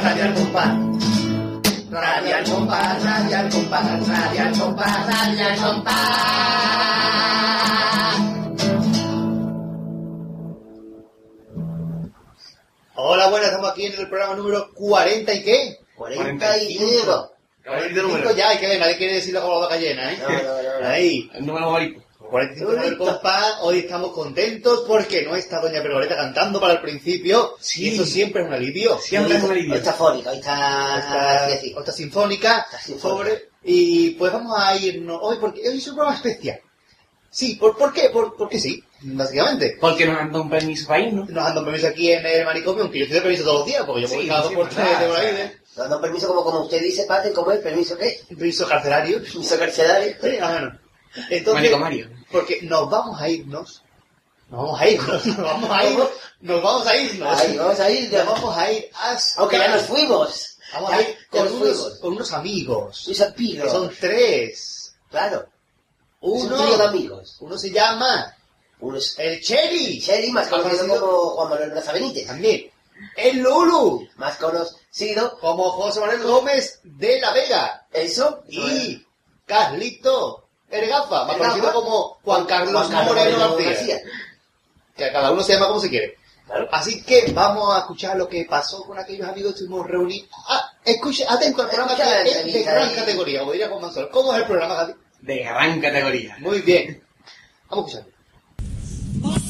Radio al Compás. Radio al Compás, Radio al Compás, Radio al Compás, Radio al Compás. Hola, buenas, estamos aquí en el programa número 40 y qué? 45. 45 ya, hay que ver, nadie quiere decirlo como la vaca llena, ¿eh? No, no, no, no. Ahí. El número favorito. 45 del compás, hoy estamos contentos porque no está Doña Pergoleta cantando para el principio, Sí. y eso siempre es un alivio. Siempre es un Hoy alivio. está fónica, hoy está... Así, así. esta sinfónica, Esta sinfónica. sobre y pues vamos a irnos hoy porque hoy es un programa especial. Sí, ¿por, por qué? Por, porque sí, básicamente. Porque nos han dado un permiso para irnos. Nos han dado permiso aquí en el manicomio, aunque yo estoy de permiso todos los días, porque yo voy Sí, cada dos sí, por es tres de por ahí, sí. ¿eh? Nos dan permiso como, como usted dice, Pate, ¿cómo es? ¿Permiso qué? permiso carcelario. Permiso carcelario. Sí, más o menos. Entonces, Manicomario. Porque nos vamos a irnos, nos vamos a irnos, nos vamos a irnos, nos vamos a irnos. Ahí, vamos a ir. Nos vamos a ir hasta... Aunque ya nos fuimos. Vamos Ya- a ir con nos unos, con unos amigos. Ampiro. Que son tres. Claro. Uno, Es un trío de amigos. uno se llama Uno es el Cherry. Sherry, más conocido- como Juan Manuel Braza Benítez. También. El Lulu. Más conocido, Como José Manuel Gómez de la Vega. eso. Y Carlito Ergafa. Más Ergafa. conocido como Juan Carlos, Juan Carlos Moreno, García. García. Que a cada uno se llama como se quiere. Claro. Así que vamos a escuchar lo que pasó con aquellos amigos que estuvimos reunidos. Ah, escuche, atento al programa que es de gran categoría, como diría Juan. ¿Cómo es el programa, Gaby? De gran categoría. Muy bien. Vamos a escucharlo.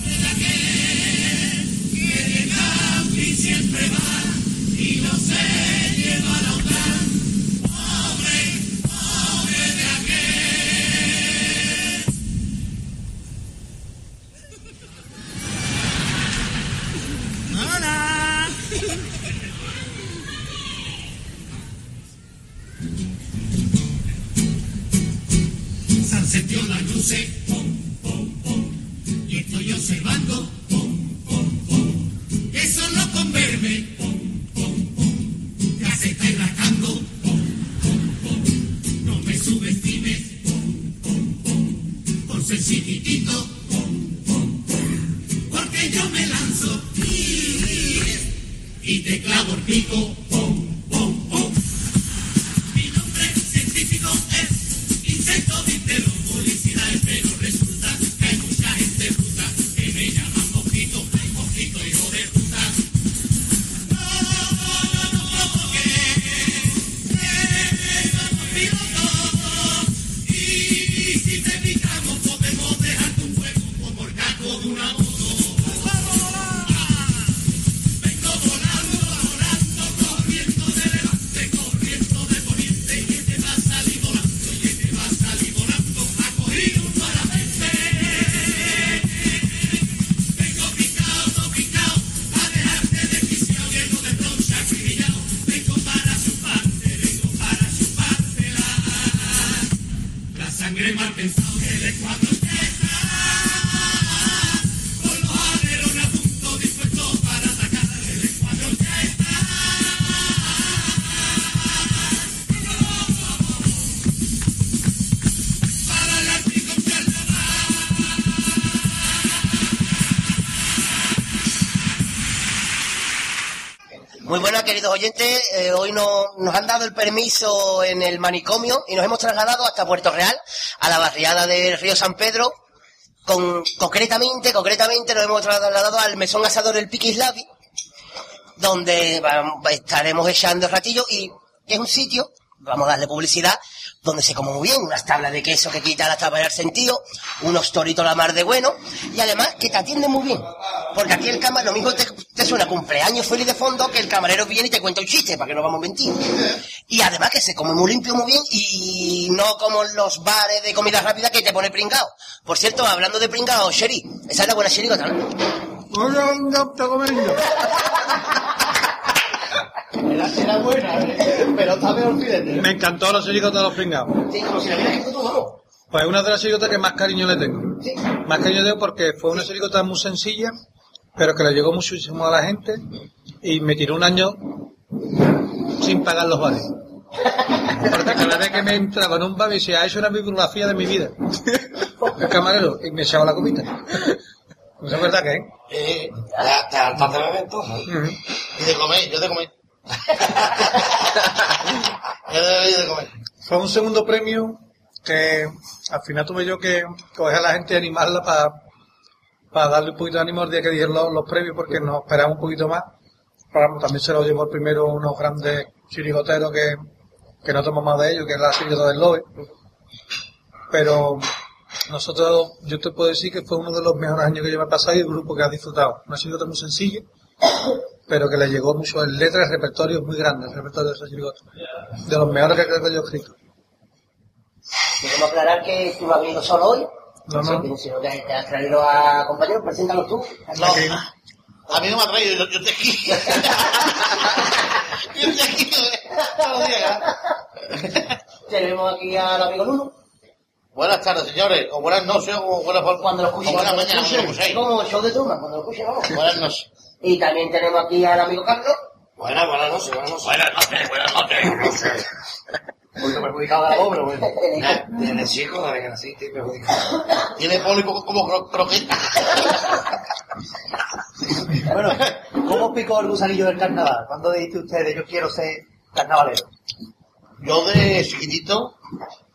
Luz, pom, pom, pom, y estoy observando, pom, pom, pom, que solo con verme, pom, pom, pom, ya se está relajando, pom, pom, pom, no me subestimes, pom, pom, pom, por ser chiquitito, pom, pom, pom, porque yo me lanzo. Y te clavo el pico, queridos oyentes. Eh, hoy no- nos han dado el permiso en el manicomio y nos hemos trasladado hasta Puerto Real, a la barriada del Río San Pedro. Con, concretamente, concretamente nos hemos trasladado al mesón asador El Piquislavi, donde vam- estaremos echando ratillo y es un sitio, vamos a darle publicidad, donde se come muy bien, unas tablas de queso que quitan hasta para el sentido, unos toritos la mar de bueno, y además que te atienden muy bien. Porque aquí el camarero, lo mismo te, te suena cumpleaños feliz de fondo que el camarero viene y te cuenta un chiste, para que no vamos a mentir. Y además que se come muy limpio, muy bien, y no como en los bares de comida rápida que te pone pringao. Por cierto, hablando de pringao, Sherry, esa es la buena Sherry, ¿no? Era, era buena, eh, pero está peor fíjate. Me encantó la chirigota de los pringados. Sí, como si la hubieras escrito tú, vamos. Pues una de las chirigotas que más cariño le tengo. Más cariño le tengo porque fue una chirigota muy sencilla, pero que le llegó muchísimo a la gente y me tiró un año sin pagar los bares. Porque cada vez que me entraba en un bar me decía, "Ah, eso era mi bibliografía de mi vida. El camarero, y me echaba la copita. Pues es verdad que. Eh, te, te hartas de beber. Y de comer, yo de comer. Fue un segundo premio que al final tuve yo que coger a la gente y animarla para darle un poquito de ánimo el día que dijeron los, premios porque nos esperaba un poquito más. Pero también se lo llevó el primero unos grandes chirigoteros que, que no tomamos de ellos, que es la chirigota del Lobe. Pero nosotros, yo te puedo decir que fue uno de los mejores años que yo me he pasado y el grupo que ha disfrutado. Una chirigota muy sencilla, pero que le llegó mucho en letras, el repertorio es muy grande, el repertorio de chirigota. De los mejores que creo que yo he escrito. Queremos aclarar que tú no has venido solo hoy, No, no. sino que te has traído a compañeros, preséntalos tú. No, a mí no me ha traído, yo, yo estoy aquí. yo aquí todos los días. Tenemos aquí al amigo Nuno. Buenas tardes, señores, o buenas noches, o buenas, Cuando lo o escuchen, buenas cuando lo mañanas, escuchen, como seis. como el show de Truman, cuando lo escuchen, vamos. Buenas noches. Y también tenemos aquí al amigo Carlos. Buenas, buenas noches, buenas noches. Buenas noches, buenas noches. Un poquito perjudicado de la voz, pero bueno. Desde chico, desde que nací, estoy perjudicado. Tiene pólipo como cro- croqueta. Bueno, ¿cómo picó el gusanillo del carnaval? ¿Cuándo dijiste ustedes, yo quiero ser carnavalero? Yo de chiquitito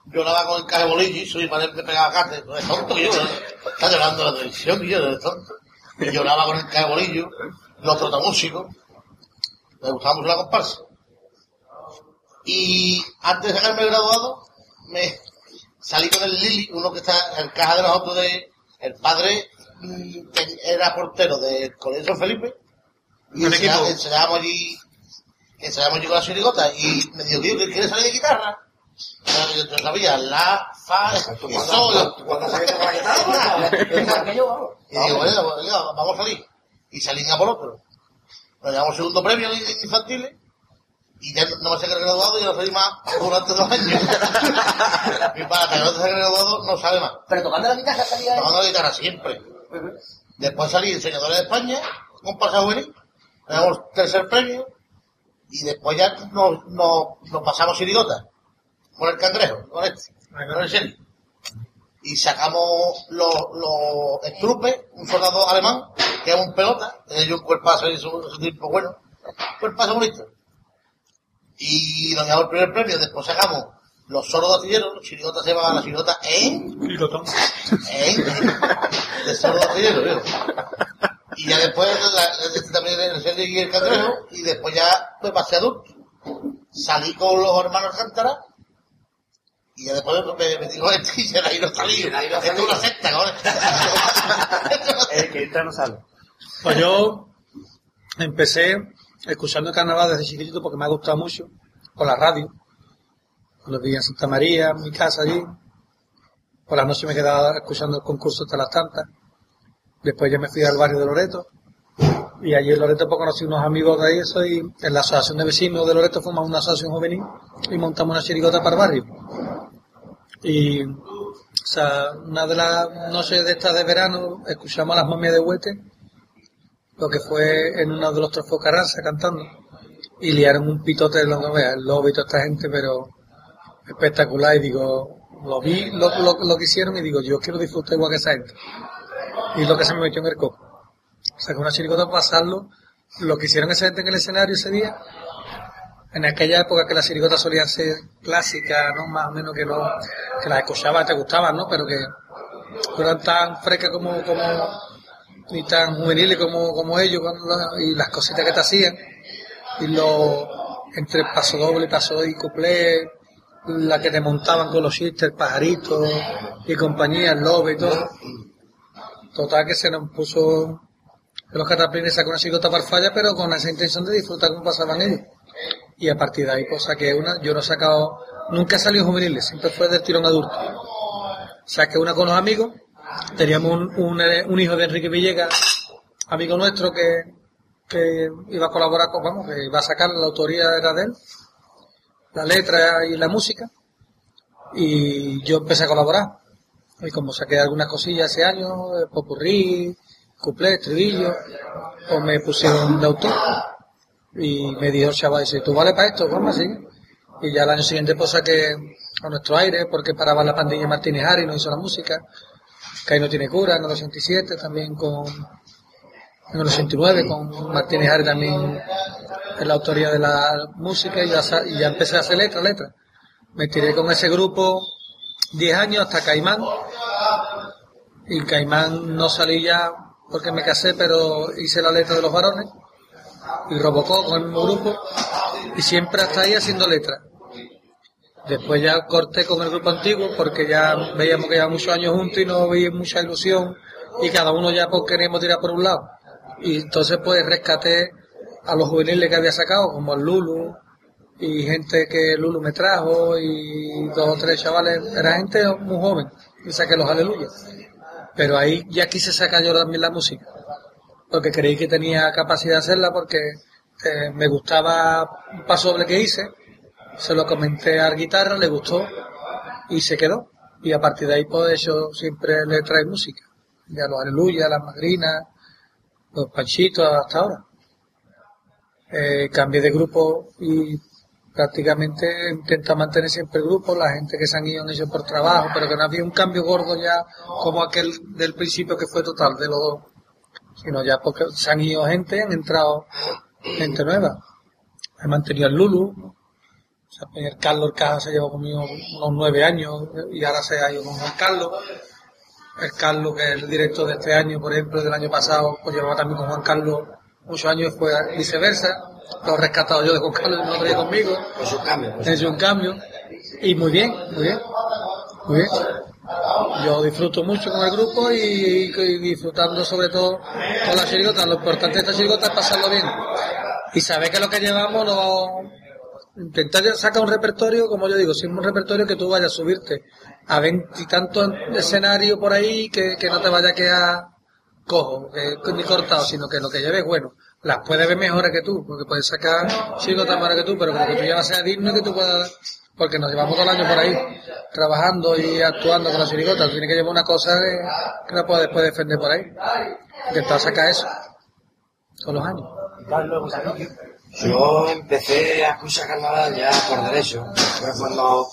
lloraba con el caje bolillo y soy padre me pegaba cate. No es tonto que yo, ¿no? Está llorando la televisión y yo no es tonto. Y lloraba con el caje bolillo, los trotamúsicos. Me gustaba mucho la comparsa. Y antes de haberme graduado, me salí con el Lili, uno que está en caja de nosotros de, el padre mm, que era portero del Colegio San Felipe. Y ensayábamos allí, ensayábamos allí con la chirigota y me dijo, ¿que ¿quieres salir de guitarra? Yo, sabía la, fa, y sol. Vamos. Y digo, vamos a salir. Y salí a por otro. Nos llevamos segundo premio infantiles. Y ya no, me sé que graduado y no salí más durante dos años. Mi padre, que no se graduado, no sabe más. Pero tocando la guitarra salía Tocando la guitarra siempre. Después salí enseñadores de España, con pasa juvenil. Ganamos tercer premio. Y después ya nos, nos, nos pasamos chirigota. Con el cangrejo, con este. Con el. Y sacamos los, los estrupes, un soldado alemán, que es un pelota, tenía un cuerpazo y su, su tipo bueno. Cuerpazo bonito. Y nos llevamos el primer premio, después sacamos los soros de artilleros, los chirigotas se llamaban la chirigota en Pilotón. ¿Eh? De artillero, veo. Y ya después la, este también el y el Cangrejo, y después ya me pasé adulto. Salí con los hermanos Alcántara, y ya después me con este y se la ido salí. la Esto es una secta, cabrón. El que entra no sale. Pues yo empecé escuchando el carnaval desde chiquitito porque me ha gustado mucho, por la radio. Cuando vivía en Santa María, en mi casa allí. Por las noches me quedaba escuchando el concurso hasta las tantas. Después ya me fui al barrio de Loreto. Y allí en Loreto pues, conocí unos amigos de ahí, eso, y en la asociación de vecinos de Loreto formamos una asociación juvenil y montamos una chirigota para el barrio. Y, o sea, una de las noches de estas de verano, escuchamos a las momias de Huete, lo que fue en uno de los trofeos Carranza cantando, y liaron un pitote de los novelas, el lobo y toda esta gente, pero espectacular, y digo, lo vi, lo, lo, lo que hicieron, y digo, yo quiero disfrutar igual que esa gente. Y lo que se me metió en el coco. O sea, que una chirigota para pasarlo, lo que hicieron esa gente en el escenario ese día, en aquella época que las chirigotas solían ser clásicas, ¿no? Más o menos que no, que las escuchabas, te gustaban, ¿no? Pero que no eran tan frescas como, como, ni tan juveniles como, como ellos, y las cositas que te hacían, y lo, entre paso doble, paso y cuplé, la que te montaban con los chistes, el pajarito y compañía, el lobo y todo. Total que se nos puso los cataplines sacó una chirigota para falla, pero con esa intención de disfrutar como pasaban ellos. Y a partir de ahí pues saqué una, yo no he sacado, nunca he salido juveniles, siempre fue del tirón adulto. Saqué una con los amigos, teníamos un, un, eh, un hijo de Enrique Villegas, amigo nuestro que, que iba a colaborar con, vamos, que iba a sacar, la autoría era de él, la letra y la música, y yo empecé a colaborar. Y como saqué algunas cosillas ese año, eh, popurrí, cuplé, estribillo, pues me pusieron de autor. Y me dijo el chaval, dice, ¿tú vale para esto? ¿Cómo así? Y ya el año siguiente pues saqué a nuestro aire, porque paraba la pandilla Martínez Ari, nos hizo la música. Que no tiene cura, en el 87 también con, en el 89 con Martínez Ari también en la autoría de la música y ya, y ya empecé a hacer letras, letras. Me tiré con ese grupo 10 años hasta Caimán. Y Caimán no salí ya porque me casé, pero hice la letra de los varones y Robocó con el mismo grupo y siempre hasta ahí haciendo letras. Después ya corté con el grupo antiguo porque ya veíamos que llevamos muchos años juntos y no veía mucha ilusión y cada uno ya pues queríamos tirar por un lado. Y entonces pues rescaté a los juveniles que había sacado, como el Lulu y gente que Lulu me trajo y dos o tres chavales, era gente muy joven y saqué los aleluyas. Pero ahí ya quise sacar yo también la música porque creí que tenía capacidad de hacerla porque eh, me gustaba un paso doble que hice, se lo comenté a la guitarra, le gustó y se quedó. Y a partir de ahí pues hecho siempre le trae música. Ya los aleluya, las magrinas, los panchitos hasta ahora. Eh, cambié de grupo y prácticamente intenta mantener siempre el grupo, la gente que se han ido han hecho por trabajo, pero que no había un cambio gordo ya como aquel del principio que fue total de los dos sino ya porque se han ido gente, han entrado gente nueva. He mantenido el Lulu, o sea, el Carlos Orcaja se llevó conmigo unos nueve años y ahora se ha ido con Juan Carlos. El Carlos, que es el director de este año, por ejemplo, del año pasado, pues llevaba también con Juan Carlos muchos años y fue viceversa. Lo he rescatado yo de Juan Carlos y no lo traía conmigo. Con sus cambios. pues. He hecho un cambio. Y muy bien, muy bien. Muy bien. Yo disfruto mucho con el grupo y, y disfrutando sobre todo con la chirigota. Lo importante de esta chirigota es pasarlo bien. Y saber que lo que llevamos no... Intentar sacar un repertorio, como yo digo, siempre un repertorio que tú vayas a subirte a veintitantos escenarios por ahí que, no te vaya a quedar cojo, que, ni cortado, sino que lo que lleves, bueno, las puedes ver mejores que tú, porque puedes sacar chirigotas mejores que tú, pero lo que tú llevas sea digno que tú puedas porque nos llevamos todo el año por ahí trabajando y actuando con la chirigota. Tiene que llevar una cosa que la puedes después defender por ahí. Intentar sacar eso todos los años. Yo empecé a escuchar carnaval ya por derecho. Fue cuando,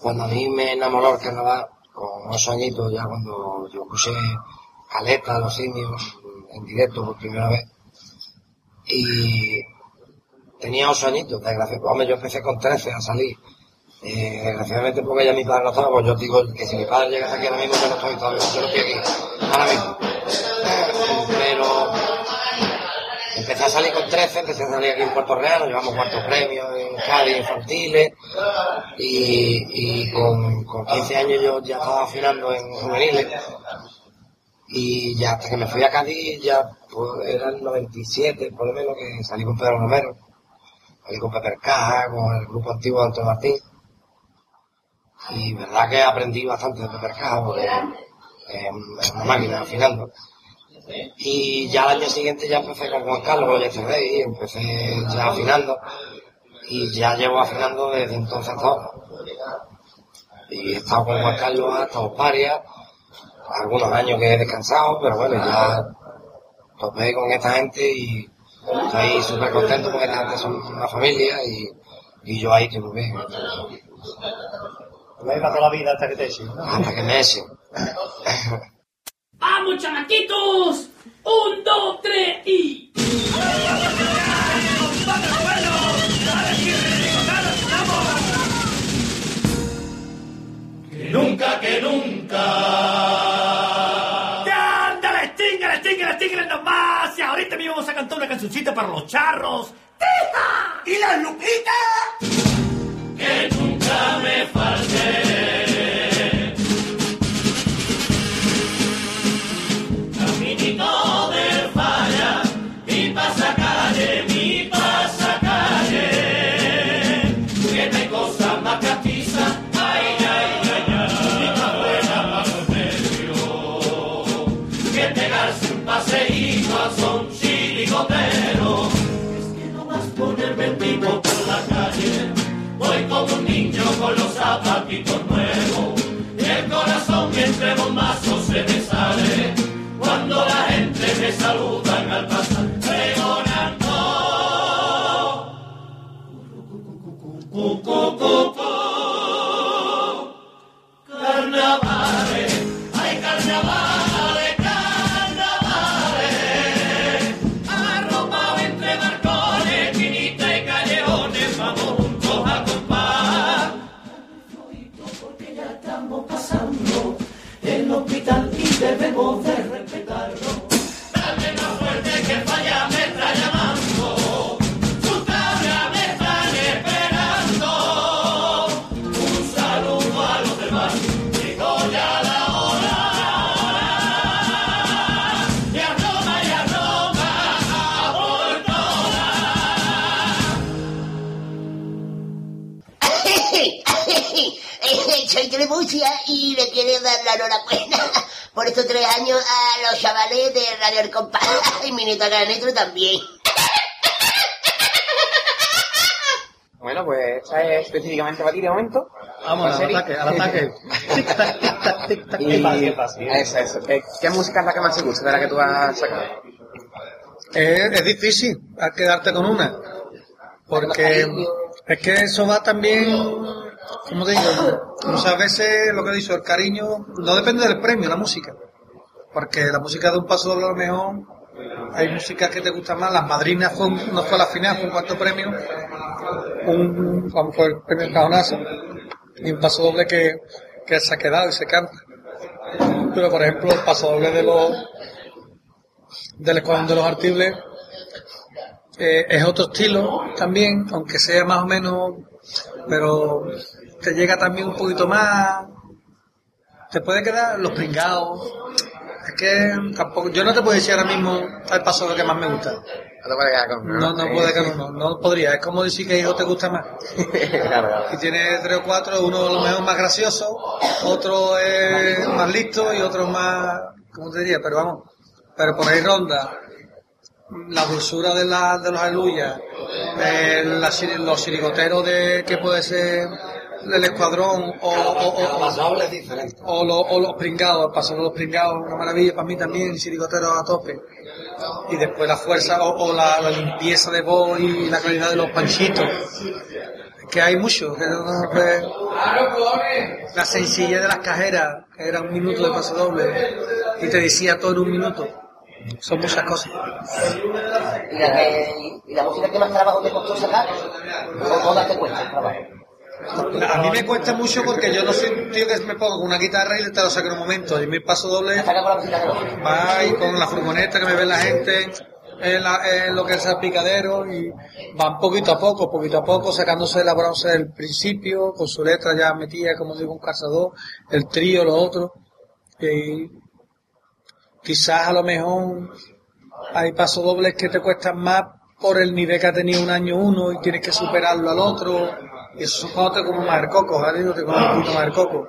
cuando a mí me enamoró el carnaval, con ocho añitos, ya cuando yo escuché Caleta, Los Simios, en directo por primera vez. Y tenía ocho añitos, desgraciadamente. Hombre, yo empecé con 13 a salir. Eh, desgraciadamente porque ya mi padre no estaba, pues yo digo que si mi padre llegase aquí ahora mismo yo no estoy todavía, yo no estoy aquí, ahora mismo. Pero Empecé a salir con 13, empecé a salir aquí en Puerto Real, nos llevamos cuartos premios en Cádiz infantiles y, y con, con 15 años yo ya estaba afinando en juveniles y ya hasta que me fui a Cádiz ya pues, era el 97 por lo menos que salí con Pedro Romero, salí con Pepe Caja, con el grupo antiguo de Antonio Martín y verdad que aprendí bastante de Pepe porque es una máquina afinando. Y ya al año siguiente ya empecé con Juan Carlos, Rey, empecé ya afinando. Y ya llevo afinando desde entonces ahora. Y he estado con Juan Carlos hasta Osparia, algunos años que he descansado, pero bueno, ya topé con esta gente y estoy súper contento porque esta gente son una familia y, y yo ahí estoy muy bien. Me iba toda la vida hasta que te echen, ¿no? Hasta que me echen. ¡Vamos, chamaquitos! ¡Un, dos, tres y... Que nunca, que nunca. ¡Ya, ándale, tíngale, tíngale, tíngale nomás! Y ahorita me vamos a cantar una cancioncita para los charros. ¡Tija! ¿Y la Lupita? Me falte. Nuevos. Y el corazón entre bombazos se me sale. Cuando la gente me saludan al pasar, pregonando. Cu, cu, cu, Tremucia y le quiero dar la enhorabuena por estos tres años a los chavales de Radio El Compás y Minuto Canetro también. Bueno, pues esta es específicamente para ti de momento. Vamos, ¿La al ataque, al ataque. Y... ¿Qué pasa, qué pasa? Eso, eso. ¿Qué, qué música es la que más te gusta de la que tú has sacado? Es, es difícil a quedarte con una. Porque es que eso va también, como te digo, muchas veces lo que he dicho, el cariño no depende del premio, la música. Porque la música de un paso doble a lo mejor hay músicas que te gustan más. Las madrinas fue un- no fue la final, fue un cuarto premio. Un, vamos, fue el premio Cajonazo. Y un paso doble que, que se ha quedado y se canta. Pero por ejemplo, el paso doble de los del Escuadrón de los Artibles eh, es otro estilo también, aunque sea más o menos, pero te llega también un poquito más, te puede quedar los pringados. Es que tampoco, yo no te puedo decir ahora mismo el paso de que más me gusta. No te puedes quedar con No, no puede que no, no podría. Es como decir que hijo te gusta más. claro, claro. Y tiene tres o cuatro, uno a lo mejor más gracioso, otro es más listo y otro más, ¿cómo te diría? Pero vamos, pero por ahí ronda la dulzura de, la, de los eh, chiri- los chirigoteros de que puede ser el escuadrón o, o, o- diferente. o, lo- o los pringados, de los pringados, una maravilla para mí también, chirigoteros a tope. Y después la fuerza o, o la, la limpieza de voz y la calidad de los panchitos. Que hay mucho, que no- no, pues, la sencillez de las cajeras, que era un minuto de paso doble, y te decía todo en un minuto. Son muchas cosas. ¿Y la, que, y la música que más trabajo te costó sacar? ¿O todas te cuestan trabajo? A mí me cuesta mucho porque yo no soy un tío que me pongo con una guitarra y te lo saco en un momento. Y mi paso doble ¿La saca con la música de va y con la furgoneta que me ve la gente en, la- en lo que es el picadero y van poquito a poco, poquito a poco, sacándose la bronce del principio, con su letra ya metida, como digo, un cazador, el trío, lo otro. Y quizás a lo mejor hay pasos dobles que te cuestan más por el nivel que ha tenido un año uno y tienes que superarlo al otro. Y eso te como más el coco, ¿vale? Digo, te como un poquito más el coco.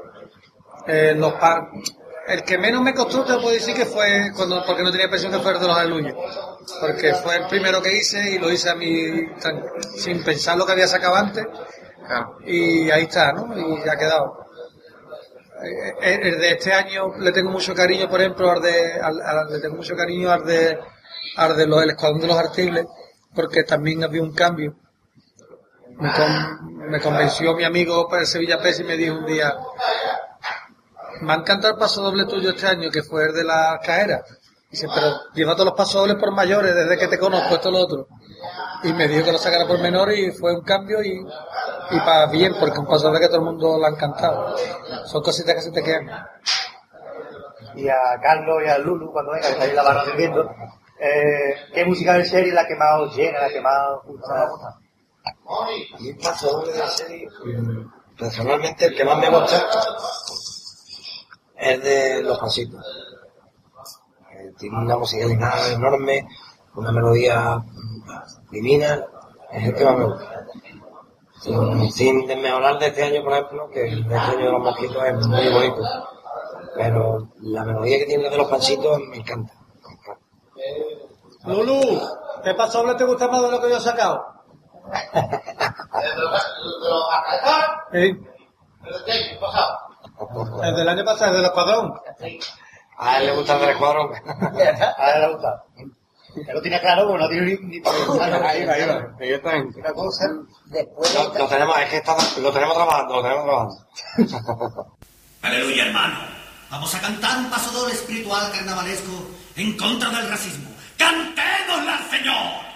Eh, los par... El que menos me costó te puedo decir que fue cuando, porque no tenía presión que fue el de los aleluyos. Porque fue el primero que hice y lo hice a mí tan- sin pensar lo que había sacado antes. Claro. Y ahí está, ¿no? Y ya ha quedado. Eh, eh, El de este año le tengo mucho cariño, por ejemplo, al de, al- al- le tengo mucho cariño al de, al de los, el Escuadrón de los Artibles, porque también había un cambio. Me, con- me convenció mi amigo para Sevilla Pes y me dijo un día, me ha encantado el paso doble tuyo este año, que fue el de la caera. Dice, pero lleva todos los pasos dobles por mayores desde que te conozco, esto lo otro. Y me dijo que lo sacara por menor y fue un cambio y, y para bien, porque un paso doble que todo el mundo le ha encantado. Son cositas que se te quedan. y a Carlos y a Lulu cuando venga, que está ahí la barra sirviendo, eh, ¿qué música de serie la que más llena, la que más os gusta? Y un doble de la serie, personalmente el que más me gusta es de Los Pasitos. Eh, Tiene una musicalidad enorme, una melodía mm, divina, es el que más me gusta. Sin, sin desmejorar de este año, por ejemplo, que el de este año de los mosquitos es muy bonito. Pero la melodía que tiene de los pansitos me encanta. Lulu, ¿qué paso doble te gusta más de lo que yo he sacado? ¿Eh? El del año pasado, el del escuadrón. A él le gusta el del escuadrón. A él le gusta. Él lo tiene claro, pero no tiene ni, ni Ahí va, ahí va. Exactamente. Una cosa, Después Lo, lo tenemos, es que está, lo tenemos trabajando, lo tenemos trabajando. Aleluya, hermano. Vamos a cantar un paso doble espiritual carnavalesco en contra del racismo. ¡Cantémosla, Señor!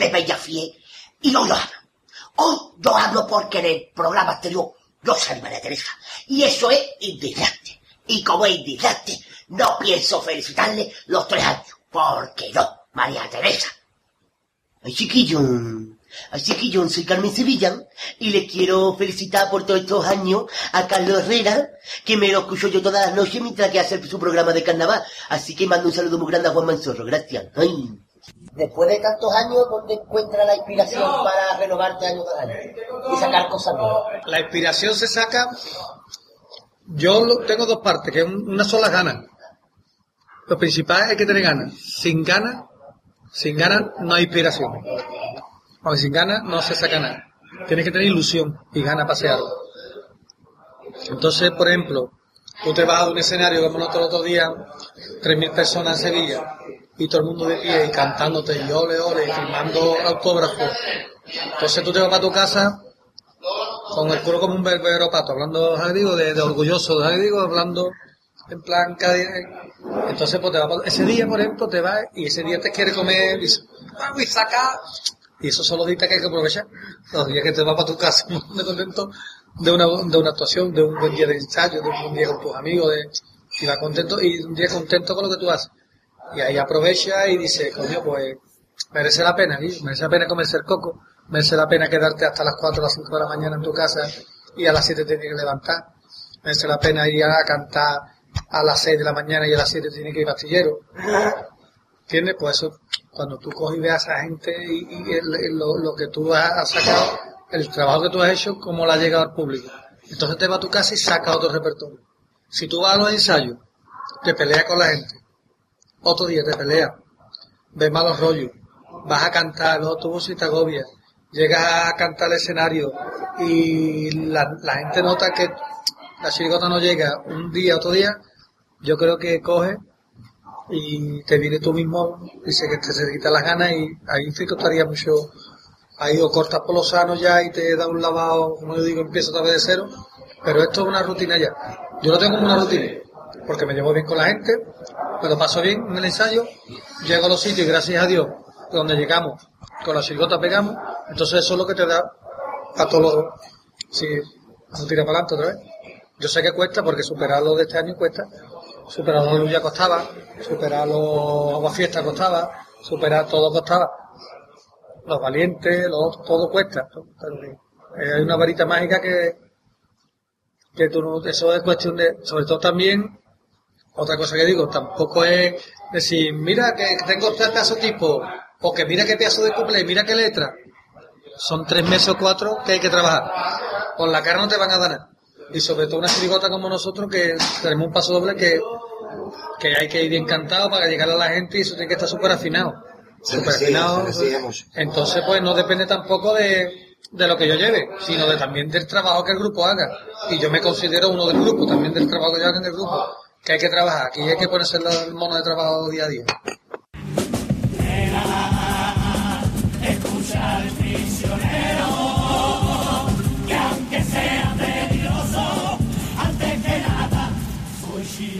Soy Jaime Bellafié y hoy lo hablo. Hoy yo hablo porque en el programa anterior yo salí María Teresa. Y eso es indignante. Y como es indignante, no pienso felicitarle los tres años. Porque no, María Teresa. Ay, chiquillo, ay, chiquillo, soy Carmen Sevilla y le quiero felicitar por todos estos años a Carlos Herrera, que me lo escucho yo todas las noches mientras que hace su programa de carnaval. Así que mando un saludo muy grande a Juan Manzorro, gracias. Ay. Después de tantos años, ¿dónde encuentra la inspiración para renovarte año tras año? Y sacar cosas nuevas. La inspiración se saca. Yo tengo dos partes, que es un- una sola gana. Lo principal es que tener ganas. Sin ganas, sin ganas no hay inspiración. Porque sin ganas no se saca nada. Tienes que tener ilusión y ganas para hacer algo. Entonces, por ejemplo, tú te vas a un escenario como nosotros el otro día, 3.000 personas en Sevilla, y todo el mundo de pie y cantándote y ole, ole, y firmando autógrafos. Entonces tú te vas para tu casa con el culo como un berbero pato, hablando, digo, de, de orgulloso, hablando en plan. Entonces, pues te pa- ese día, por ejemplo, te vas y ese día te quiere comer y y saca. Y esos son los días que hay que aprovechar. Los días que te vas para tu casa, muy contento de una, de una actuación, de un buen día de ensayo, de un buen día con tus amigos, de, y vas contento, y un día contento con lo que tú haces. Y ahí aprovecha y dice, coño, pues merece la pena, ¿sí? merece la pena comerse el coco, merece la pena quedarte hasta las 4 o las 5 de la mañana en tu casa y a las 7 te tienes que levantar, merece la pena ir a cantar a las 6 de la mañana y a las 7 tienes que ir pastillero. ¿Entiendes? Pues eso, cuando tú coges y ves a esa gente y, lo, lo que tú has, sacado, el trabajo que tú has hecho, cómo le ha llegado al público. Entonces te vas a tu casa y sacas otro repertorio. Si tú vas a los ensayos, te peleas con la gente, otro día te peleas, ves malos rollos, vas a cantar, los autobuses y te agobias, llegas a cantar al escenario y la, gente nota que la chirigota no llega un día, otro día, yo creo que coge y te viene tú mismo, dice que te se quita las ganas y ahí sí costaría mucho, ahí o cortas por los sanos ya y te da un lavado, como yo digo, empieza otra vez de cero, pero esto es una rutina ya. Yo lo tengo como una rutina, porque me llevo bien con la gente, me lo paso bien en el ensayo, llego a los sitios y gracias a Dios, donde llegamos, con la chirigota pegamos, entonces eso es lo que te da a todos los... Si no tira para adelante otra vez. Yo sé que cuesta, porque superarlo de este año cuesta, superar los Aleluya costaba, superar los Agua Fiesta costaba, superar todo costaba. Los valientes, los todo cuesta. Pero, eh, hay una varita mágica que, que no, eso es cuestión de, sobre todo también, otra cosa que digo, tampoco es decir, mira que tengo este pedazo tipo, o que mira qué pedazo de couple, mira qué letra. Son tres meses o cuatro que hay que trabajar. Con la cara no te van a dar nada. Y sobre todo una chirigota como nosotros que tenemos un paso doble que, que hay que ir bien cantado para llegar a la gente y eso tiene que estar súper afinado. Súper afinado. Entonces, pues no depende tampoco de, de lo que yo lleve, sino de también del trabajo que el grupo haga. Y yo me considero uno del grupo, también del trabajo que yo haga en el grupo. Que hay que trabajar, aquí hay que ponerse el mono de trabajo día a día. Antes que nada, soy.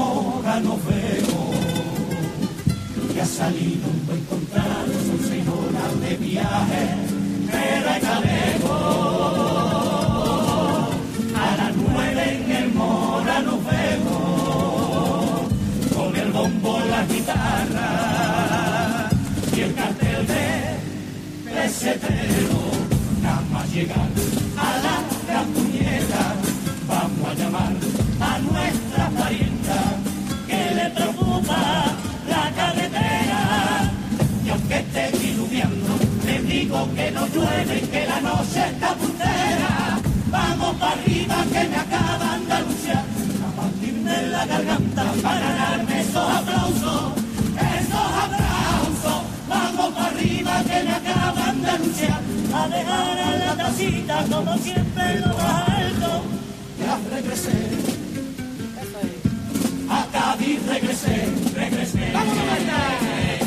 Mora nos vemos salido un buen contrato, son seis de viaje, hay jaleo. A las nueve en el Mora nos vemos, con el bombo, la guitarra y el cartel de pesetero. Nada más llegar a la puñeta, vamos a llamar a nuestra que no llueve que la noche está puntera. Vamos para arriba que me acaban de anunciar. A partirme en la garganta para darme esos aplausos, esos aplausos. Vamos para arriba que me acaban de anunciar. A dejar a la tacita como siempre en lo más alto. Ya regresé. Acá Cádiz regresé, regresé. A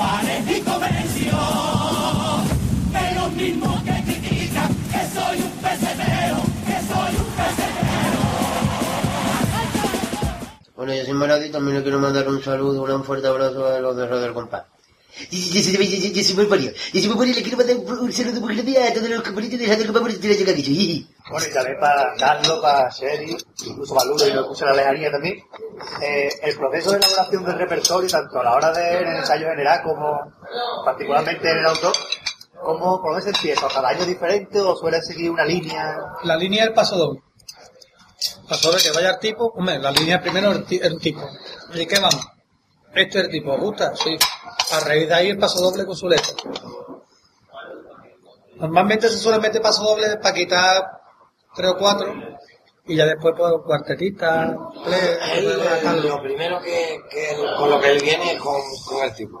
bares y comercios. De que que soy un que soy un. Bueno, yo soy Maradi y también le quiero mandar un saludo, un fuerte abrazo a los de Radio del Compás. Saludo los este. Bueno, y también para Carlos, para Sherry, incluso para Lula y lo puse la lejanía también. Eh, el proceso de elaboración del repertorio, tanto a la hora del ensayo general como particularmente en el autor, ¿cómo, ¿por dónde se empieza? ¿Cada año diferente o suele seguir una línea? La línea del paso doble. Paso doble que vaya el tipo, hombre, la línea primero el, el tipo. ¿Y qué vamos? Este es el tipo, ¿os gusta? Sí. A raíz de ahí el paso doble con su letra. Normalmente se suele meter paso doble para quitar tres o cuatro y ya después pues cuartetita, eh, lo primero que, con lo que él viene es con, con el tipo.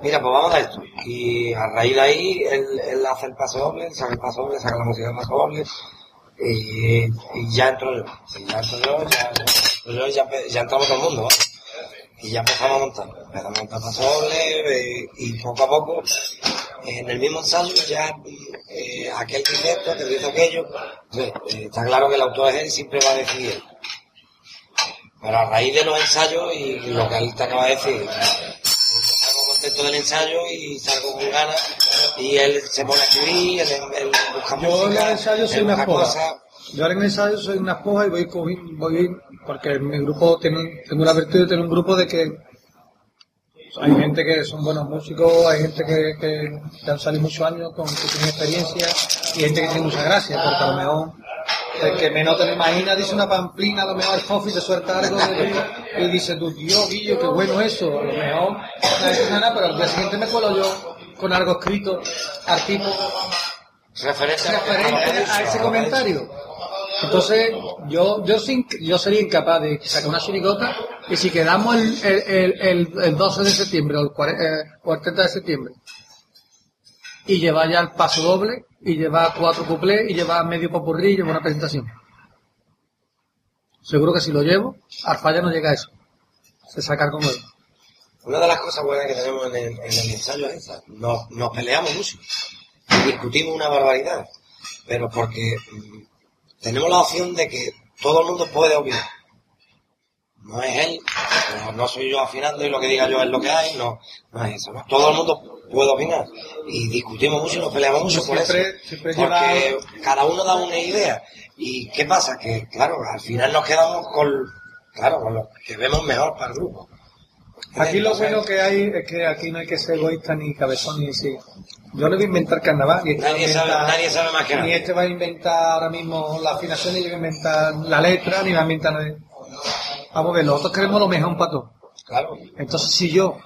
Mira, pues vamos a esto. Y a raíz de ahí, él, él hace el paso doble, saca el paso doble, saca la música del paso doble. Y, y ya entro yo. Ya entro yo, ya, yo, ya, ya entramos todo el mundo. Y ya empezamos a montar. Empezamos a montar paso doble eh, y poco a poco, en el mismo ensayo, ya eh, aquel que dice esto, aquel que dice aquello. Entonces, eh, está claro que el autor es él siempre va a decidir. Pero a raíz de los ensayos y lo que él te acaba de decir, yo salgo contento del ensayo y salgo con ganas y él se pone a escribir, él, él busca Yo en el ensayo soy una esposa. Yo ahora en el ensayo soy una esposa y voy, voy porque en mi grupo tiene, un- tengo la virtud de tener un grupo de que hay gente que son buenos músicos, hay gente que, que, que han salido muchos años con que experiencia y gente que tiene mucha gracia, porque a lo mejor el que menos te lo imagina dice una pamplina, a lo mejor el Fofi te suelta algo de- y dice tú, Dios, Guillo, qué bueno eso, a lo mejor no es nada, pero al día siguiente me cuelo yo con algo escrito al tipo Referente, referente a ese comentario. Entonces, yo, yo, sin, yo sería incapaz de sacar una chirigota y si quedamos el, el, el, el, el 12 de septiembre o el, cuare- eh, o el 30 de septiembre y llevar ya el paso doble y llevar cuatro cuplés y llevar medio popurrí y llevar una presentación. Seguro que si lo llevo, al falla no llega eso. Se saca con él. Una de las cosas buenas que tenemos en el, en el ensayo es esa. Nos, nos peleamos mucho. Discutimos una barbaridad. Pero porque mm, tenemos la opción de que todo el mundo puede opinar. No es él, no, no soy yo afinando y lo que diga yo es lo que hay, no, no es eso. ¿no? Todo el mundo puede opinar. Y discutimos mucho y nos peleamos mucho por eso. Siempre- siempre Porque cada uno da una idea. ¿Y qué pasa? Que, claro, al final nos quedamos con, claro, con lo que vemos mejor para el grupo. Aquí lo bueno que hay es que aquí no hay que ser egoísta ni cabezón ni decir, yo le voy a inventar carnaval y este Nadie sabe, nadie sabe más que ni este va a inventar ahora mismo la afinación, ni yo voy a inventar la letra, ni va a inventar. Vamos a ver, nosotros queremos lo mejor para todos. Claro. Entonces si yo,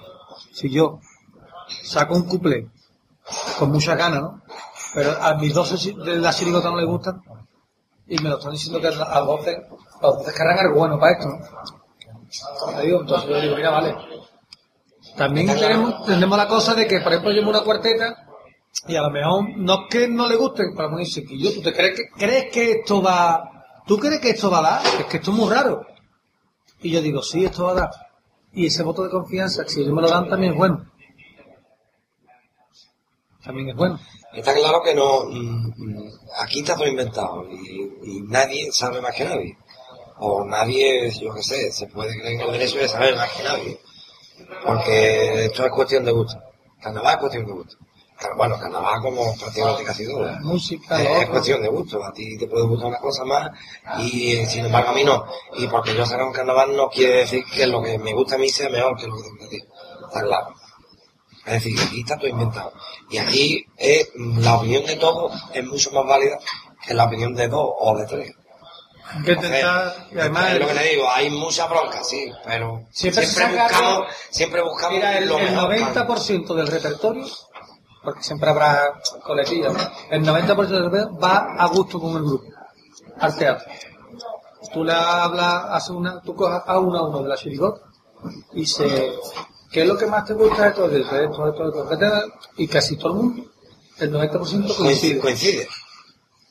si yo saco un couple con muchas ganas, ¿no? Pero a mis 12 de la chirigota no les gustan y me lo están diciendo que a 12, a 12 querrán algo bueno para esto, ¿no? Te digo, entonces yo digo, mira, vale. También tenemos, tenemos la cosa de que, por ejemplo, llevo una cuarteta y a lo mejor no es que no le guste, para ponerse que yo, ¿tú te crees que, crees que esto va, tú crees que esto va a dar? Es que esto es muy raro. Y yo digo, sí, esto va a dar. Y ese voto de confianza, si ellos me lo dan, también es bueno. También es bueno. Está claro que no. mm, aquí está todo inventado y, nadie sabe más que nadie. O nadie, yo qué sé, se puede creer en el derecho de saber más que nadie. Porque esto es cuestión de gusto. Carnaval es cuestión de gusto. Bueno, carnaval como prácticamente casi todo. La música, Es, cuestión de gusto. A ti te puede gustar una cosa más y eh, sin embargo a mí no. Y porque yo salga un carnaval no quiere decir que lo que me gusta a mí sea mejor que lo que te gusta a ti. Está claro. Es decir, aquí está todo inventado. Y aquí eh, la opinión de todos es mucho más válida que la opinión de dos o de tres. Hay que intentar, y además, es lo que te digo, hay mucha bronca, sí, pero Siempre buscamos, algo- siempre buscamos Mira, el, lo el mejor. 90% del repertorio, porque siempre habrá coletillas, el 90% del repertorio va a gusto con el grupo, al teatro. Tú le hablas, haces una, tú coges a uno a uno de la chirigota y dice, ¿qué es lo que más te gusta de todo esto, de esto, de de esto, etcétera? Y casi todo el mundo, el 90% Coincide. coincide. coincide.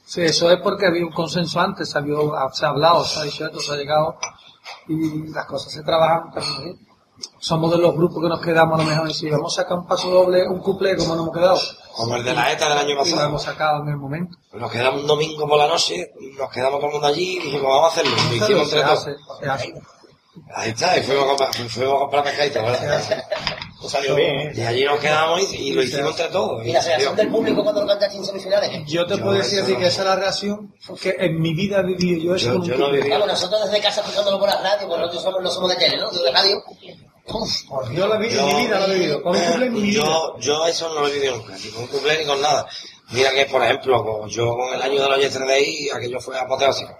Sí, eso es porque había un consenso antes, se, había, se ha hablado, se ha dicho esto, se ha llegado y las cosas se trabajan. sí. Somos de los grupos que nos quedamos a lo mejor y si vamos a sacar un paso doble, un cuplé como nos hemos quedado. Como el de la ETA del año Y lo pasado. hemos sacado en el momento. Nos quedamos un domingo por la noche, nos quedamos todo el mundo allí y dijimos, vamos a hacerlo. Lo hicimos entre. Ahí está, y fuimos a comprar, fuimos a comprar pescadito, ¿verdad? Pues salió bien, ¿eh? Y allí nos quedamos y, y lo hicimos entre todos. Y la reacción del público cuando lo cantaste en semifinales. Yo te Yo puedo decir así no. que esa es la reacción que en mi vida he vivido yo eso Yo- con un yo no viví. Vamos, nosotros desde casa escuchándolo por la radio, porque nosotros somos, no somos de tele, ¿no? De radio. Uf, Yo lo he vivido, en mi vida lo he vivido. Con un cuplé en mi vida. yo, yo eso no lo he vivido nunca, ni con un cumple ni con nada. Mira que, por ejemplo, yo con el año de los Y3DI, aquello fue apoteósico.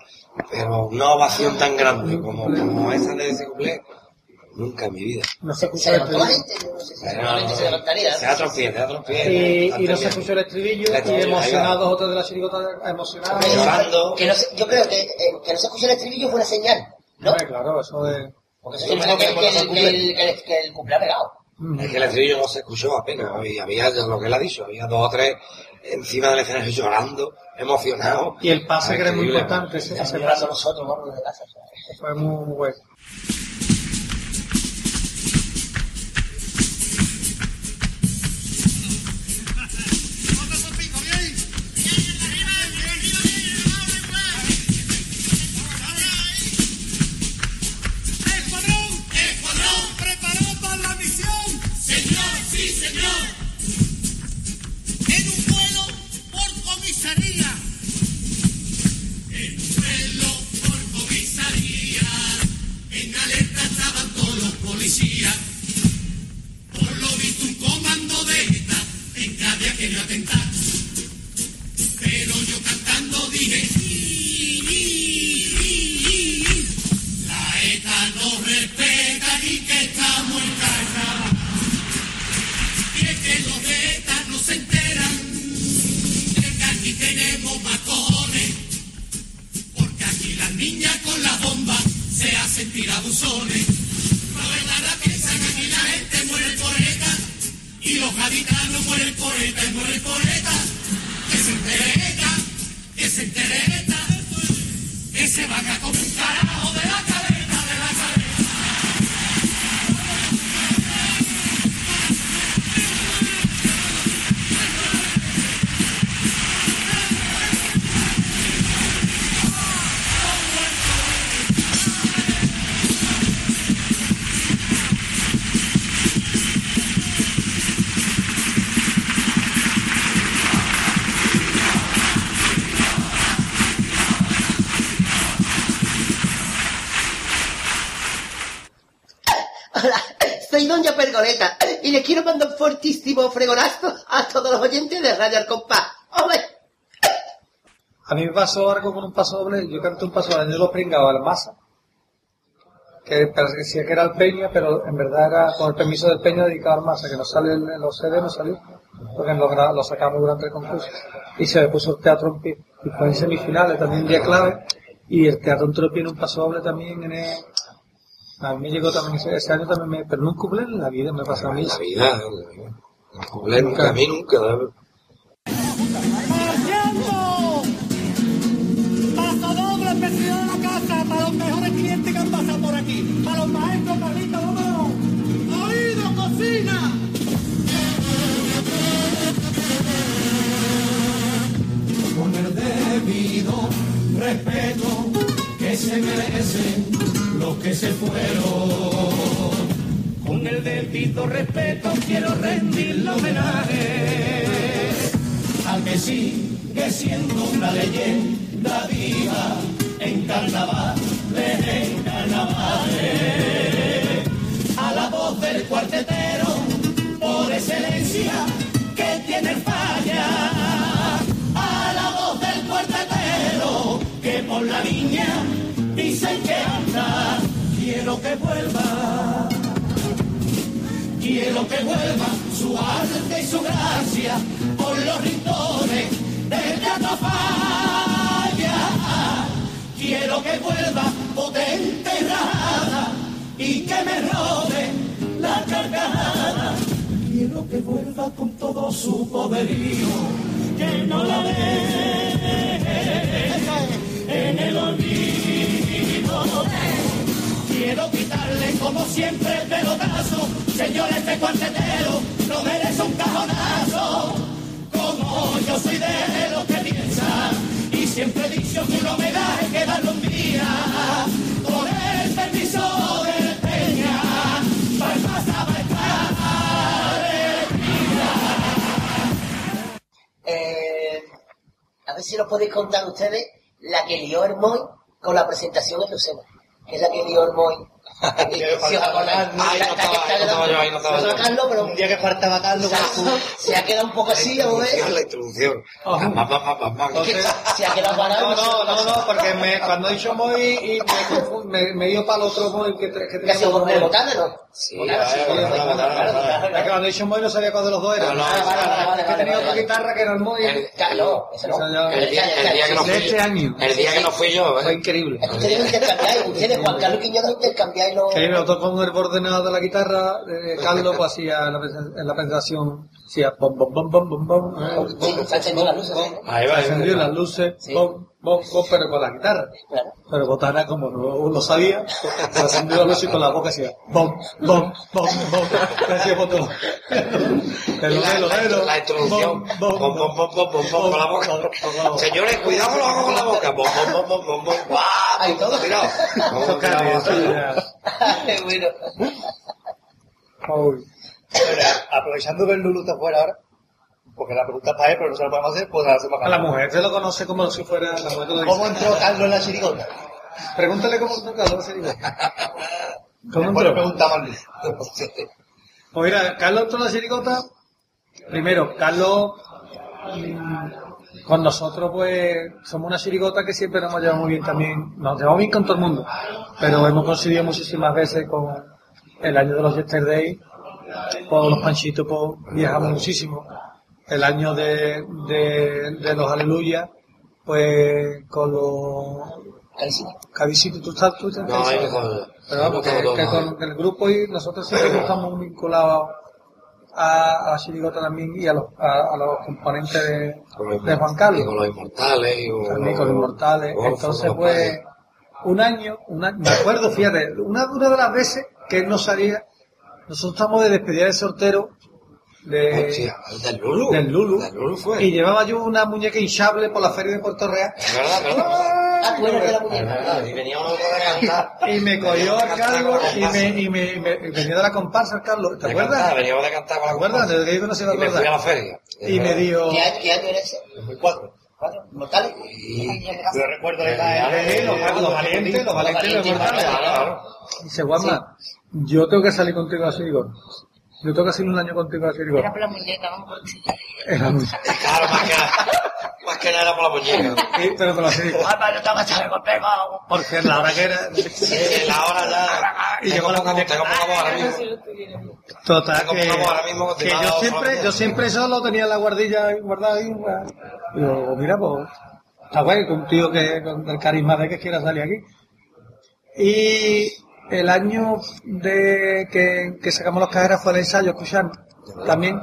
Pero una ovación tan grande como, como esa de ese cumple, nunca en mi vida. No se se escuchó el estribillo. se pie, teatro en pie. Y, no se escuchó el estribillo y emocionados otros de la chirigota emocionados. Llorando. Que no se- yo creo que, eh, que no se escuche el estribillo fue una señal, ¿no? Hombre, claro, eso es... Porque eso significa que, que, el- que, el- que, el- que el cumple ha pegado. Es que el estribillo no se escuchó apenas, y había lo que él ha dicho, había dos o tres encima del escenario llorando, emocionados. Y el pase que era muy importante, ese, ese pase nosotros, vamos, desde casa. fue muy bueno. En que. Pero yo cantando dije. La ETA no respeta ni que estamos en carnaval. Y es que los de ETA no se enteran de que aquí tenemos más cojones. Porque aquí las niñas con las bombas se hacen tirabuzones. La verdad piensan que aquí la gente muere por ETA. Y los gaditanos mueren por ETA y mueren por ETA. Que se entere ETA, que se entere ETA que se vaya como un carajo le quiero mandar un fortísimo fregonazo a todos los oyentes de Radio Al Compás. ¡Hombre! A mí me pasó algo con un paso doble, yo canté un paso doble de los pringados al masa, que parecía que era el Peña, pero en verdad era con el permiso del Peña dedicado al masa, que no sale en los CD, no salió, porque lo, lo sacamos durante el concurso. Y se me puso el teatro en pie, y fue en semifinales, también un día clave, y el teatro entró en un paso doble también en el... A mí llegó también ese, ese año también, me, pero no un cumple en la vida, me pasa a mí. La vida, el cumple nunca, a mí nunca. ¡Marchando! Paso doble, presión de la casa para los mejores clientes que han pasado por aquí. Para los maestros, Carlitos, vámonos. ¡Oído, cocina! Con el debido respeto que se merecen los que se fueron. Con el debido respeto quiero rendirle homenaje al que sigue siendo una leyenda viva en carnaval, en carnavales. A la voz del cuartetero, por excelencia, que tiene falla. A la voz del cuartetero, que por la niña dicen que. Quiero que vuelva Quiero que vuelva su arte y su gracia por los rincones del Teatro Falla. Quiero que vuelva potente y rajada y que me robe la carcajada. Quiero que vuelva con todo su poderío, que no la deje quiero quitarle como siempre el pelotazo. Señores, este cuartetero no merece un cajonazo. Como yo soy de los que piensan y siempre he dicho que un homenaje que darle un día. Con el permiso de Peña, palmas a Eh, a ver si nos podéis contar ustedes la que lió el Moy con la presentación en Lucena. Que es la que lió el Moy. Si Ahí no estaba, ahí no estaba yo, ahí no estaba yo. Carlos, pero Un día que faltaba Carlos, se ha, se ha quedado un poco así. Introducción, la introducción. Se ha quedado parado. no, no, no, no, porque me, cuando he dicho Moy y me, dio para el otro Moy que, que ¿Qué ha sido teníamos por botana, no? Sí. Es que cuando he dicho Moy no sabía cuál de los dos era. No, no, Ah, que tenía otra guitarra que era el Moy. Ese no. El día, que no fui. El día que no fui yo, Fue increíble. Es que ustedes intercambiáis, ustedes, Juan Carlos Quiñones, intercambiáis los... Que nosotros con el ordenador de la guitarra, eh, Carlos pues hacía en la, en la presentación, hacía bom, bom, bom, bom, bom, bom, eh, Sí, se han encendido las luces, ¿no? Ahí va, va. encendió las luces, Sí. bom, bom, bom, pero con la guitarra. Claro. Pero Botana, como no lo sabía, se encendió la luz y con la boca hacía bom, bom, bom, bom, le hacía botón. El La, introducción. Bom, bom, bom, bom, bom, bom, con la boca. Señores, cuidado lo hago con la boca. Bom, bom, bom, bom, bom, bom. Ahí todo. Cuidado. Bueno. Aprovechando que el Lulu está fuera ahora, porque la pregunta es para él, pero no se la podemos hacer, pues la hacemos A la mujer se lo conoce como si fuera la mujer la ¿Cómo entró Carlos en la chirigota? Pregúntale cómo entró Carlos. se digo. ¿Cómo Después le entró? preguntamos al Lulu. Pues mira, Carlos entró en la chirigota. Primero, Carlos, mm, con nosotros pues somos una chirigota que siempre nos hemos llevado muy bien también. Nos llevamos bien con todo el mundo. Pero hemos coincidido muchísimas veces con el año de los Yesterday. Por los panchitos pues, viajamos muchísimo. El año de, de, de los Aleluya, pues con los. Cabicitos, tú estás, tú estás No, ahí no. Pero vamos, que, con el grupo y nosotros siempre estamos vinculados a, a la chirigota también y a los, a, a los componentes de, Con los- de Juan Carlos, y Con los inmortales. y con también con los inmortales. Entonces, los pues, un año, un año, me acuerdo, fíjate, una, una de las veces que él no salía, nosotros estamos de despedida de sortero de, del Lulu. del Lulu, Del Lulu fue. y llevaba yo una muñeca hinchable por la feria de Puerto Real. Es verdad, es verdad. Ah, tú eres de la muñeca. verdad. Y venía uno de cantar. Y me cogió a Carlos y me, y me, y me- y venía de la comparsa el Carlos, ¿te acuerdas? cantar, Veníamos de cantar con ¿Te la acuerdas? comparsa. Desde que yo no se lo Y me fui a la acuerdas. feria. Y me dio... ¿Qué año, qué año era ese? 2004. ¿Cuatro? ¿Mortales? Y- Yo recuerdo de Eh, la... los, los valientes, los valientes de valientes, Mortales. claro, claro. Dice, Juanma, yo tengo que salir contigo a Sirigón. Yo tengo que un año contigo a Sirigón. Era por la muñeca, vamos. Era muy- Claro, más que, más que nada era por la muñeca. Sí, pero con la Sirigón. Juanma, yo tengo que salir contigo. Porque la hora que era... Eh, la hora ya. Y tengo llegó la muñeca. tengo poca voz ahora mismo. Total, Tengo que, poca voz ahora mismo que yo siempre, yo siempre solo tenía la guardilla guardada ahí. Y digo, mira, pues, está guay, con un tío que, con el carisma de que quiera salir aquí. Y el año de que, sacamos los cajeras fue el ensayo, escuchando. También,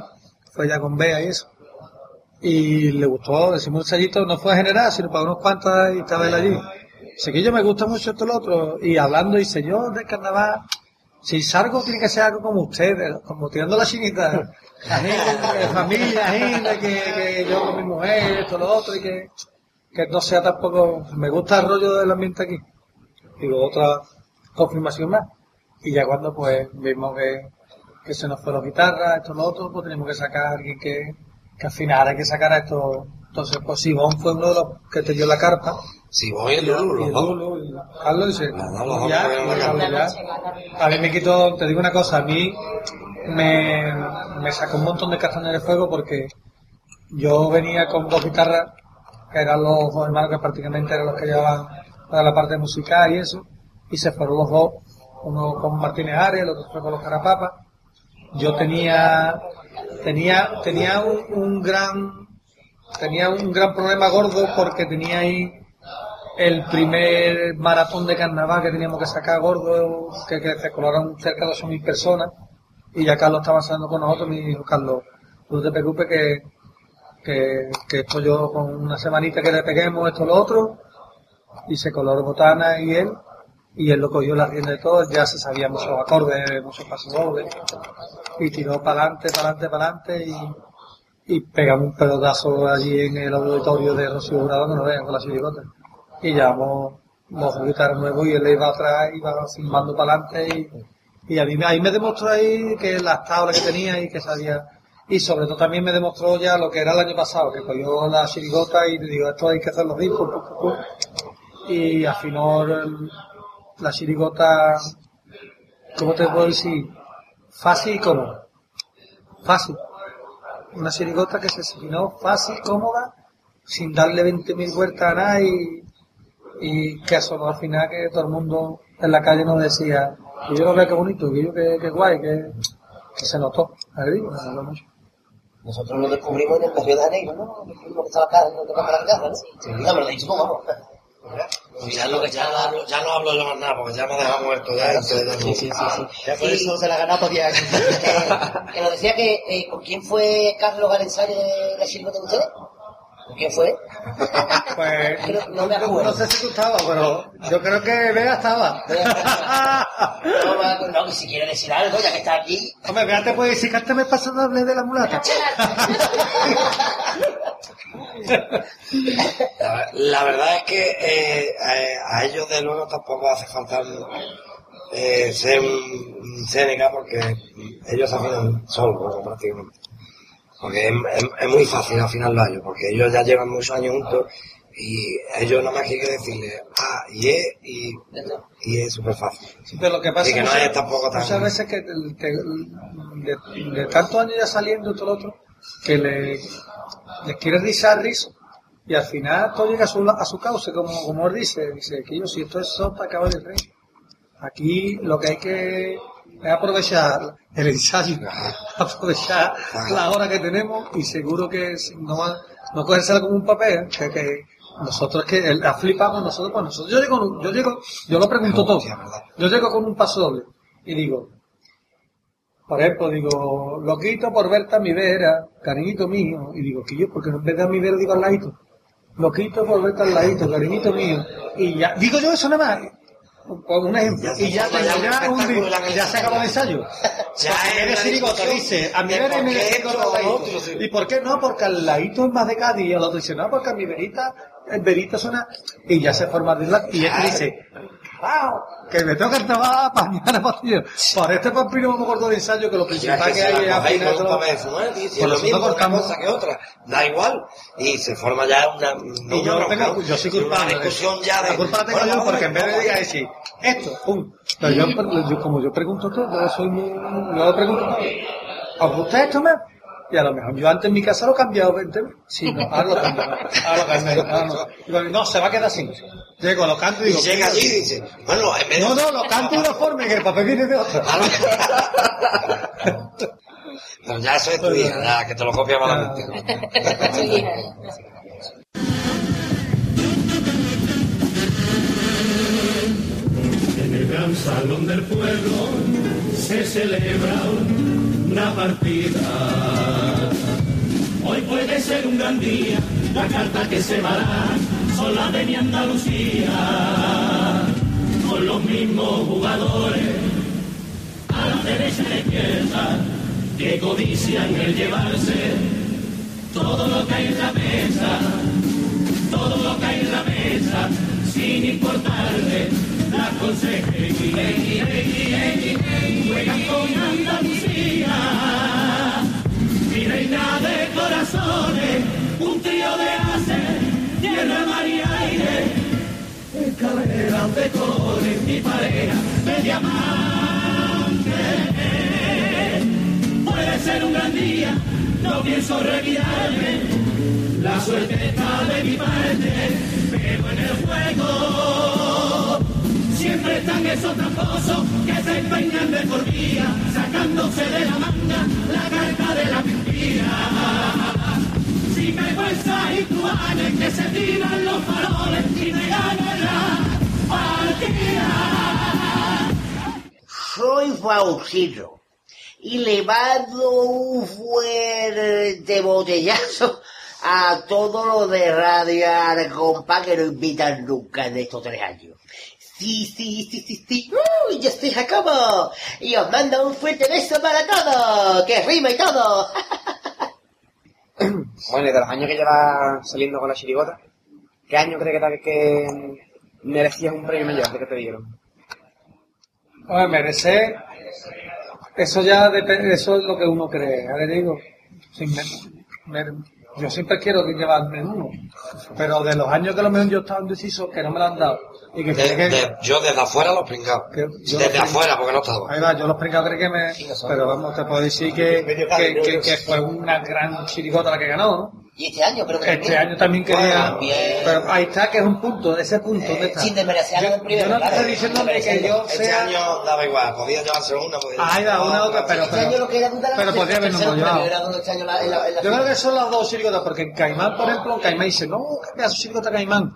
fue ya con Bea y eso. Y le gustó, decimos un ensayito, no fue general, sino para unos cuantos y estaba él allí. Sé que yo me gusta mucho esto y lo otro. Y hablando, dice yo del carnaval, si salgo tiene que ser algo como ustedes, como tirando la chinita. La gente, de familia, gente, que, que yo con mi mujer, esto, lo otro, y que, que no sea tampoco, me gusta el rollo del ambiente aquí. Digo, otra confirmación más. Y ya cuando pues vimos que, que se nos fue la guitarra, esto, lo otro, pues tenemos que sacar a alguien que, que al final hay que sacar a esto. Entonces, pues Sibón fue uno de los que te dio la carta. Si voy el Y Lulu, los dos. Y Carlos dice, ya, ya. A mí me quitó, te digo una cosa, a mí me, me sacó un montón de castañas de fuego porque yo venía con dos guitarras, que eran los dos hermanos que prácticamente eran los que llevaban toda la parte musical y eso, y se fueron los dos, uno con Martínez Arias, el otro fue con los Carapapas. Yo tenía, tenía, tenía un, gran, tenía un gran problema gordo porque tenía ahí el primer maratón de carnaval que teníamos que sacar gordo, que, se colaron cerca de 8.000 personas, y ya Carlos estaba hablando con nosotros y me dijo, Carlos, no te preocupes que, que, que esto yo con una semanita que le peguemos esto lo otro, y se coló Botana y él, y él lo cogió la rienda de todo, ya se sabía muchos acordes, muchos pasos dobles, y tiró para adelante, para adelante, para adelante, y, y pegamos un pelotazo allí en el auditorio de Rocío Jurado, que no vean con la chirigota. Y llevamos dos guitarras nuevos y él iba atrás, iba filmando para adelante, y, y a mí ahí me demostró ahí que las tablas que tenía y que sabía, y sobre todo también me demostró ya lo que era el año pasado, que cogió la chirigota y le digo, esto hay que hacerlo pu, pu. y afinó el- la chirigota, ¿cómo te puedo decir? Fácil y cómoda. Fácil. Una chirigota que se afinó fácil, cómoda, sin darle 20.000 vueltas a nada y, y que sonó al final que todo el mundo en la calle nos decía, que yo lo veo que bonito, que yo que, que guay, que, que se notó. Notó mucho. Nosotros lo descubrimos en el Río de Janeiro, ¿no? Descubrimos que estaba acá, no tocando la guitarra, ¿no? Sí, me lo he dicho, Ya no, ya, no hablo, ya no hablo yo más nada, porque ya me ha dejado muerto ya. entonces ya no- Ya por eso se la ha ganado por 10 años. que nos decía que, eh, ¿con quién fue Carlos Galensario de la chirigota de ustedes? ¿Con quién fue? Pues, Creo- no me no acuerdo. sé si tú estabas, pero yo creo que Vega estaba. No, no, que si quiere decir algo, ya que está aquí. Hombre, Vega te puede decir que antes me pasó doble de la mulata. La, la verdad es que eh, a, a ellos de luego tampoco hace falta eh, ser un, CNK porque ellos afinan solos prácticamente. Porque es, es- es muy fácil afinarlo a ellos, porque ellos ya llevan muchos años juntos y ellos nada más que hay que decirle A y E y, y es súper fácil. Sí, pero lo que pasa Y que no muchas- es tampoco tan- Muchas veces que, que de, de tantos años ya saliendo todo lo otro, que le, les quiere rizar rizo. Y al final todo llega a su, a su cauce, como, como él dice. Dice que yo, si esto es sopa, acaba de rey. Aquí lo que hay que es aprovechar el ensayo, aprovechar la hora que tenemos y seguro que no, va- no cogérsela como un papel, que, que nosotros que el- la flipamos nosotros, pues nosotros. Yo llego, yo llego, yo lo pregunto todo. Yo llego con un paso doble y digo, por ejemplo, digo, loquito por verte a mi vera, cariñito mío, y digo, que yo, porque en vez de a mi vera digo al ladito, loquito por verte al ladito, cariñito mío, y ya, digo yo eso nada más, por un ejemplo, y ya, ya, un di- ya se acabó el ensayo. Ya Porque es en vez de una chirigote discusión dice, a mi vera y mi al sí. ¿Y por qué no? Porque al ladito es más de Cádiz, y el otro dice, no, porque a mi verita, el verito suena, y ya se forma de la, y este dice, ¡Wow! Que me tengo que acabar mañana, pastillo. Por este pampino me acuerdo de ensayo que lo principal que hay es si Por es lo mismo una cortamos. cosa que otra, da igual, y se forma ya una, no Y yo, una tengo, yo soy una culpable. discusión ya de, La culpa la tengo yo porque en vez de vamos a decir esto, pum. Pero yo, como yo pregunto todo, yo soy muy, yo lo pregunto. ¿Os gusta esto más? Y a lo mejor yo antes en mi casa lo he cambiado 20 veces. Sí, no, ahora lo cambio. Ahora lo cambio. ahora no. Digo, no, se va a quedar así. Llego, lo canto y Y digo. llega allí y dice, bueno, en vez de... No, no, lo canto de una forma y que el papel viene de otra. Pero ya eso es tu hija, ya, que te lo copia malamente. En el gran salón del pueblo se celebra una partida. Hoy puede ser un gran día, la carta que se dará son las de mi Andalucía. Con los mismos jugadores, a la derecha y a izquierda, que codician el llevarse todo lo que hay en la mesa, todo lo que hay en la mesa, sin importarle la consejería. Juegan con Andalucía, mi reina de corazones, un trío de haces, tierra, mar y aire, escaleras de colores, mi pareja de diamante. Puede ser un gran día, no pienso retirarme. La suerte está de mi parte, pero en el juego siempre están esos tramposos que se empeñan de por día, sacándose de la manga la carta de la mentira. Si me y cubanes que se tiran los faroles y me ganan la partida. Soy Faustino y le mando un fuerte botellazo a todos los de Radio Arcompa que no invitan nunca en estos tres años. Sí, sí, sí, sí, sí. Uy, yo soy Jacobo. Y os mando un fuerte beso para todos. Que rima y todo. Bueno, y de los años que llevas saliendo con la chirigota, ¿qué año crees que, tal- que merecías un premio mayor de que te dieron? Oye, merecer, eso ya depende, eso es lo que uno cree. Ya le digo, sin me- me- yo siempre quiero que llevarme uno, pero de los años que lo mejor yo estaba indeciso, que no me lo han dado. Y que, De- cree que- de- yo desde afuera los pringado. Desde los- afuera, porque no estaba. Ahí va, yo los pringados creo que me... Pero vamos, te puedo decir que, que, que, que fue una gran chirigota la que ganó, ¿no? Y este año, pero que Este año también quería... También. Pero ahí está, que es un punto, ese punto, ¿dónde está? Sin desmerecer a Yo, primero, yo no claro. estoy diciendo que yo Este sea... año daba igual, podía llevarse una, podía Ahí va, una otra, pero... Este año lo que era pero, duda era pero podría habernos llevado. era este Yo creo que son las dos chirigotas, porque en Caimán, por ejemplo, Caimán dice, no, qué pedazo chirigota Caimán.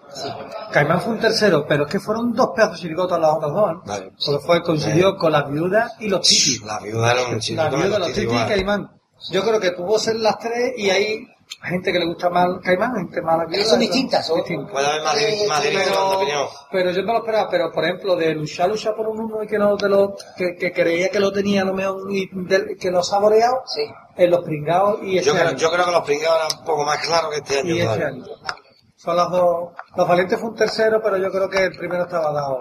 Caimán fue un tercero, pero es que fueron dos pedazos chirigotas las otras dos, ¿no? Vale. Porque fue, coincidió con las viudas y los titis. La viuda era un los titis y Caimán. Yo creo que tuvo ser las tres y hay gente que le gusta más Caimán, gente más la viuda. Son distintas, son- Distintas. Puede haber más, di- más de Pero, opinión. pero yo no lo esperaba, pero por ejemplo, de luchar, luchar por un uno y que no te lo, que, que creía que lo tenía a lo mejor y del- que lo ha saboreado, Sí. en los pringados y este Yo creo, año. yo creo que los pringados eran un poco más claros que este año. y este año. Son las dos. Los valientes fue un tercero, pero yo creo que el primero estaba dado.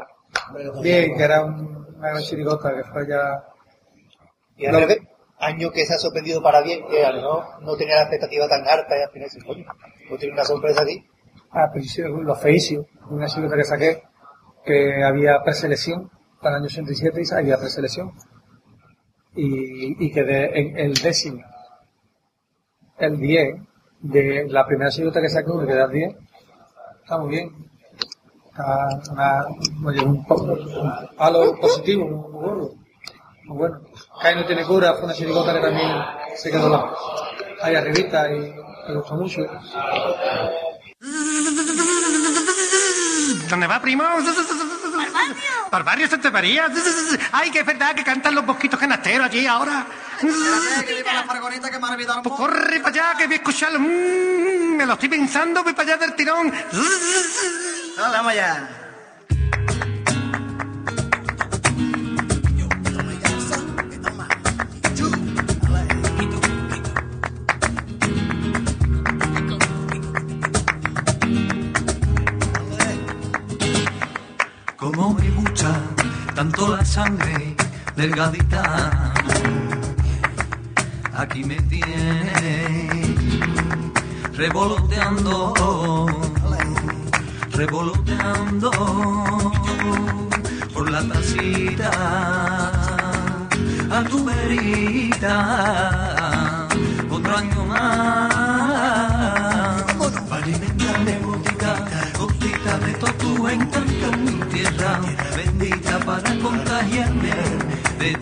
Bien, que era un- una gran chirigota, que fue ya. Y revés, año que se ha sorprendido para bien, que a lo mejor no tenía la expectativa tan alta y al final dices, coño, pues tiene una sorpresa aquí. Ah, sí, los feicios, una chirigota que saqué, que había preselección para el año 87 y había preselección. Y, y que de, en el décimo, el 10, de la primera chirigota que saqué, me queda el 10, está muy bien. Está una, oye, un, un palo positivo, muy, muy. Muy bueno. Kai no tiene cura, fue una chirigota que también se quedó la- ahí arribita y me gustó mucho. ¿Dónde va, primo? Para el barrio Santa María. Ay, que es verdad que cantan los bosquitos canasteros allí ahora. Pues corre para allá, que voy a escucharlo. Mm, me lo estoy pensando, voy para allá del tirón. Hola, vamos Como me gusta tanto la sangre delgadita. Aquí me tiene revoloteando, revoloteando por la tacita a tu verita. Otro año más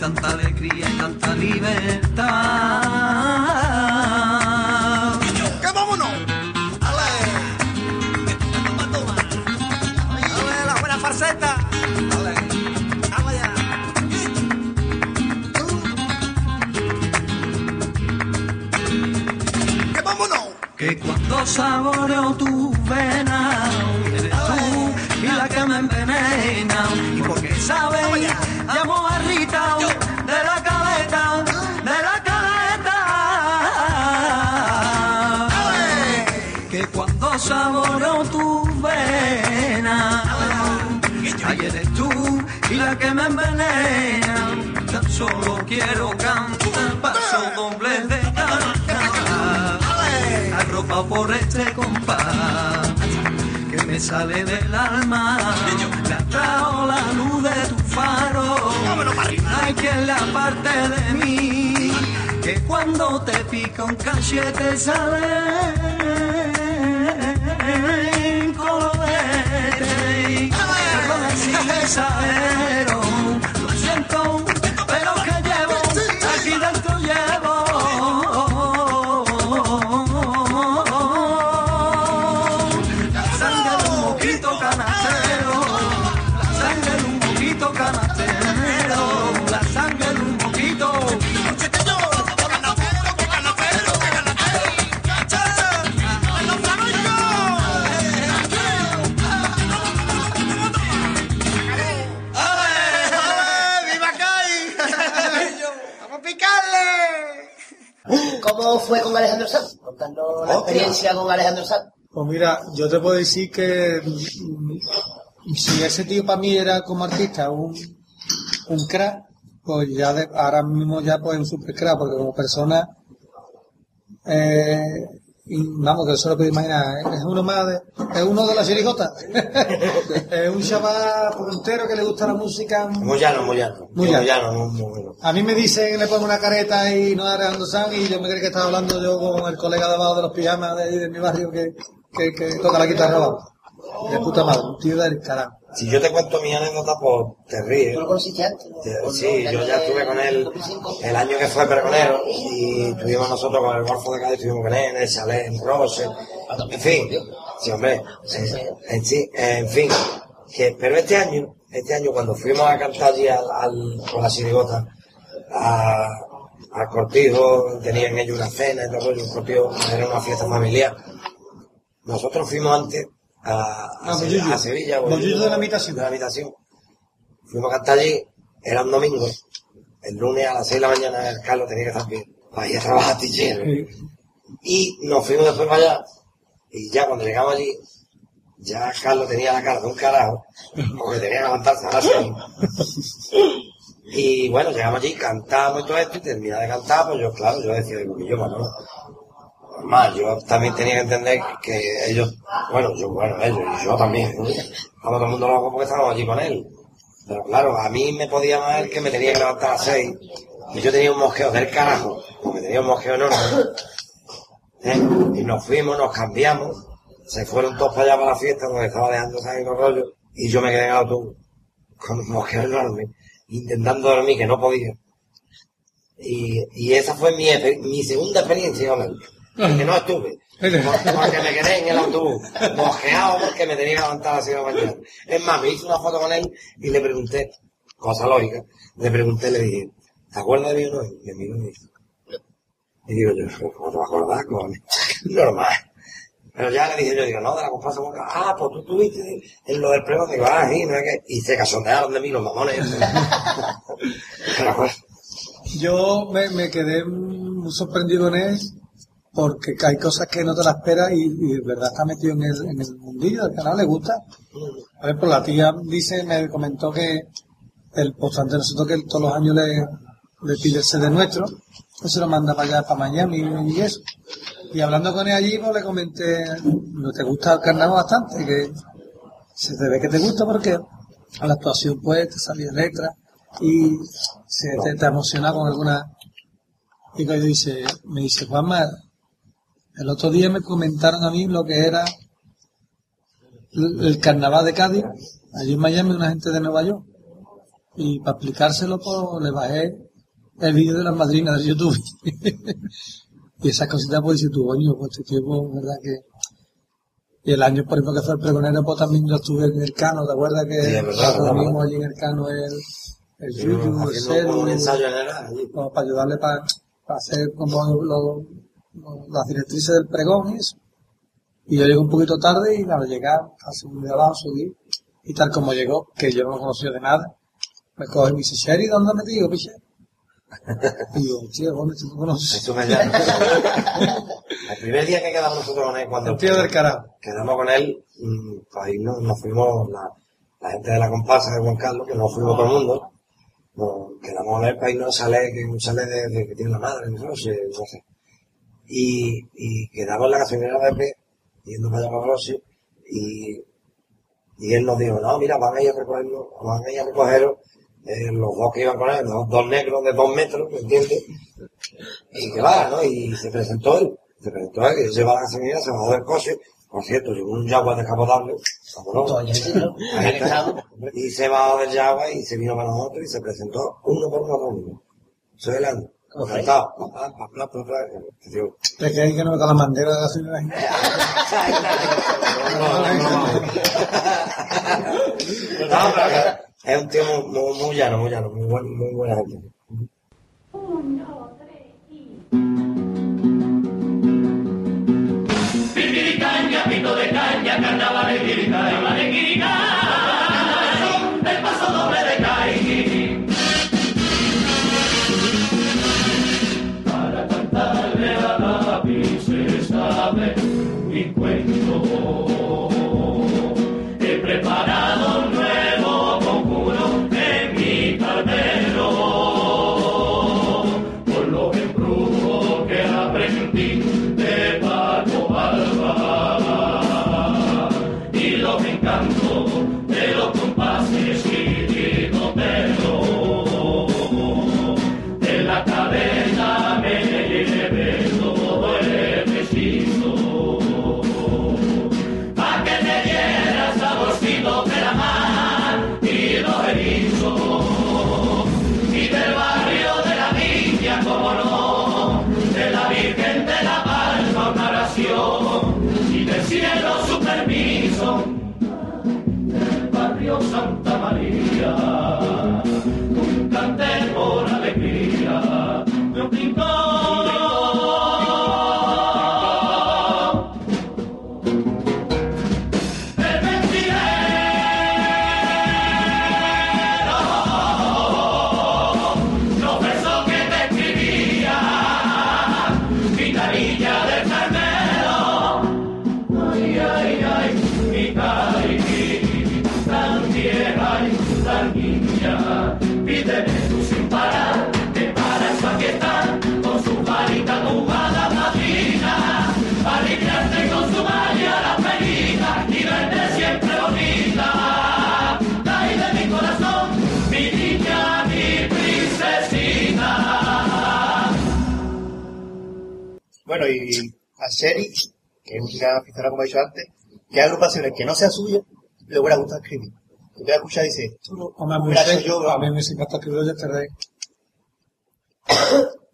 tanta alegría por este compás que me sale del alma. Le atrajo la luz de tu faro. Hay quien la aparte de mí. Que cuando te pica un cachete sale colorete. Perdón si experiencia con Alejandro Sanz. Pues mira, yo te puedo decir que mm, si ese tío para mí era como artista un, un crack, pues ya de- ahora mismo ya pues un super crack, porque como persona, eh, y vamos, que eso lo puedo imaginar, ¿eh? es uno más de, es uno de las chirigotas. es un chaval puntero que le gusta la música. Muy llano, muy llano. Muy Muy llano. muy, bueno. A mí me dicen, le pongo una careta y no Alejandro Sanz y yo me creí que estaba hablando yo con el colega de abajo de los pijamas de, ahí de mi barrio que, que, que toca la guitarra abajo. De puta madre, un tío del carajo. Si yo te cuento mi anécdota, pues te ríes. ¿Tú lo Sí, yo ya estuve con él el año que fue pregonero y estuvimos nosotros con el Golfo de Cádiz, estuvimos con él en el chalet, en Rose, en fin, sí hombre, en, sí, en fin, que, pero este año, este año cuando fuimos a cantar allí al, al- con la sirigota, a, al cortijo, tenían ellos una cena y todo, y un cortijo, era una fiesta familiar, nosotros fuimos antes a, a, Ah, Bollillo. a Sevilla, Bollillo de la habitación. de la habitación. Fuimos a cantar allí, era un domingo, el lunes a las 6 de la mañana el Carlos tenía que estar bien, para ir a trabajar. Y nos fuimos después para allá, y ya cuando llegamos allí, ya Carlos tenía la cara de un carajo, porque tenía que levantarse a las 6. Y bueno, llegamos allí, cantamos y todo esto, y terminé de cantar, pues yo, claro, yo decía, digo, yo, bueno, normal, yo también tenía que entender que ellos, bueno, yo, bueno, ellos, y yo también, estaba todo el mundo loco porque estábamos allí con él. Pero claro, a mí me podía más el que me tenía que levantar a las seis, y yo tenía un mosqueo del carajo, porque tenía un mosqueo enorme. ¿eh? Y nos fuimos, nos cambiamos, se fueron todos para allá para la fiesta donde estaba dejando salir los rollos, y yo me quedé en el autobús, con un mosqueo enorme, intentando dormir, que no podía. Y, y esa fue mi, mi segunda experiencia con él. Que no estuve. Porque porque me quedé en el autobús, mosqueado porque me tenía que levantar a las 6 de la mañana. Es más, me hice una foto con él y le pregunté, cosa lógica, le pregunté, le dije, ¿te acuerdas de mí o no? Y me miró y me dice, y digo yo, ¿cómo te vas a acordar, cojones? Normal. Pero ya le dije yo, digo, no, de la comparsa boca, ah, pues tú estuviste en lo del pregón, digo, ah, sí, no es que, y se casondearon de mí los mamones. Pero pues, Yo me, me quedé muy sorprendido en él porque hay cosas que no te las esperas y, de verdad está metido en el, en el mundillo del canal, le gusta. A ver, pues la tía dice, me comentó que el postante de nosotros que todos los años le, le pide CD nuestro, pues se lo manda para allá, para Miami y eso. Y hablando con él allí, pues le comenté, no te gusta el carnaval bastante, que se te ve que te gusta porque a la actuación pues te salía letra y se te, te emociona con alguna y dice me dice Juanma el otro día me comentaron a mí lo que era el, el carnaval de Cádiz allí en Miami una gente de Nueva York y para explicárselo pues le bajé el vídeo de las madrinas de YouTube y esas cositas pues dices tú coño pues este tiempo verdad que y el año, por ejemplo, que fue el pregonero, pues también yo estuve en el Cano, ¿te acuerdas que Sí, verdad, verdad. reunimos allí en el Cano el, el Yuyu, el ensayo general allí. como para ayudarle para, hacer como lo- lo- las directrices del pregón y eso. Y yo llegué un poquito tarde y al llegar, al segundo de abajo subí, y tal como llegó, que yo no lo conocía de nada, me coge y me dice, Sherry, ¿dónde has metido, piche? Y yo, tío, ¿dónde tú conoces? Eso me llama. El primer día que quedamos nosotros con él, cuando El tío del carajo. quedamos con él, mm, pues ahí nos, nos fuimos, la, la gente de la comparsa de Juan Carlos, que nos fuimos todo el mundo, nos quedamos con él para irnos a que un chalet de, de- que tiene la madre, no sé, no sé. Y, y quedamos en la gasolinera de P, yendo para allá para Rossi, y, y él nos dijo, no, mira, van a ir a recogerlo, van a ir a recogeros, eh, los dos que iban con él, los dos negros de dos metros, ¿me entiendes? Y que va, ¿no? Y se presentó él, se presentó él, que se va a la gasolinera, se bajó del coche, por cierto, llevó un Jaguar descapotable, y se bajó del Jaguar y se vino para nosotros y se presentó uno por uno uno. Soy el año. Cantado. Pa, pa, pa, pa, pa, pa. Digo, ¿Te crees que no me da la bandera de la es un tío muy, llano, muy llano, muy, buen, muy buena gente. Caña, pito de caña, carnaval de carnaval de Quirica, son del paso doble de Caí. Sherry, que es un gran aficionado, como he dicho antes, que hay agrupaciones que no sea suya, le hubiera gustado escribir. Usted escucha y dice, esto lo Hombre, me hecho yo, a mí me encanta escribir Yesterday.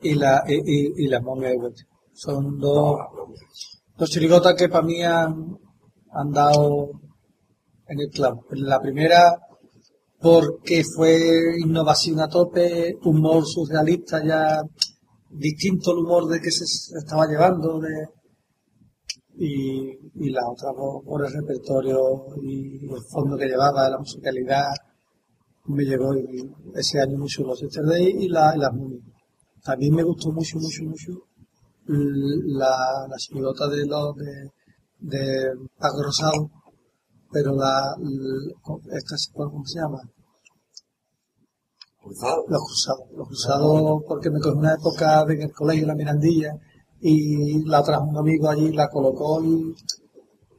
Y la, y, y, y la momia de vuelta. Son dos, dos chirigotas que para mí han, han dado en el clavo. La primera, porque fue innovación a tope, humor surrealista ya distinto al humor de que se estaba llevando de, y, y la otra por, por el repertorio y el fondo que llevaba, la musicalidad, me llegó y- ese año mucho los Yesterday y, la, y las Moonies. También me gustó mucho, mucho, mucho la, la de los de, de Paco Rosado, pero la, l- esta, ¿cómo se llama? Los cruzados. Los cruzados porque me cogió una época de en el colegio, la Mirandilla, y la trajo un amigo allí, la colocó y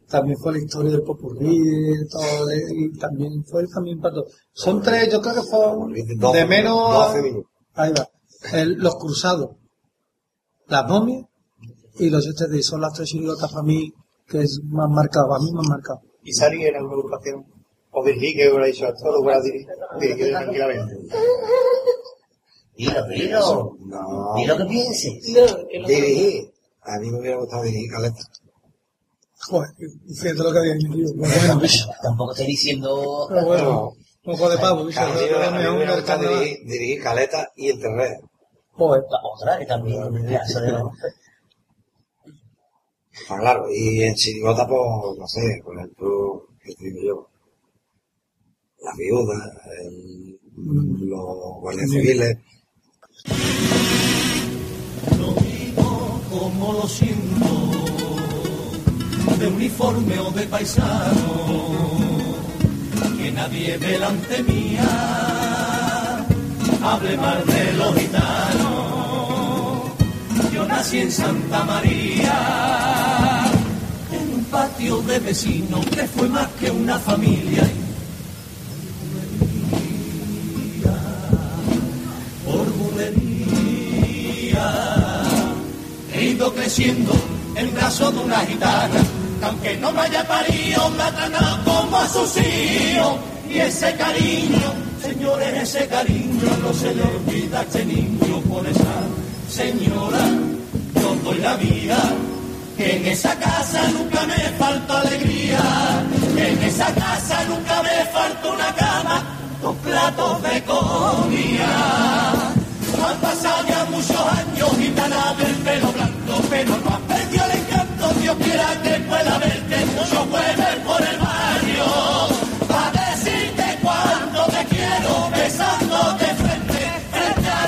también fue la historia del popurrí, de todo, de- y también fue también para todo. Son tres, yo creo que fueron de menos a- ahí va. El- los cruzados, las momias y los yesterday son las tres chirigotas para mí que es más marcado, a mí más marcado. y Sari en alguna agrupación, o dirigir, que hubiera dicho esto, lo hubiera diri- dirigido tranquilamente. Dilo, dilo. No. Dilo que pienses. Dirigir. A mí me hubiera gustado dirigir Caleta. Joder, fíjate lo que había metido. Bueno. Tampoco estoy diciendo... Pero bueno, un poco de pavo, bicho. A mí me- Pero a mí me mejor hubiera gustado dirigir, dirigir Caleta y el Terré. Joder. Otra que también. Pues claro, y en Chirigota, pues, no sé, por ejemplo, ¿qué te digo yo? Las viudas, el- los guardias civiles. Como lo siento, de uniforme o de paisano, que nadie delante mía hable mal de los gitanos. Yo nací en Santa María, en un patio de vecinos que fue más que una familia. Creciendo en brazo de una gitana, que aunque no me haya parido, me como a sus hijos. Y ese cariño, señores, ese cariño no se le olvida a este niño por esa señora. Yo doy la vida, que en esa casa nunca me faltó alegría, que en esa casa nunca me faltó una cama, dos platos de comida. Han pasado ya muchos años y gitana del pelo blanco, pero no has perdido el encanto. Dios quiera que pueda verte muchos jueves por el barrio. Pa' decirte cuánto te quiero, besándote frente, frente a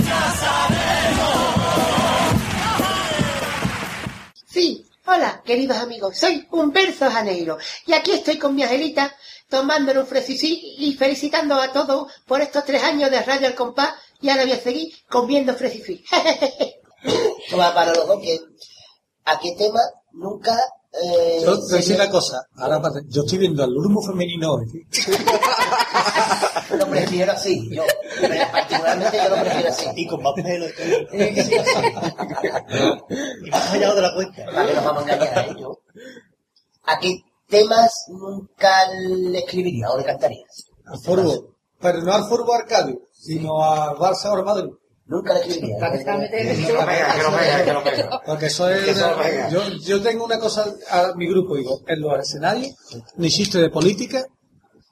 Sí, hola, queridos amigos, soy Humberto Janeiro y aquí estoy con mi Angelita tomando un fresicí y felicitando a todos por estos tres años de Radio al Compás y ahora voy a seguir comiendo fresicí. Va para los dos que... ¿A qué tema nunca... Eh, Yo te a se- una cosa, ahora yo estoy viendo al Lurmo femenino hoy. Lo prefiero así, yo. Particularmente yo lo prefiero así. Y con más pelo. y todo. y más callado de la cuenta. ¿Para qué nos vamos a engañar, eh? Yo. ¿A qué temas nunca le escribiría o le cantaría? Al fútbol. Pero no al fútbol Arcadio, sino al Barça o al Madrid. Nunca le escribiría. Porque eso es. Que yo, yo tengo una cosa a mi grupo, digo, en los escenarios, ni chiste de política,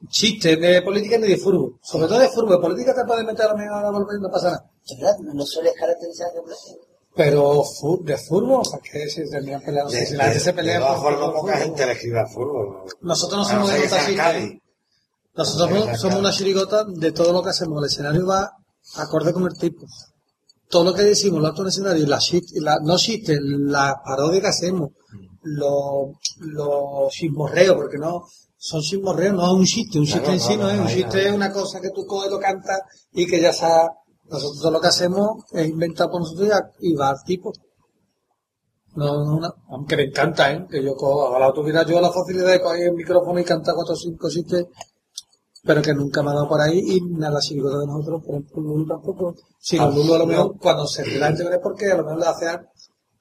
chiste de política ni de fútbol. Sobre todo de fútbol. De política te puedes meter a lo mejor ahora volver, no pasa nada. Es verdad, no suele caracterizar de Pero fu- de fútbol, ¿para qué se terminan peleando? De, si la gente se pelea de todas por- formas, poca fútbol. gente le escribe al fútbol. Nosotros no A somos de ser Nosotros somos, somos una chirigota de todo lo que hacemos. El escenario va acorde con el tipo. Todo lo que decimos, lo acto en el escenario, la, la- no chistes, la parodia que hacemos, los los chismorreos, porque no son chismorreos, no es un chiste. Un Claro, chiste en sí no, no es un chiste, es una cosa que tú coges, lo cantas y que ya sabes. Nosotros todo lo que hacemos es inventar por nosotros y a- y va al tipo. No, no, aunque me encanta, ¿eh? Que yo cojo, ojalá tuviera yo la facilidad de coger el micrófono y cantar cuatro o cinco chistes, pero que nunca me ha dado por ahí y nada, chirigota de nosotros, por ejemplo, Lulu tampoco. Si no, Lulu a lo mejor cuando se la gente es porque a lo mejor le hace algo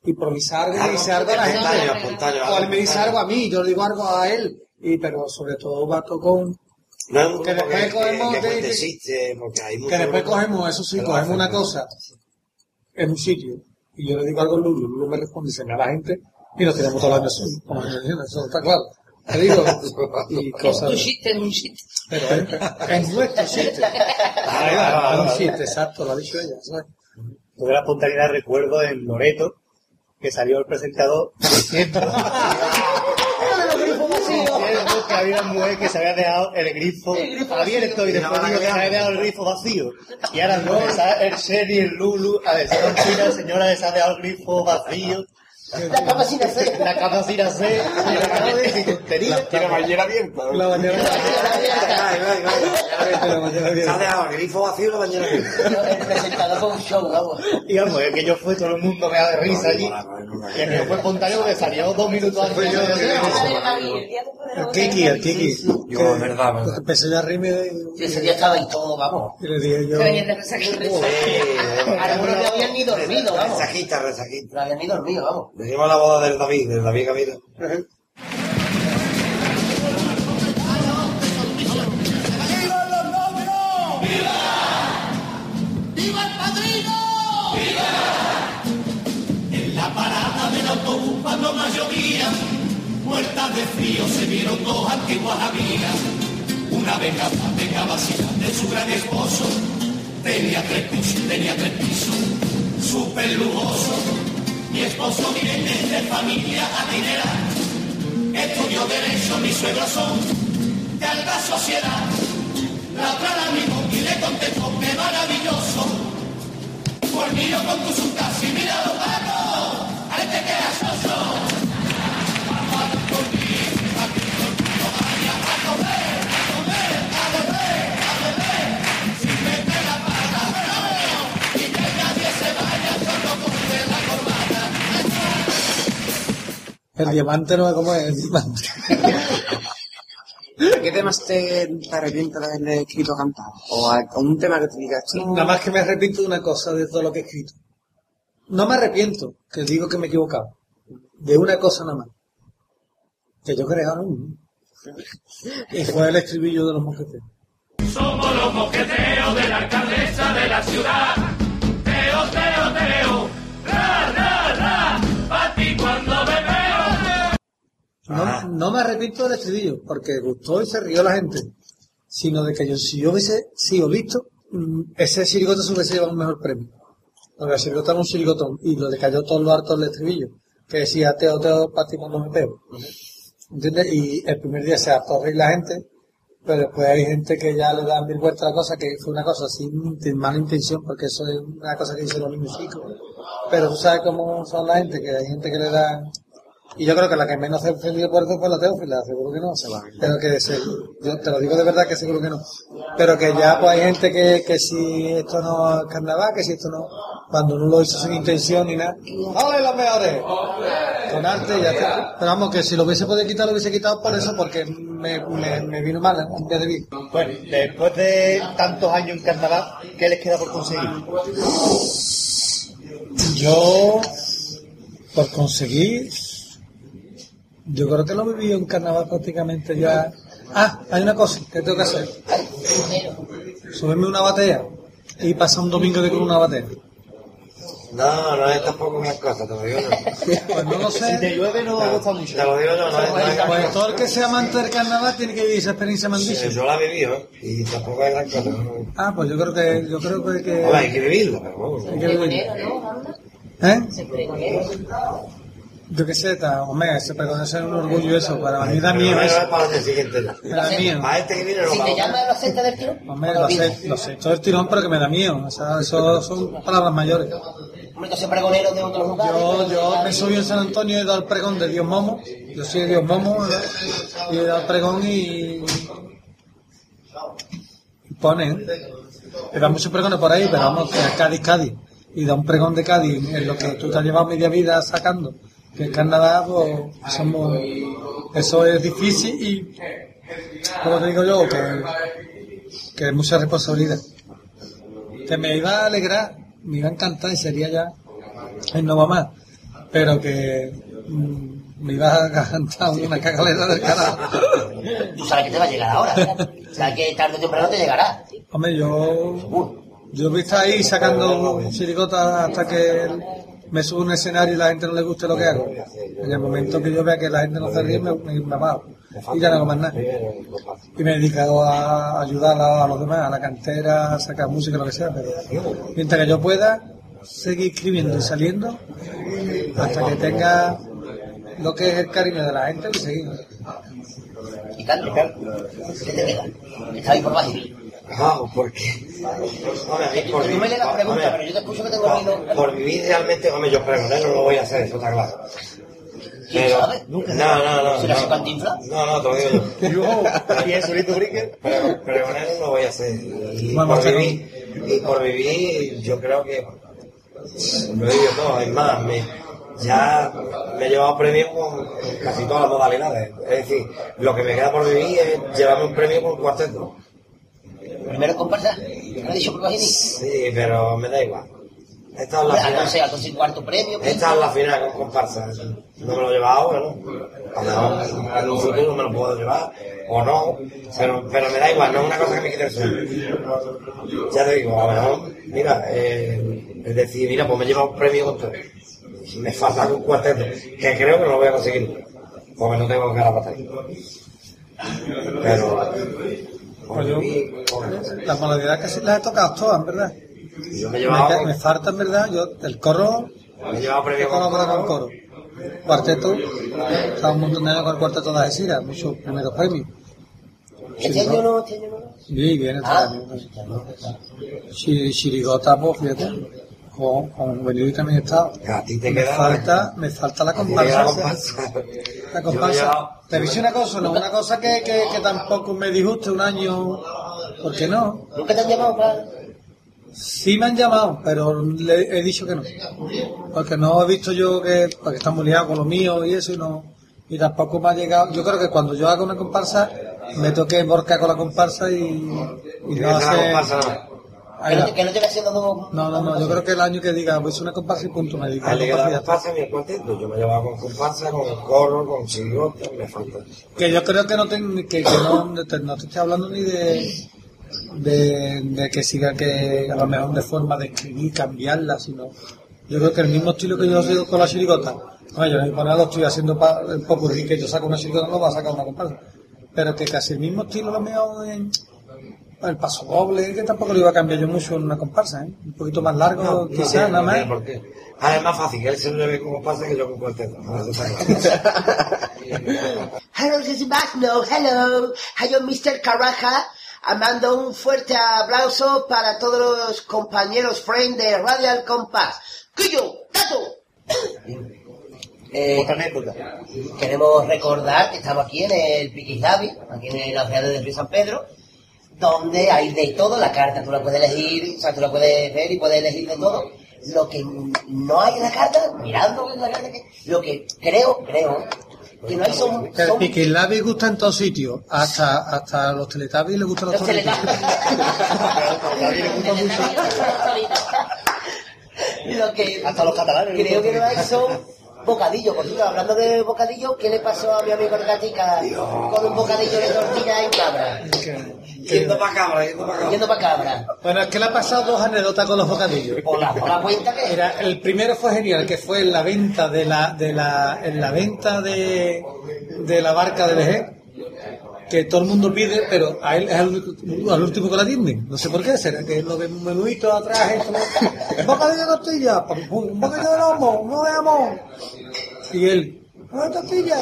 improvisar y Algo dice algo a la gente. O él me dice algo a mí, yo le digo algo a él. Y, pero sobre todo va con No es un que después que, cogemos que, porque hay después cogemos, eso sí, cogemos una cosa en un sitio y yo le digo algo a Lulu, Lulu me responde, se me va la gente y nos tiramos todos los años eso está claro. Te digo, y cosas. Tu chiste es un chiste. Pero es, es nuestro va, es un chiste, exacto, lo ha dicho ella. de la espontaneidad recuerdo en Loreto que salió el presentador diciendo diciendo que había una mujer que se había dejado el grifo abierto y después dijo que se había dejado el grifo vacío. Y ahora no, el Sherry, el Lulu, a decir la señora que se ha dejado el grifo vacío. La cama sin hacer. La. Y decir tontería. Tiene bañera abierta. La bañera bañera Se ha dejado el grifo vacío y la bañera abierta. El presentador con un show, vamos. Y vamos, el que yo fue, todo el mundo me da de risa allí. Y el que fue espontáneo que salió dos minutos antes. Fue el Kiki, el Kiki. Yo, es verdad. Empecé ya a reírme ese día estaba ahí todo, vamos. y le dije yo. Que venían de resaca y risa. Algunos no habían ni dormido, vamos. Resajita, resajita. No habían ni dormido, vamos. Decimos la boda del David, del David autobús cuando más llovía, muertas de frío se vieron dos antiguas amigas. Una vengaba, vengaba de su gran esposo. Tenía tres pisos, tenía tres pisos, súper lujoso. Mi esposo viene de familia adinerada. Estudió derecho, mis suegros son de alta sociedad. La otra la mismo y le contestó, qué maravilloso. Por mí yo con tu subcasi, mira los patos, a este que es soso. El diamante no es como es el diamante. ¿Qué temas te, te arrepientes de haberle escrito o cantado? O, a- un tema que te digas, "Esto Nada más que me arrepiento de una cosa de todo lo que he escrito. No me arrepiento, que digo que me he equivocado. De una cosa nada más. Que yo creaba uno. Y fue el estribillo de los mosqueteros. Somos los mosqueteros de la alcaldesa de la ciudad. No, no me arrepiento del estribillo, porque gustó y se rió la gente. Sino de que yo, si yo hubiese sido visto, mm, ese chirigota se hubiese llevado un mejor premio. Porque el chirigota era un chirigotón y lo le cayó todo lo harto del estribillo. Que decía, teo, teo, para ti cuando me pego. ¿Entiendes? Y el primer día se hartó a reír la gente, pero después hay gente que ya le da mil vueltas a la cosa, que fue una cosa sin, sin mala intención, porque eso es una cosa que dicen los niños chicos. Pero tú sabes cómo son la gente, que hay gente que le da... Y yo creo que la que menos se ha ofendido por eso fue la teófila, seguro que no. Pero que se- yo te lo digo de verdad que seguro que no. Pero que ya pues hay gente que, que si esto no es carnaval, que si esto no, cuando no lo hizo sin intención ni nada. ¡Ole los mejores! Con arte y ya está. Pero vamos, que si lo hubiese podido quitar, lo hubiese quitado por eso, porque me, me, me vino mal día de bien. Bueno, después de tantos años en carnaval, ¿qué les queda por conseguir? Yo, por conseguir, yo creo que lo viví en carnaval prácticamente ya. Ah, hay una cosa que tengo que hacer. Subirme una batea y pasar un domingo de con una batea. No, no es tampoco una cosa, te lo digo yo. Pues no lo sé. Si te llueve no gusta mucho. Te lo digo yo, no es, no es Pues todo el que sea amante del carnaval tiene que vivir esa experiencia Sí, mandísima. Yo la he vivido ¿eh? y tampoco es gran cosa. ¿no? Ah, pues yo creo que, yo creo que, que hay que vivirlo, pero vamos. hay que vivirlo. ¿Eh? Yo qué sé, ta, hombre, ese perdón es un orgullo eso, para mí da miedo eso. para el siguiente. da miedo. Para este que viene no Si te llama lo acepta del tiro, Hombre, lo sé, lo sé, todo el tirón, pero que me da miedo. O sea, eso son palabras mayores. Hombre, que soy pregonero de otros lugares. Yo, yo me subí en San Antonio y he dado el pregón de Dios Momo. Yo soy Dios Momo. Y he dado el pregón y. y ponen. He dado muchos pregones por ahí, pero vamos, Cádiz, Cádiz. Y da un pregón de Cádiz en lo que tú te has llevado media vida sacando. Que en Canadá, pues, somos. Eso es difícil y. Como te digo yo, que, que es mucha responsabilidad. Que me iba a alegrar, me iba a encantar y sería ya. Él no va más. pero que mm, me iba a cantar una cagalera del carajo. Tú sabes que te va a llegar ahora. O sea, que tarde o temprano te llegará. Hombre, yo, yo a estar ahí sacando chirigotas hasta que me subo a un escenario y la gente no le guste lo que hago. En el momento que yo vea que la gente no se ríe, me, me, me. Y ya no hago más nada. Y me he dedicado a ayudar a, los demás, a la cantera, a sacar música, lo que sea. Pero mientras que yo pueda, seguir escribiendo y saliendo hasta que tenga lo que es el cariño de la gente y seguir. Y Carlos, ¿qué te queda? Está ahí por Bajil. Ah, porque. Mí por me lees hombre, pero yo te escucho que tengo. Por vivir realmente, hombre, yo pregoné no lo voy a hacer, eso está claro. ¿Quién Pero, sabe? no, no, no. ¿Será no. su cantinfla? No, no, te lo digo yo. ¿Y? Pero no lo voy a hacer. Y Bueno, por vivir, y por vivir, yo creo que lo he vivido todo. Es más, me, ya me he llevado premios con casi todas las modalidades. Es decir, lo que me queda por vivir es llevarme un premio con cuarteto. Primero comparsa. ¿No he dicho por Bajil? Sí, pero me da igual. Esta es la final. algo sin cuarto premio. Esta es la final con comparsa. No me lo he llevado ahora, ¿no? A lo mejor en un futuro me lo puedo llevar, o no, pero, pero me da igual, no es una cosa que me quite el sueño. Ya te digo, a lo mejor, mira, eh, es decir, mira, pues me he llevado un premio con todo. Me falta un cuarteto, que creo que no lo voy a conseguir, porque no tengo ganas para estar. Pero, Pues yo, las modalidades casi las he tocado todas, en verdad. yo me falta, en verdad, yo, el coro, me he llevado premio he colaborado con con coro. Cuarteto, estaba un montón de años con el cuarteto de Algeciras, muchos primeros premios. Este año no, este año no. Sí, bien, este Ah, Chirigota, pues fíjate, con, con Benito también. A ti te Me queda- falta, me falta la comparsa. la comparsa. Te dice una cosa, no, una cosa que, que, que tampoco me disguste un año, ¿por qué no? ¿Nunca te han llamado para...? Sí me han llamado, pero le he dicho que no. Porque no he visto yo que, porque están muy liados con lo mío y eso y no, y tampoco me ha llegado. Yo creo que cuando yo haga una comparsa, me toque borcar con la comparsa y, y no no. Que no, que no te haciendo. No, no, no, yo creo que el año que diga, voy a hacer una comparsa y punto, me diga. Al llegar a la comparsa y cuarteto, yo me he llevado con comparsa, con coro, con chirigota, me falta. Que yo creo que no te, que, que no, te, no te estoy hablando ni de, de, de que siga que a lo mejor de forma de escribir, cambiarla, sino yo creo que el mismo estilo que yo sigo con la chirigota, bueno, yo en el panel lo estoy haciendo pa, un poco y que yo saco una chirigota no va a sacar una comparsa, pero que casi el mismo estilo lo mío en el paso doble, que tampoco lo iba a cambiar yo mucho en una comparsa, ¿eh? un poquito más largo, No, quizás, tiene- nada no más. qué. Ah, es más fácil que él se lo lleve con comparsa que yo con cuarteto. No. Hello, this is Magno. Hello. Hello, Mr. Caraja. Mando un fuerte aplauso para todos los compañeros friend de Radial Compass. ¡Cuyo! ¡Tato! Eh, Otra anécdota. queremos recordar que estamos aquí en el Piquislavi, aquí en la ciudad de Río San Pedro, donde hay de todo, la carta tú la puedes elegir, o sea, tú la puedes ver y puedes elegir de todo. Lo que no hay en la carta, mirando en la carta, que, lo que creo, creo, que no hay son... El son Piquilabi gusta en todos sitios, hasta, hasta los Teletubbies le gustan los Los toritos. Lo que Hasta los catalanes. creo que no hay son bocadillos. Por hablando de bocadillos, ¿qué le pasó a mi amigo el Gatica con un bocadillo de tortilla en cabra? Yendo para cabra, yendo para cabra. Yendo para cabra. Bueno, es que le ha pasado dos anécdotas con los bocadillos. Por la, por la cuenta que... Era, el primero fue genial, que fue en la venta de la, de la, en la venta de, de la barca de Vejer, que todo el mundo pide, pero a él es al, último que la atienden. No sé por qué, será que lo de un menuito atrás, esto, ¿no? bocadillo de tortilla, un bocadillo de lomo, no de jamón. Y él, una tortilla.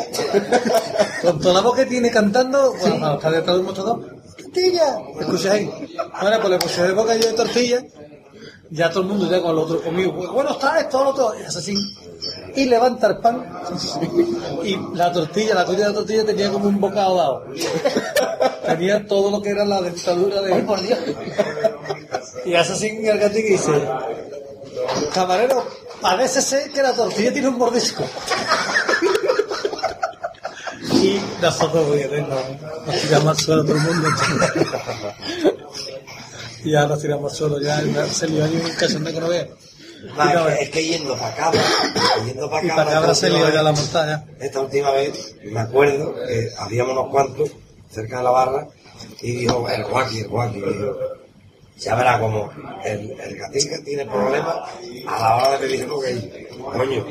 Con toda la voz que tiene cantando, bueno, cuando está detrás de un mostrador, tortilla. ¿Escuchas ahí? Bueno, pues le puse el bocadillo de tortilla ya todo el mundo ya con el otro conmigo, pues, bueno está esto, lo otro, y es así. Y levanta el pan y la tortilla, la tortilla de la tortilla tenía como un bocado dado. Tenía todo lo que era la dentadura de... por Dios! Y hace así el gatito y dice, camarero, parece ser que la tortilla tiene un mordisco. Y nosotros, oye, nos, nos tiramos al suelo todo el mundo. Y ya nos tiramos al suelo, ya se lió un cachondeo que no. No, es, que, es que yendo para Cabra, yendo para Y Cabra, para Cabra esta se última lió ya vez- la montaña. Esta última vez, me acuerdo que habíamos unos cuantos cerca de la barra y dijo, el guaki, el dijo, ya verá como el, el gatica tiene problemas a la hora de pedir porque, coño,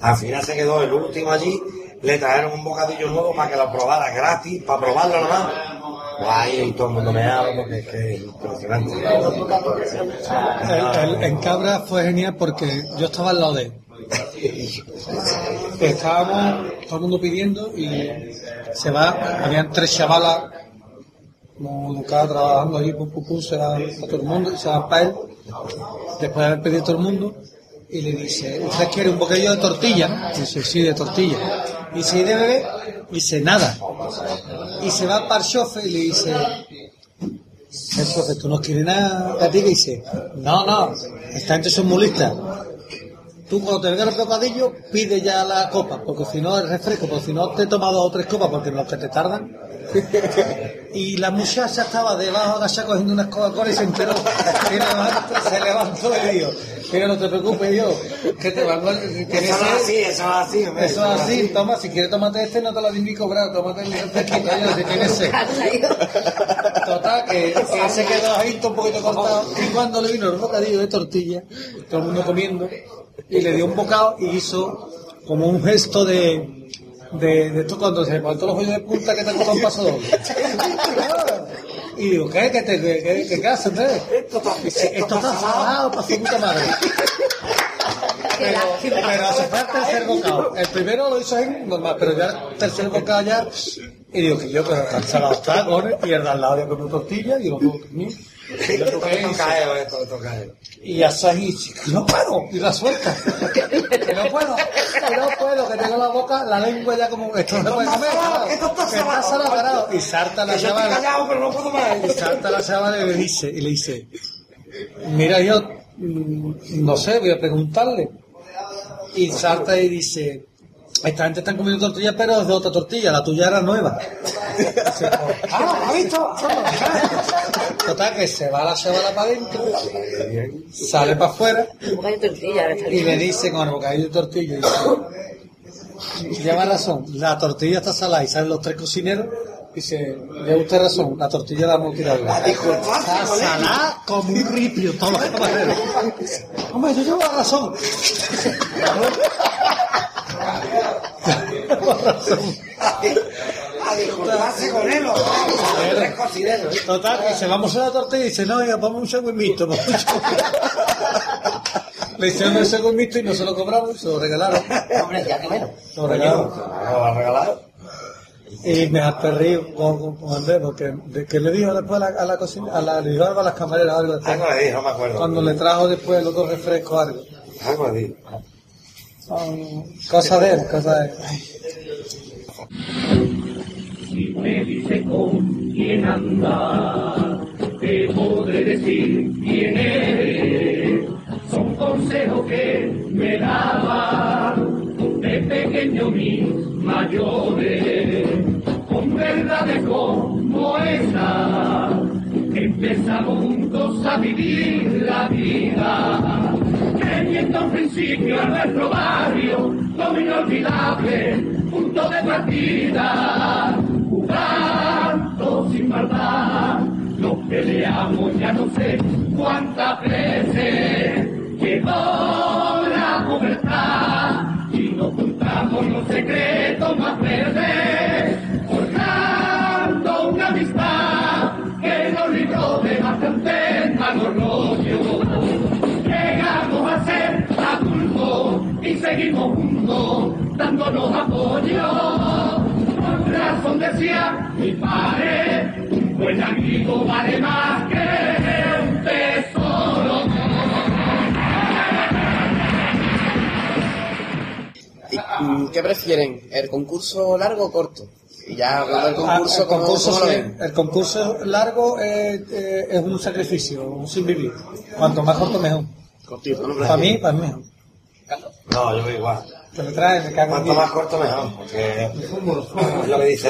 al final se quedó el último allí, le trajeron un bocadillo nuevo para que lo probara gratis, para probarlo nomás. Guay, y todo el mundo me habla porque es que es impresionante. El- el- en Cabra fue genial porque yo estaba al lado de él. Estábamos todo el mundo pidiendo y se va, habían tres chavalas como Lucas trabajando allí, pum, pum, pum, se van para todo el mundo y se van para él, después de haber pedido todo el mundo, y le dice, ¿usted quiere un bocadillo de tortilla? Dice, sí, de tortilla. Y ¿y de bebé? Dice, nada. Y se va para el chofer y le dice, el chofer, ¿tú no quieres nada? La tía dice, no, no, esta gente son muy listas. Tú cuando te venga el bocadillo, pide ya la copa, porque si no es refresco, porque si no te tomas dos o tres copas, porque no que te tardan. Y la muchacha estaba debajo agachada cogiendo unas Coca-Cola y se enteró. Y levantó- se levantó y dijo, mira, no te preocupes, yo, que te van a... Eso es así, eso es así, hombre, Eso es así, toma, si quieres tomate este, no te lo di ni cobrar, tómate el refresquito, yo, si tienes sed. Total, que, que se quedó ahí un poquito cortado. Y cuando le vino el bocadillo de tortilla, todo el mundo comiendo, y le dio un bocado y hizo como un gesto de. De, de esto cuando se levantó los hoyos de punta que te costó un paso doble. Y digo, ¿qué? ¿Qué, te, qué, qué, qué, qué haces, eh? Dice, Esto está salado para su puta madre. Pero, pero hace falta el tercer bocado. El primero lo hizo ahí normal, pero ya el tercer bocado ya. Y digo que yo, pero tan salado está, cojones, y el de al lado ya comió tortilla y yo no. Y Esto esto, esto así, que no puedo, y la suelta. Que no puedo, que no puedo, que tengo la boca, la lengua ya como, esto no puede comer, que está salado. Y salta la chavala. callado, pero no puedo más. Y salta la chavala y le dice, y le dice, mira yo, mm, no sé, voy a preguntarle. Y salta y dice, esta gente está comiendo tortillas, pero es de otra tortilla, la tuya era nueva. Ah, ¿ha visto? Total, que se va la chavala para adentro, sale para afuera y le dice con el bocadillo de tortilla, dice, lleva razón, la tortilla está salada y salen los tres cocineros, dice, lleva usted razón, la tortilla la hemos tirado. Está salada como un ripio, todos los camareros. Hombre, yo llevo razón. Llevo razón. A disculparse con él, los tres cocineros. Total, que se vamos a la tortilla y dice, no, ya vamos un segundo mixto. vamos un segundo". Le hicieron el segundo mixto y no se lo cobramos, se lo regalaron. Hombre, ya que menos. Se lo regalaron. Y me aperrí con, con, Andrés, porque de, que le dijo después a la, a la cocina, a la, le dijo algo a las camareras, algo después. Algo le dijo, me acuerdo. Cuando le trajo después los dos refrescos, algo. Algo le dijo. Son cosas de él, cosas de él. Si me dice con quién anda, te podré decir quién eres. Son consejos que me daban de pequeño mis mayores, con verdades como esa. Empezamos juntos a vivir la vida, teniendo un principio a nuestro barrio como inolvidable punto de partida, jugando sin maldad. Nos peleamos ya no sé cuántas veces, quedó la pubertad y nos contamos los secretos más verdes, forjando una amistad que nos libró de bastante malos rollos. Llegamos a ser adultos y seguimos juntos dándonos apoyo. Con razón decía mi padre, un buen amigo vale más que un tesoro. ¿Y, ¿Qué prefieren? ¿El concurso largo o corto? Y ya hablando del Ah, concurso, el, ¿cómo, concurso cómo el concurso largo eh, eh, es un sacrificio, un sin vivir. Cuanto más corto, mejor. Cortito, ¿no? Para mí, para mí mejor. No, yo voy igual. Que me trae, me cago en Cuanto más corto mejor, porque es lo que dice.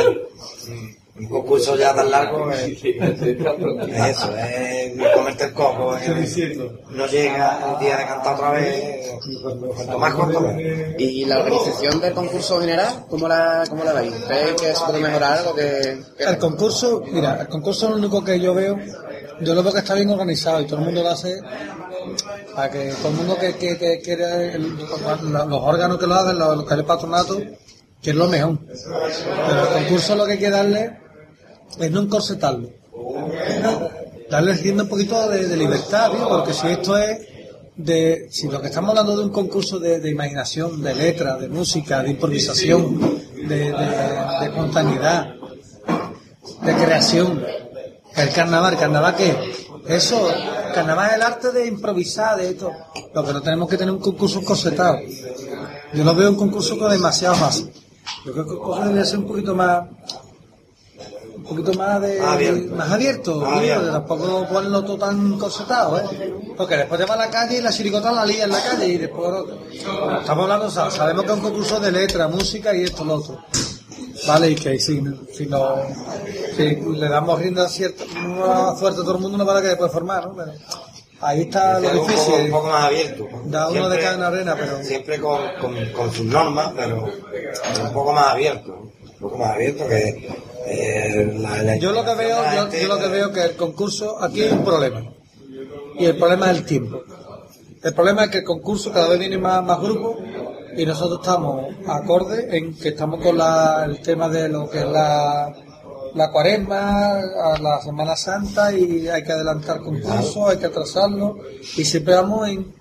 Un concurso ya tan largo es, es eso, es comerte el coco. es- no llega el día de cantar otra vez. Cuanto más corto, mejor. ¿Y la organización del concurso general, cómo la, cómo la veis? ¿Veis que se puede mejorar algo? Que, que- El concurso, mira, el concurso es lo único que yo veo, yo lo veo que está bien organizado y todo el mundo lo hace para que todo el mundo que, que, que quiere, los órganos que lo hacen, los, que el patronato, que es lo mejor. Pero el concurso lo que hay que darle es no encorsetarlo. Darle siendo un poquito de, libertad, porque si esto es de, si lo que estamos hablando de un concurso de, imaginación, de letra, de música, de improvisación, de, de, de espontaneidad, de creación. El carnaval, ¿carnaval qué? Eso, carnaval es el arte de improvisar, de esto. Lo que no tenemos que tener un concurso corsetado. Yo no veo un concurso con demasiado más. Yo creo que el concurso debería ser un poquito más, un poquito más de, Más abierto. más abierto, tío, abierto. tampoco ponerlo todo tan corsetado, ¿eh? Porque después te va a la calle y la chiricota la lía en la calle y después estamos hablando, sabemos que es un concurso de letra, música y esto, lo otro. Vale, y que si, si, no, si le damos rienda cierta, una suerte a todo el mundo, no para que después formar, ¿no? Pero ahí está lo Algo un poco, difícil. un poco más abierto. Da uno de cada arena, pero... Siempre con, con, con sus normas, pero, pero un poco más abierto. Un poco más abierto que eh, la, la Yo lo que veo, yo, yo lo que veo que el concurso, aquí hay un problema. Y el problema es el tiempo. El problema es que el concurso cada vez viene más, más grupos y nosotros estamos acorde en que estamos con la, el tema de lo que es la, la cuaresma, a la Semana Santa y hay que adelantar concursos, hay que atrasarlo y siempre vamos en,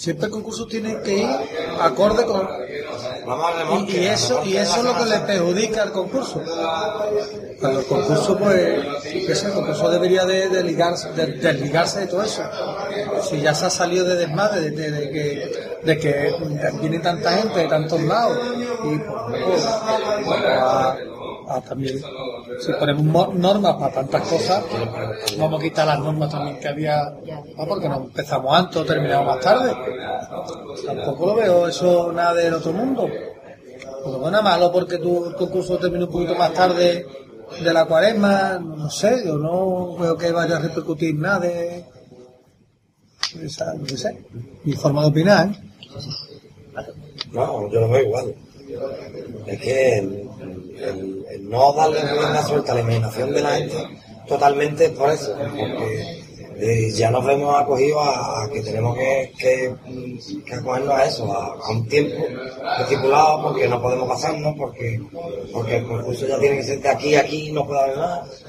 siempre el concurso tiene que ir acorde con, y, eso y eso es lo que le perjudica al concurso. Pero el concurso pues ese concurso debería de, de ligarse de, desligarse de todo eso. Si ya se ha salido de desmadre de, que de que viene tanta gente de tantos lados y pues, pues, a también si ponemos mo- normas para tantas cosas vamos a quitar las normas también que había no, porque no empezamos antes o terminamos más tarde tampoco lo veo eso nada del otro mundo pues bueno, malo porque tu concurso termina un poquito más tarde de la cuaresma, no sé, yo no veo que vaya a repercutir nada de no sé, mi forma de opinar. ¿eh? No, yo lo veo igual. Es que el, no darle rienda suelta a la imaginación de la gente totalmente por eso, porque eh, ya nos vemos acogidos a, a que tenemos que, que, mm, que acogernos a eso, a, a un tiempo estipulado, porque no podemos pasarnos, porque, porque el concurso ya tiene que ser de aquí a aquí, no puede haber más.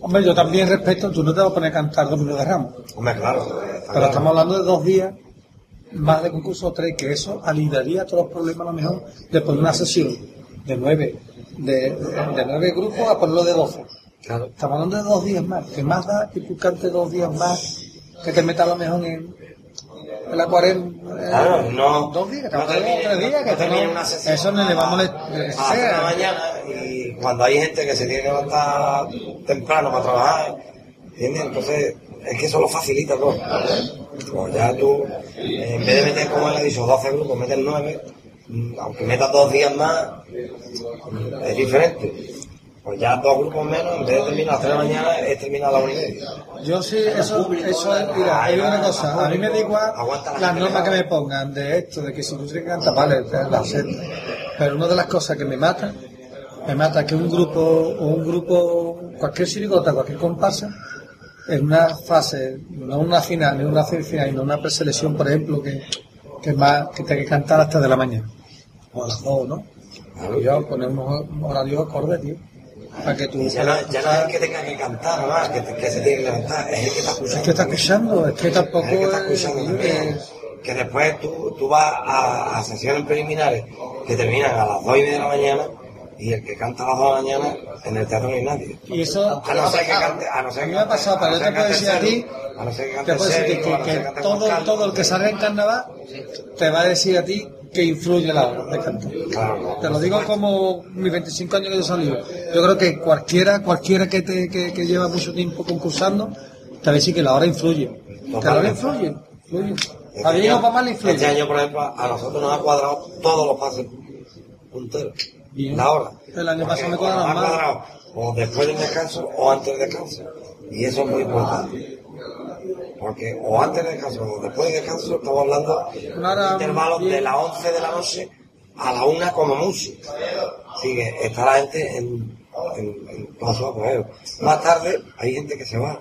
Hombre, yo también respeto, tú no te vas a poner a cantar Domingo de Ramos, Hombre, claro. pero estamos hablando de dos días más de concurso o tres, que eso aliviaría todos los problemas a lo mejor después de una sesión de nueve, de, de nueve grupos a ponerlo de doce. Claro. Estamos hablando de dos días más. que más da que tú cantes dos días más que te metas a lo mejor en, en la cuarenta? Claro, no. Dos días, que no de tres días, que no una sesión eso no le vamos a... a la mañana y cuando hay gente que se tiene que levantar temprano para trabajar, ¿entiendes? Entonces, es que eso lo facilita todo. Pues ya tú, eh, en vez de meter, como él ha dicho, 12 grupos, metes 9, mm, aunque metas dos días más, es diferente. Pues ya dos grupos menos, en vez de terminar a las 3 de la mañana, es terminar a las 1 y media. Yo sí, eso, eso es, mira, hay una cosa, a mí me da igual las normas que me pongan de esto, de que si tú tienes cantar, vale, la acepto. Pero una de las cosas que me mata, me mata que un grupo, o un grupo, cualquier chirigota, cualquier comparsa, en una fase, no una final, ni una semifinal, sino una preselección, por ejemplo, que, que más, que tenga que cantar hasta de la mañana. O a las dos, ¿no? Y yo ponemos horarios acordes, tío. Para que tú ya no, ya no es el que tenga que cantar, más, que, que se tiene que levantar, es el que está escuchando. Es que está escuchando, es que tampoco Es el que está es- escuchando también. Que después tú, tú vas a, a sesiones preliminares que terminan a las 2 y media de la mañana y el que canta a las 2 de la mañana en el teatro no hay nadie. Y eso A no ser que cante, a no ser que me ha pasado, pero yo te puedo decir a ti, Sergio, a no ser que te cante puedo decir que, que todo, todo el que salga en carnaval te va a decir a ti que influye la hora de cantar. Te lo digo como mis 25 años que yo salí. Yo creo que cualquiera, cualquiera que, te, que, lleva mucho tiempo concursando, te va a decir que la hora influye. Que la hora influye, influye. Este año- para mal influye. Este año, por ejemplo, a nosotros nos ha cuadrado todos los pases punteros. Bien. la hora. El año pasado me cuadraron va más. o después del descanso o antes del descanso. Y eso es muy importante. Porque o antes del descanso o después del descanso estamos hablando de intervalos bien. de las 11 de la noche a la 1 como mucho. Así que está la gente en, en, en todo su apogeo. Más tarde hay gente que se va.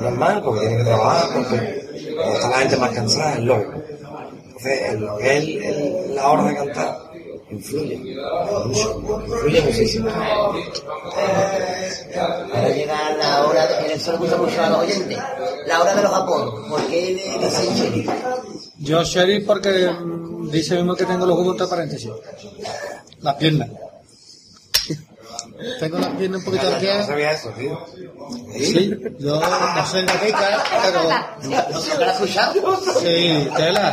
Normal, porque tiene que trabajar, porque está la gente más cansada, es lógico. Entonces, en lo que es el- el- la hora de cantar, influye mucho, influye muchísimo. Ahora llega la hora, de, eso le gusta mucho a los oyentes, la hora de los apodos. ¿Por qué le dicen sheriff? Yo sheriff porque mm, dice mismo que tengo los huevos entre paréntesis. Las piernas. Tengo las piernas un poquito No arqueadas. sabía eso, tío. Sí, yo no soy gatica, pero... ¿No se lo has escuchado? Sí, tela.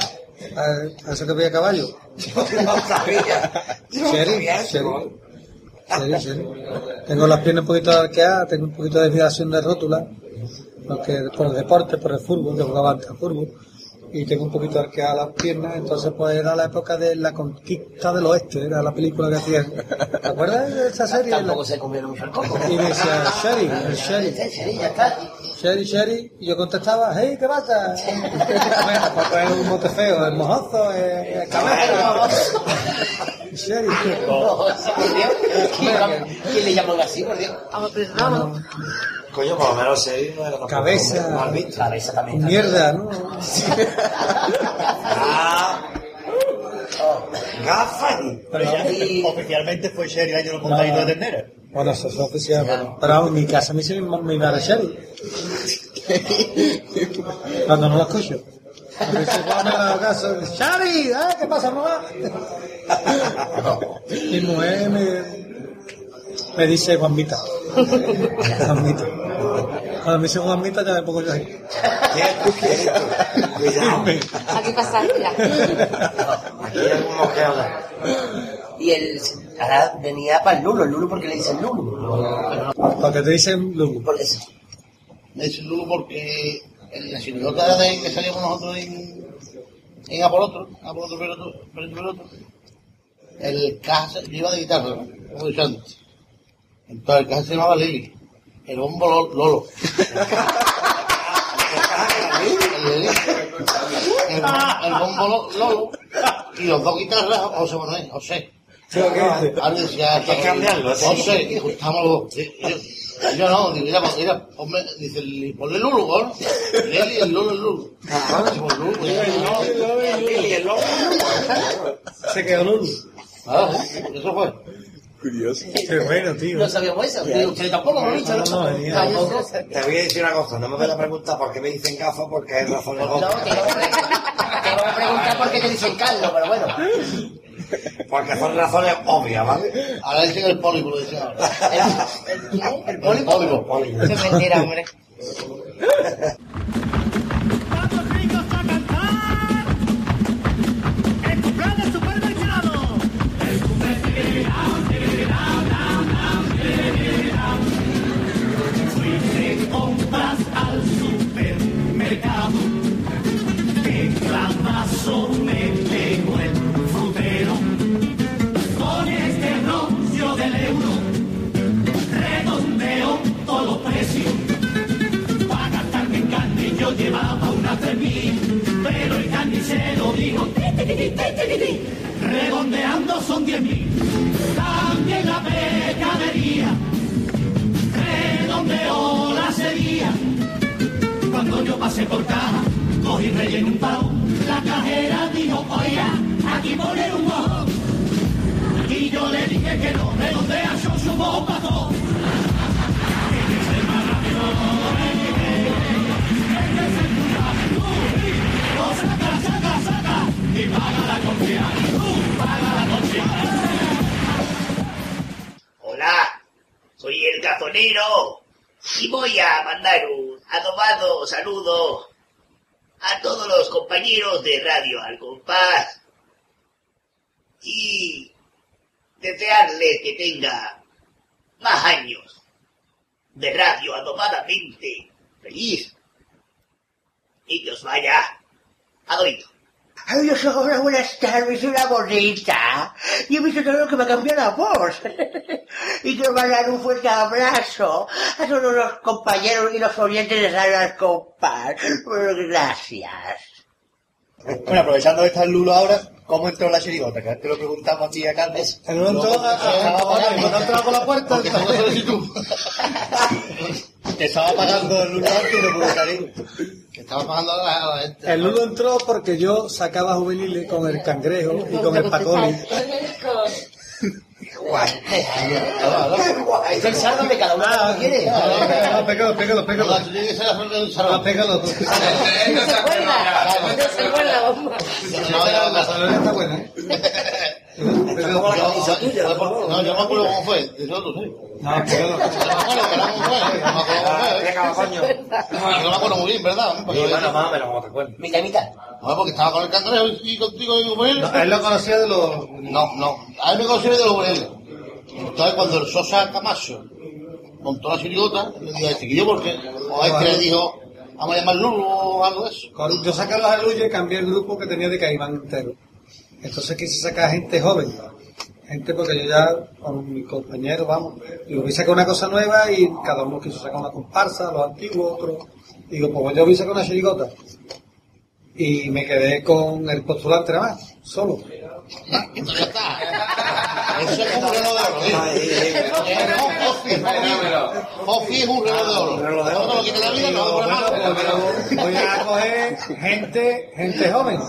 A eso que voy a caballo. No sabía. Yo no Sheriff, sabía eso. sheriff. Tengo las piernas un poquito arqueadas, tengo un poquito de desviación de rótula, porque por el deporte, por el fútbol, yo jugaba antes al fútbol, y tengo un poquito arqueadas las piernas, entonces pues era la época de la conquista del oeste, era la película que hacían. ¿Te acuerdas de esa serie? Tampoco se comieron mucho el coco. Y me decía, Sheriff, el Sheriff. Sí, ya está. Sherry, Sherry, y yo contestaba, hey, ¿qué pasa? bueno, pues es un mote feo, el mojozo, el, el caballo. Sherry, ¿Quién le llaman así, por Dios? Coño, por lo menos seis no era Cabeza. mal visto. Cabeza también. mierda, ¿no? Ah, gafas. Y oficialmente fue Sherry año los montaditos de ternera. Bueno, eso es oficial, pero, pero en mi casa a mí se me, iba a Sherry. Cuando no lo escucho. Porque si Juan me da caso, Sherry, ¿eh? ¿qué pasa, mamá? Mi mujer me, me dice Juanmita. Juanmita. Cuando me dice Juanmita ya me pongo yo ahí. Cuidado. Aquí pasa, mira. Aquí hay algunos que hablan. Y el, ahora venía para el Lulo, el Lulo porque le dicen Lulo. Porque te dicen Lugo. Por eso. Me dice Lulo porque en la chirigota de que salíamos nosotros en, en Apolotro, Apolotro Peroto, Peroto, el caja, yo iba de guitarra, ¿no? como antes. Entonces el caja se llamaba Lili, el bombo Lo- Lolo. El, Lili, el, el bombo Lo- Lolo y los dos guitarras, José Manuel, José. Ahora decía, Hay que cambiarlo. José, y juntamos los dos. Yo- no, digo, mira, mira, ponme, dice, el- ponle Lulo, ¿no? Lili, el Lulo, el Lulo. Ah, pues Lulo, ya, no. Se quedó Lulo. Ah, sí, eso fue. Curioso. Qué bueno, tío. No sabíamos eso. Ustedes tampoco lo han dicho, No, no, ¿no? Te voy a decir una cosa, no me voy a preguntar por qué me dicen gafas porque hay razones No, te iba a preguntar por qué te dicen Carlos, pero bueno. Porque son razones obvias, ¿vale? Ahora dicen el pólipo, lo dicen ahora. ¿El, el, el El pólipo? pólipo, pólipo. Eso es mentira, hombre. Supermercado. ¡Qué clavazo me pegó el frutero! Con este anuncio del euro redondeo todos los precios. Para gastarme en carne yo llevaba una fermín, pero el carnicero dijo, redondeando son diez mil. También la pescadería, redondeó la sería. Cuando yo pasé por caja, cogí relleno un pavo, la cajera dijo, oiga, aquí pone un mojón. Y yo le dije que no, redondea yo su bomba todo. Hola, soy el cazonero y voy a mandar un adobado saludo a todos los compañeros de Radio Al Compás y desearles que tenga más años de radio adobadamente feliz y que os vaya adorito. Ay, yo soy una buenas tardes, una bonita. Y he visto todo lo que me ha cambiado la voz. y quiero mandar un fuerte abrazo a todos los compañeros y los oyentes de Compás. Bueno, gracias. Bueno, aprovechando que está el Lulo ahora, ¿cómo entró la chirigota? Que antes lo preguntamos a entró a- la puerta. Que estaba pagando el Lulo antes y no pudo salir. Que estaba pagando a la, a la gente. El Lulo entró porque yo sacaba juveniles con el cangrejo y con el pacoli. Es el sálvame cada uno Ah, ah, pégalo, pégalo, pégalo. No, tú tienes que ser la flor del Ah, salón. pégalo. tú. La salón está buena. No, yo me acuerdo cómo fue. De todo, sí. No, pégalo. No me acuerdo que era cómo fue. No me acuerdo cómo fue. Venga, coño. No me acuerdo muy bien, ¿verdad? Bueno, más o menos, como te acuerdas. Mitad y mitad. no, porque estaba con el cangrejo y contigo y con él. No, él lo conocía de los... No, no. A él me conocía de los juveniles. Entonces, cuando el Sosa Camacho montó la chirigota, le dijo a este chiquillo, porque o a este le dijo, vamos a llamar Lulu o algo de eso. Yo saqué los aluyos y cambié el grupo que tenía de Caimán entero. Entonces quise sacar gente joven. Gente porque yo ya, con mis compañeros, vamos, digo, voy a sacar una cosa nueva y cada uno quiso sacar una comparsa, los antiguos, otros. Digo, pues yo voy a sacar una chirigota. Y me quedé con el postulante nada más, solo. Entonces ya está. Eso es un reloj de oro. ¿sí? Fofi es un reloj de oro. No lo quita la vida, no lo voy a coger gente, gente joven.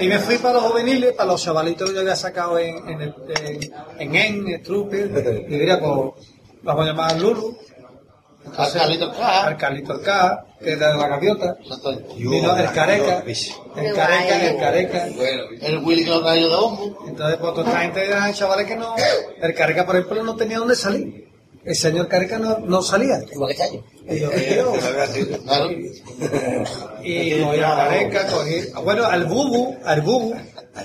Y me fui para los juveniles, para los chavalitos que yo había sacado en, en, el, en, en En, Strupe. Y diría, pues, vamos a llamar a Lulu. Al Carlito Caja. Al que era de la gaviota. Vino el Careca. El Careca, el Careca. El Willy que lo trajo de Bombo. Entonces, pues, toda esta gente eran chavales que no. El Careca, por ejemplo, no tenía dónde salir. El señor Careca no, no salía. Igual que año. Y yo, Claro. Y cogí a Careca, cogí. Bueno, al Bubu, al Bubu.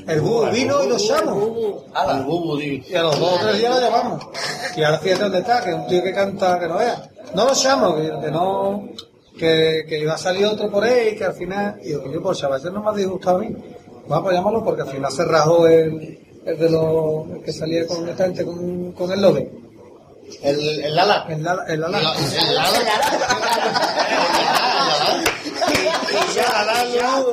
El Bubu vino y lo llamamos. Al Bubu, digo. Y a los dos o tres días lo llamamos. Y ahora fíjate dónde está, que es un tío que canta, que no vea. No lo llamo, que, que no. Que, que iba a salir otro por ahí, que al final. Y yo, coño, pues chaval, ese no me ha disgustado a mí. Vamos, pues llamarlo porque al final se rajó el, el de los. el que salía con esta gente, con, con el Lobe. El, el Lala. El Lala. El Lala. El ya,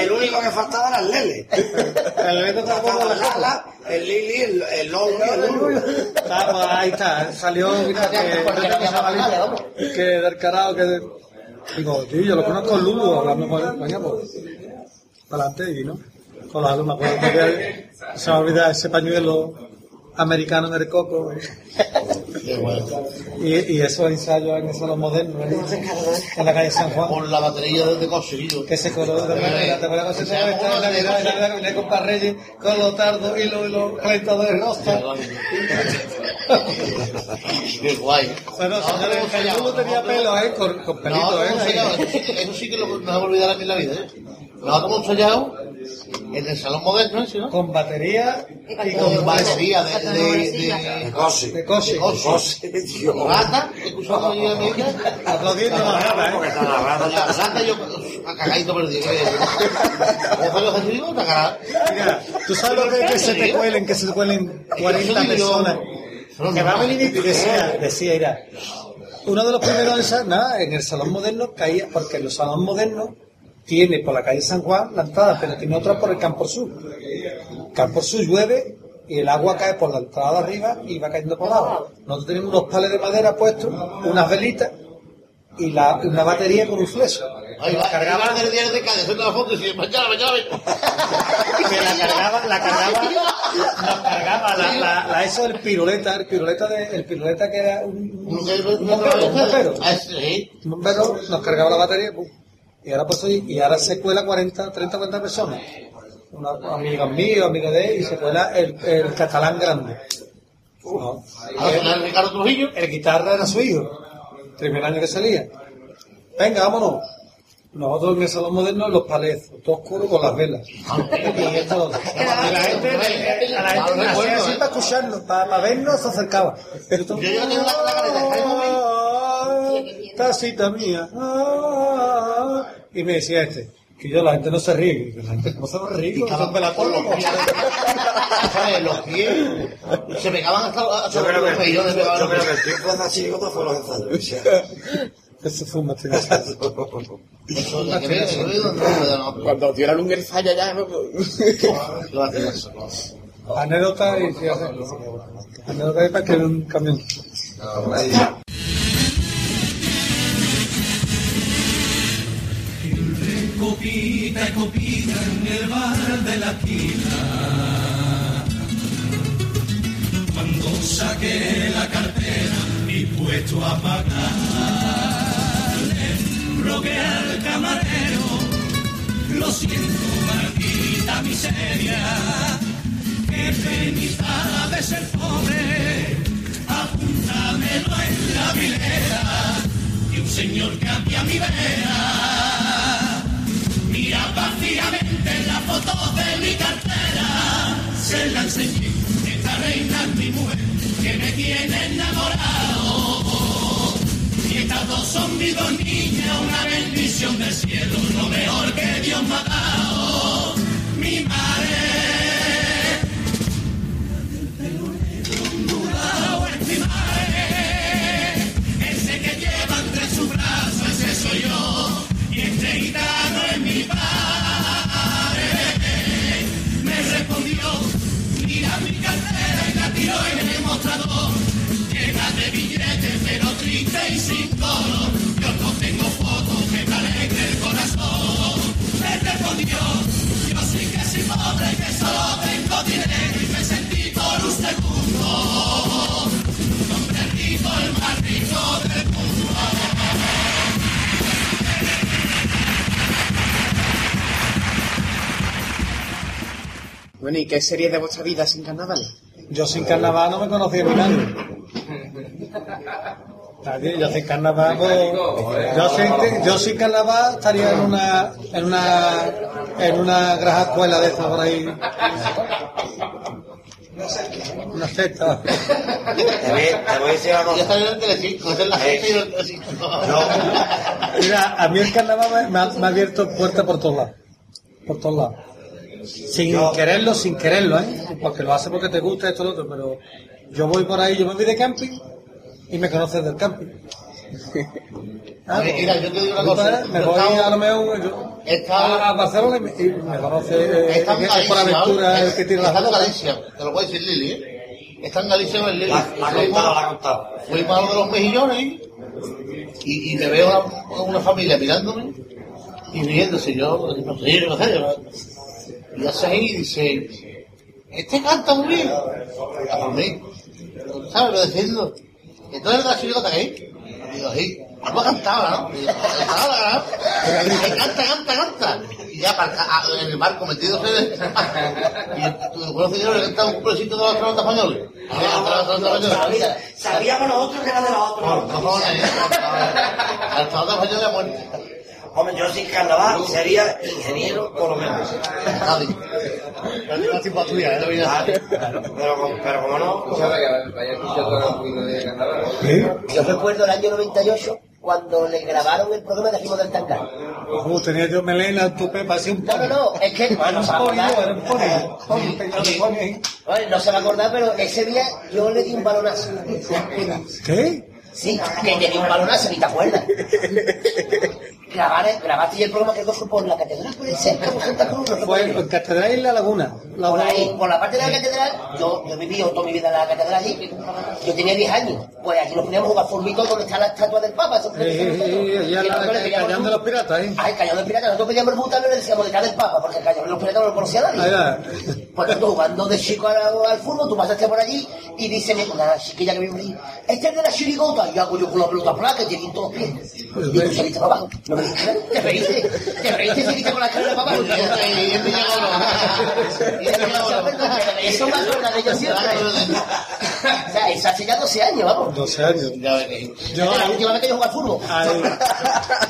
el único que faltaba era el Lele. El Lele Faltaba tampoco el Lala, el Lili, el, el Lolo y el Lulu. Pues ahí está, salió mira, que, que del carajo que de- digo, tío, yo lo conozco el Lulu hablando con él, pues para adelante y vino. Con los alumnos, me acuerdo que se me olvida ese pañuelo americano en el coco y, y esos ensayos en el salón moderno en, en la calle San Juan Con la batería desde conseguido. que se coló de manera, te acuerdas cuando se esta en Navidad, en Navidad, venía con Parreyes, con los tardos y los, los calentadores de rostro. Qué guay. Bueno, señores, el Lulu tenía pelo, ¿eh? Con, con pelito, ¿eh? eso sí que- eso que lo, no se me olvidará a mí en la vida, ¿eh? Nosotros hemos ensayado en el salón moderno, ¿sí, no? Con batería y Con con batería de, de, De de, Cosi. de de Dios. rata, escuchando yo a mi hija. Aplaudiendo la rata, Porque ¿eh? está narrando La rata yo a cagadito perdido. ¿Cómo fue lo que te digo? Una cagada. Mira, tú sabes lo que es que se te cuelen, que se te cuelen 40 personas. Que va a venir y decía, decía, era, uno de los primeros ensayos, nada, en el salón moderno caía, porque en los salones modernos tiene por la calle San Juan la entrada, pero tiene otra por el Campo Sur. Campo Sur llueve y el agua cae por la entrada de arriba y va cayendo por abajo. Nosotros tenemos unos pales de madera puestos, unas velitas y la, una batería con un fleso. Ahí La va, cargaba, cargaba del diario de Cádiz, haciendo la foto y dice, mañana, mañana, que la cargaba, la cargaba, la cargaba, la, la, la eso del piruleta, el piruleta de, el piruleta que era un, un, un bombero, un bombero. Ah, sí. Un bombero nos cargaba la batería, pum. Y ahora pues y ahora se cuela 40, 30, 40 personas. Una, amigos míos, amigos de él, y se cuela el, el catalán grande. No. El Ricardo Trujillo. El guitarra era su hijo, primer año que salía. Venga, vámonos. Nosotros en el salón moderno, los palezos, todo oscuro con las velas. Y esto, y la gente, a la gente así para escucharnos, para, vernos, se acercaba. Yo tengo la, la tacita mía. ah". Y me decía este, Que yo, la gente no se ríe. Que La gente no se reír. Y los pelatón. pies, ¿sabes? Los pies se pegaban hasta, hasta Yo creo los que, yo, pegaban yo los creo que pies. el triunfo de la chirigota fue los ensayos. Eso fue un que que no. Cuando dio la luz el falla ya... Lo hacen eso. Anécdota y Anécdota y para que un camión. Copita y copita en el bar de la esquina. Cuando saqué la cartera y puesto a pagar, le rogué al camarero, lo siento, maldita miseria, que penita de ser pobre, apúntamelo en la vilera, y un señor cambia mi vera. Mira vacíamente la foto de mi cartera, se la enseñé, esta reina es mi mujer, que me tiene enamorado. Y estas dos son mis dos niñas, una bendición del cielo, lo mejor que Dios me ha dado. Mi madre. mi ese que lleva entre sus brazos, ese soy yo, pero triste y sin color. Yo no tengo fotos que me alegre el corazón. Me respondió, yo sí que soy pobre, que solo tengo dinero y me sentí por un segundo. Un hombre rico, el más rico del mundo. Bueno, ¿y qué serie de vuestra vida sin carnaval? Yo sin carnaval no me conocía ni nadie. Nadie, yo sin carnaval, pues, yo sin, yo sin carnaval estaría en una, en una, en una graja escuela de esta por ahí. Una secta. Te voy, te voy a decir en el Telecinco, es la gente y el Telecinco. Mira, a mí el carnaval me, me ha, me ha abierto puertas por todos lados. Por todos lados. Sin quererlo, sin quererlo, ¿eh? Porque lo hace porque te gusta esto y lo otro, pero yo voy por ahí, yo me voy de camping y me conoces del camping. Ah, Mira, mira, yo te digo una voy cosa. Me voy a lo mejor yo- Está- a, a Barcelona y me, y me conoce eh, Está en por Galicia, aventura, ¿vale? el que Está las en. Galicia, te lo puede decir Lili, ¿eh? Está en Galicia el Lili. La, la ha contado, la a de los mejillones y, y me veo una, una familia mirándome y riéndose. Yo no sé, no sé. Y hace ahí y dice, este canta muy bien. A mí. ¿Sabes? Lo defiendo. Entonces la chirigota que hay. Digo, sí. Algo cantaba, ¿no? Digo, cantaba, ¿no? Y canta, canta, canta. Y ya para, a- en el barco metidos en el... Y tu buenos señores que un cumplecito de los astronautas españoles. Ah, de españoles. Sabíamos nosotros que era de los otros. Por ¿eh? Astronautas españoles a muerte. Hombre, yo sin carnaval sería ingeniero por lo menos. Tipo tuya, ¿eh? Claro, pero, como- pero como no, Yo recuerdo el año 98 cuando le grabaron el programa de Ritmo del Tangal. Uh, tenía yo melena, tupe, parecía un No, no, no, es que no un se va a acordar. Vale, no se va a acordar, pero ese día yo le di un balonazo. ¿Qué? Sí, que le di un balonazo, ni te acuerdas. Grabar, grabaste el programa que cogió por la catedral, puede ser, por Santa Cruz, no Fue en Catedral y La Laguna. La Por ahí, por la parte de la catedral, yo, yo vivido toda mi vida en la catedral allí. Yo tenía 10 años. Pues aquí nos poníamos a jugar formito donde está la estatua del Papa. eso fue- Eh, eh, eh, ya Y la- los Piratas, ¿eh? El Callao de los Piratas. Nosotros pedíamos el butano y le decíamos detrás del Papa, porque de los Piratas no lo conocía nadie. Ahí va. Por ejemplo, jugando de chico al, al fútbol, tú pasaste por allí y dice una chiquilla que vive allí, este es de la chirigota, y hago yo con la pelota placa, que tiene todos los pies. Y tú saliste para abajo. No. Te reíste, te reíste y seguiste con la escalera para abajo. Y este- y este llegó, Eso me acuerdo de yo siempre. O sea, eso hace ya 12 años, vamos. 12 años. Que- Yo, la última vez que yo juego al fútbol.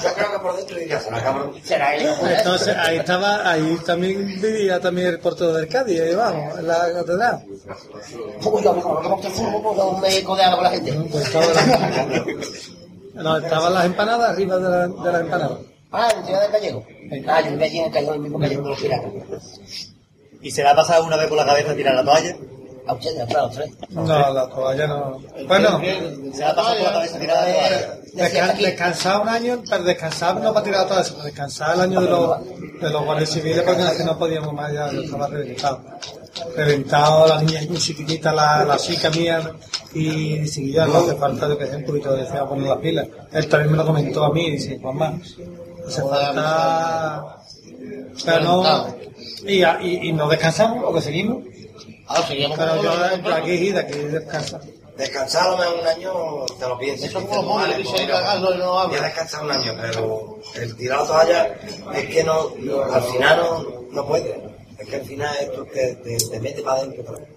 yo creo que por dentro diría, será cabrón. Será él. entonces, ahí estaba, ahí también vivía también el portero del Cádiz, ahí abajo, en la catedral. Uy, yo, como me el fútbol, pues me codeaba con la gente. La- no, estaban las empanadas arriba de, la, de las empanadas. Ah, en Ciudad del Gallego. Ah, yo viví allí en el callejón, el mismo callejón de los piratas. ¿Y se le ha pasado una vez por la cabeza tirar la toalla? A usted, usted. No, la toalla no. Bueno, Se le ha pasado por la cabeza la toalla. desca- descansar un año, pero descansar no para tirar toda eso, descansar el año de los, de los guardias civiles porque así no podíamos más, ya yo estaba reventado. Reventado, la niña muy chiquitita, la, la chica mía, y si ya no hace falta de que un poquito de poner las pilas. Él también me lo comentó a mí, dice, Juanma, hace falta, pero no, y, y, y no descansamos, o que seguimos. Ah, Pero con yo de aquí y de aquí descansa. Descansar a lo mejor un año, te lo piensas. Eso es como los móviles mira, cagan, no- a descansar un año, pero el tirar la toalla es que no, no- al final no, no puede. Es que al final esto te, te, te mete para adentro otra vez.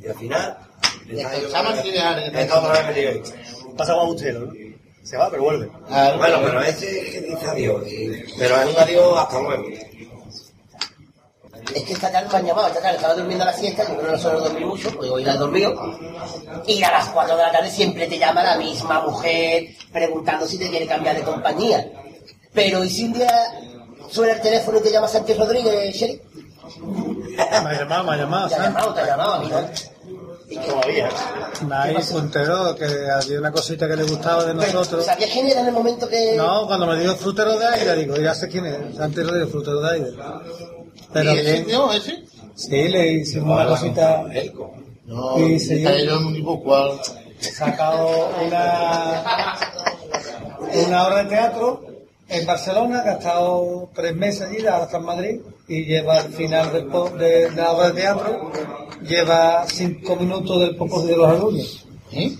Y al final, Está otra vez metido ahí. Pasa como Agustero, ¿no? Se va, pero vuelve. Bueno, pero ese es que dice adiós. y- Pero es un adiós hasta luego. Es que esta tarde me han llamado, esta tarde estaba durmiendo a la siesta, yo creo que no suelo dormir mucho, porque hoy la he dormido. Y a las 4 de la tarde siempre te llama la misma mujer preguntando si te quiere cambiar de compañía. Pero ¿y si un día suena el teléfono y te llama Santi Rodríguez, Sherry? Me ha llamado, me ha llamado, Te ha ¿sabes? llamado, te ha llamado, amigo. Todavía. Ahí se enteró que había una cosita que le gustaba de nosotros. ¿Sabías quién era en el momento que...? No, cuando me dijo frutero de aire, digo, ya sé quién es, Santi Rodríguez, frutero de aire. Pero ¿Y ese bien, tío, ese? sí, le hicimos una cosita No, y se sacado una, una obra de teatro en Barcelona, que ha estado tres meses allí, ahora está en Madrid, y lleva al final del po- de, de la obra de teatro, lleva cinco minutos del poco de los alumnos. ¿Eh?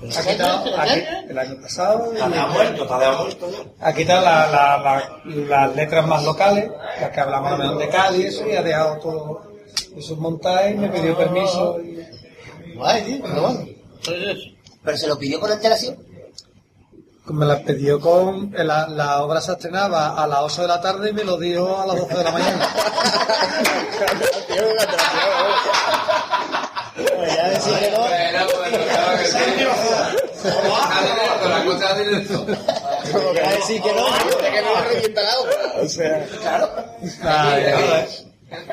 Ha quitado, aquí, el año pasado, y- Está de muerto, está de muerto ya. ha quitado la- la- la- las letras más locales, las que hablamos de y eso, y ha dejado todo eso montado y me pidió permiso. y- Guay, tío, pero bueno. ¿Pero se lo pidió con antelación? Me las pidió con. La, la obra se estrenaba a las 8 de la tarde y me lo dio a las 12 de la mañana. Ya que no.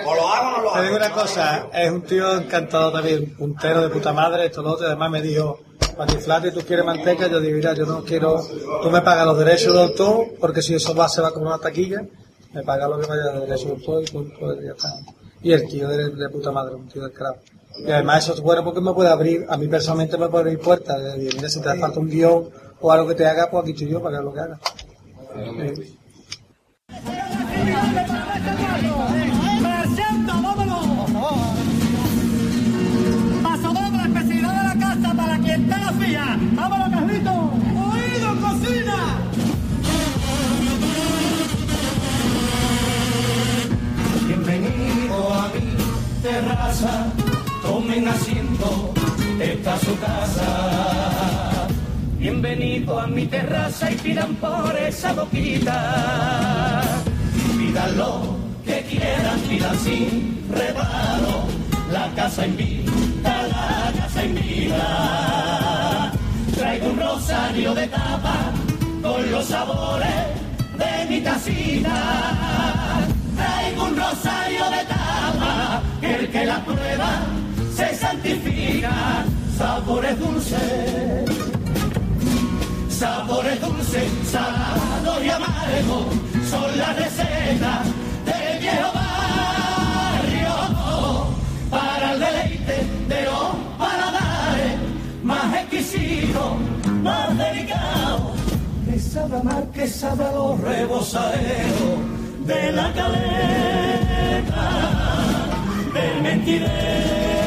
O lo hago o no lo Te digo hago. una cosa, es un tío encantado también, puntero de puta madre, esto lo otro, además me dijo, Patiflate, ¿tú quieres manteca? Yo digo, mira, yo no quiero, tú me pagas los derechos de autor, porque si eso va, se va como una taquilla, me pagas lo que vaya de derechos de autor y punto, ya está. Y el tío de, de puta madre, un tío del carajo. Y además eso es bueno porque me puede abrir, a mí personalmente me puede abrir puertas, de decir, mira, si te falta un guion o algo que te haga, pues aquí estoy yo para que lo que haga. Fía. ¡Vámonos, Carlito! ¡Oído, cocina! Bienvenido a mi terraza, tomen asiento, esta es su casa. Bienvenido a mi terraza y pidan por esa boquita. Pidan lo que quieran, pidan sin reparo. La casa invita, la casa invita. Traigo un rosario de tapa con los sabores de mi tacita. Traigo un rosario de tapa, el que la prueba se santifica. Sabores dulces, sabores dulces, salado y amargo, son las recetas de viejo barrio. Para el deleite de los paladares más exquisitos, más delicados que sabe amar, que sabe los rebosaderos de la caleta, del mentirero,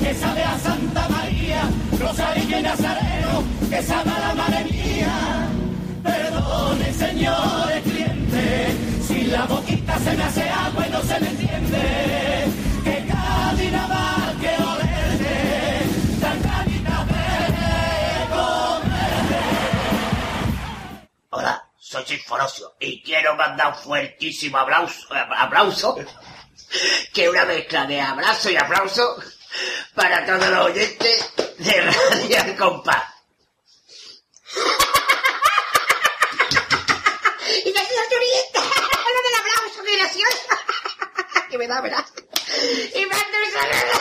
que sabe a Santa María, Rosario y Nazareno, que sabe a la madre mía. Perdone, señores clientes, si la boquita se me hace agua y no se me entiende, que Cádiz más que olerte, tan canita de. Hola, soy Sinfonosio y quiero mandar un fuertísimo aplauso, aplauso, que una mezcla de abrazo y aplauso para todos los oyentes de Radio El Compás. y la señora Turista, lo del aplauso, qué gracioso. que me da, verás. Y mando un saludo.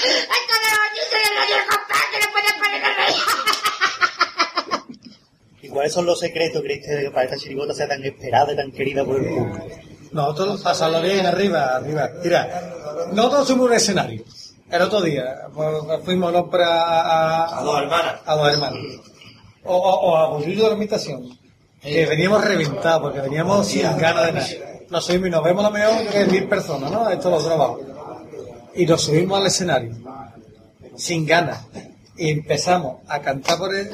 A todos los oyentes de Radio El Compás que no pueden poner a reír. ¿Y cuáles son los secretos, Cristian, que para esta chirigota sea tan esperada y tan querida por el público? Nosotros pasarlo bien arriba, arriba. Mira, nosotros somos un escenario. El otro día pues, fuimos ¿no? a, A dos hermanas. a dos hermanos. O, o, o a Bolillo de la Invitación. Que veníamos reventados, porque veníamos sin ganas de nada. Nos subimos y nos vemos lo mejor que mil personas, ¿no? Esto lo grabamos. Y nos subimos al escenario. Sin ganas. Y empezamos a cantar por él.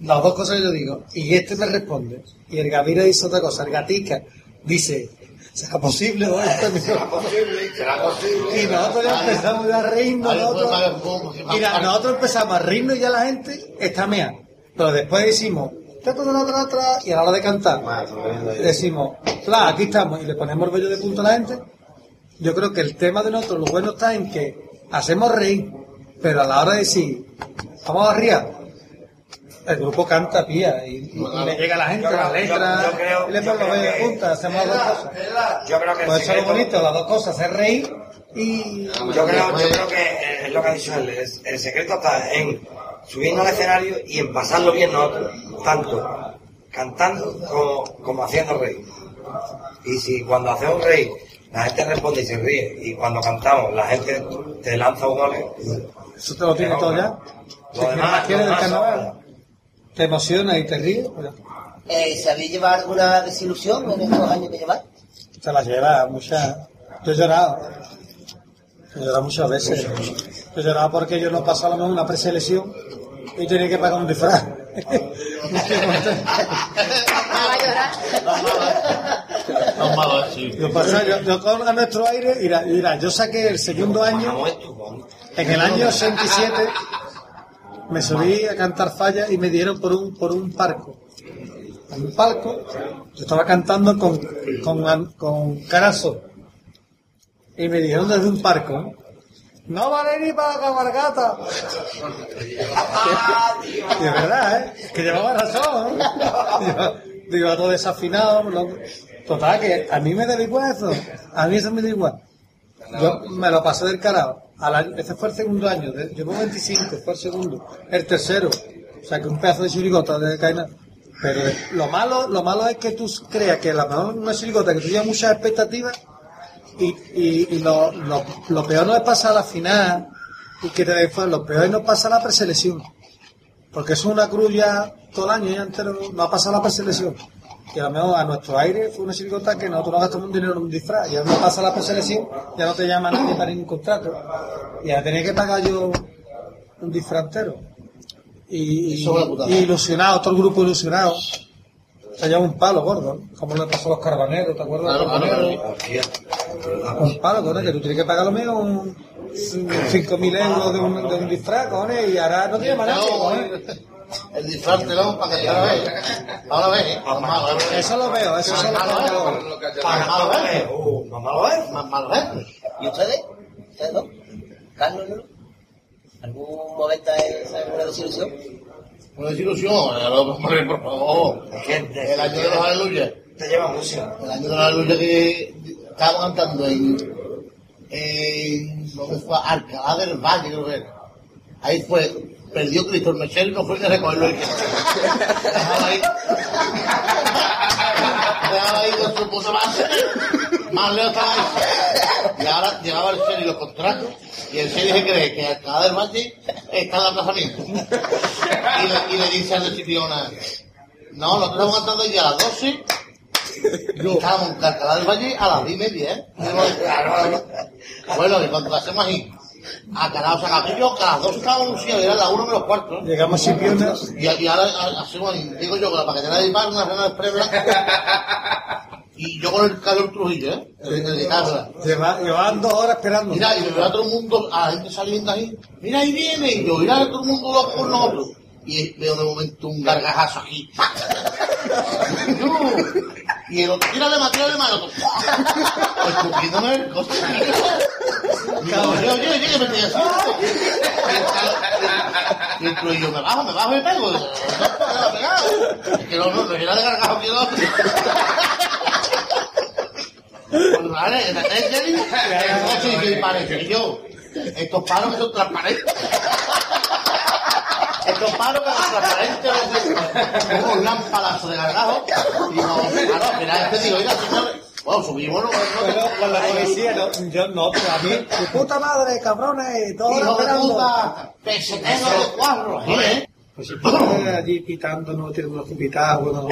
Las dos cosas que yo digo. Y este me responde. Y el Gavira dice otra cosa. El Gatica dice, ¿será posible? o esto?" ¿Será posible? ¿Será posible? Y nosotros ya empezamos ya a reírnos. Nosotros, Mira, nosotros empezamos a reírnos y ya la gente está mea. Pero después decimos, y a la hora de cantar, decimos, "Fla, aquí estamos, y le ponemos el vello de punto a la gente. Yo creo que el tema de nosotros, lo bueno está en que hacemos reír, pero a la hora de decir, vamos a riar, el grupo canta pía y, y- y le llega a la gente Yo creo- la letra yo- yo creo- y le de punta, hacemos las dos cosas. Yo creo que Pues eso es lo bonito, las dos cosas, hacer reír y... Yo creo, yo creo que eh, es lo que ha dicho él. es- El secreto está en subirnos al escenario y en pasarlo bien nosotros, tanto cantando como, como haciendo reír. Y si cuando hacemos reír la gente responde y se ríe, y cuando cantamos la gente te lanza un gol, Eso te lo tiene todo ya. Lo demás- más quieres del carnaval, te emociona y te ríes, Eh, ¿Sabéis llevar alguna desilusión en estos años que lleváis? te la lleva muchas. Yo he llorado. He llorado muchas veces. Yo he llorado porque yo no pasaba a lo mejor una preselección y tenía que pagar un disfraz. Yo, pasaba- yo, yo con a nuestro aire, mira, mira, yo saqué el segundo año, en el año 87, me subí a cantar falla y me dieron por un, por un parco. En un palco, yo estaba cantando con, con, con Carazo. Y me dijeron desde un parco, no vale ni para la cabalgata. Y de verdad, ¿eh? Que llevaba razón. ¿eh? Digo, todo desafinado. lo- Total, que a mí me da igual eso. A mí eso me da igual. Yo me lo pasé del carajo. Al ese fue el segundo año. de- llevo 25, fue el segundo. El tercero. O sea, que un pedazo de chirigota de caena. Pero lo malo, lo malo es que tú creas que la mejor una chirigota que tú llevas muchas expectativas y, y, y lo, peor no es pasar a la final y que te den fuera, lo peor es no pasar a la preselección. Porque es una cruz ya todo el año ya entero, no ha pasado la preselección. Y a lo mejor a nuestro aire fue una chirigota que nosotros no gastamos un dinero en un disfraz. Ya no pasa la preselección, ya no te llama nadie para ningún contrato. Y ya tenía que pagar yo un disfraz. Y, y, y ilusionado, todo el grupo ilusionado. Se lleva un palo gordo, ¿no? como le pasó a los carbaneros, ¿te acuerdas? los Claro, carbaneros? Un palo, cojones, que tú tienes que pagar lo menos un 5.000 euros de un, de un disfraz, cojones, y ahora no llama nadie, cojones. El disfraz te lo para que lo veas. Ahora ves, ¿eh? Más malo, ¿eh? Eso lo veo, eso malo, ¿eh? los Más malo, ¿eh? Uh, más malo es. Más malo, ¿eh? ¿Y ustedes? ¿Ustedes no? ¿Carlos no? ¿Algún momento es alguna desilusión? Una desilusión, eh, hombre, por favor. El año de los aleluyas. Te lleva mucho. El año de los aleluyas que estábamos cantando en. en. ¿Dónde fue? Alcalá del Valle, creo que era. Ahí fue. Perdió Cristo el Mechero y no fue a recogerlo. Dejaba ahí. Dejaba ahí con su puta base. Más lejos estaba ahí. Y ahora llevaba el serio los contratos. Y el serio se cree que Alcalá del Valle está el aplazamiento. Y le, y le dice a la Chipiona. No, nosotros estamos cantando ya a las 12 y estábamos en Alcalá del Valle a las 10 y media, ¿eh? Y Bueno, y cuando lo hacemos ahí, a Calao, o sea, que yo, que a las 12 estábamos anunciados, y era las 1 menos cuarto. ¿eh? Llegamos Chipionas. Y, y ahora a- hacemos ahí, digo yo, con la paquetera de Ipar, una cena de blanco. Y yo con el calor Trujillo, ¿eh? El de guitarra. Lleva- Llevaban dos horas esperando. Mira, y me veo a todo el mundo, a la gente saliendo ahí. Mira, ahí viene. Y yo, mira, todo el mundo loco por nosotros. Y veo de momento un gargajazo aquí. y el otro, tírale más, tírale más. El otro, escupiéndome el coche. Y yo, oye, oye, oye, que me estoy haciendo. Y el Trujillo, me bajo, me bajo y pego. Digo, "No, me pegar". Es que no, no, no era de gargajo que no. Vale, es Jerry, y parece que yo. Estos palos que son transparentes. Estos palos que son transparentes, como un gran palazo de gargajo. Y digo, claro, al final este digo, oiga, señores, bueno, subimos, no, Pero con la policía, no, yo no, pero a mí, tu puta madre, cabrones, todos Hijo de esperando. puta, pesetero de cuadros, ¿eh? Pues si estuve allí pitando, no tiene unos pitados, bueno, no.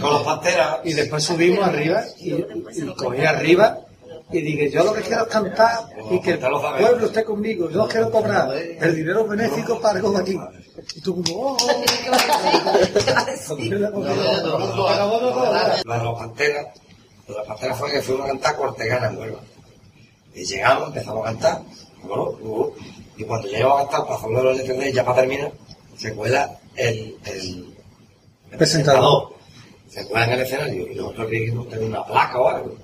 Con los panteras. Y después subimos arriba y, y cogí arriba y dije, yo lo que quiero es cantar y que el pueblo esté conmigo, yo quiero cobrar el dinero benéfico para algo de aquí. Y tú como, oh, La de los panteras, lo de las panteras fue que fuimos a cantar Cortegana en Huelva. Y llegamos, empezamos a cantar, bueno, uh, y cuando llegamos a cantar, para hacer los LCD, ya para terminar, se cuela el, el, el Presentador. Se cuela en el escenario y nosotros queríamos tener una placa o algo,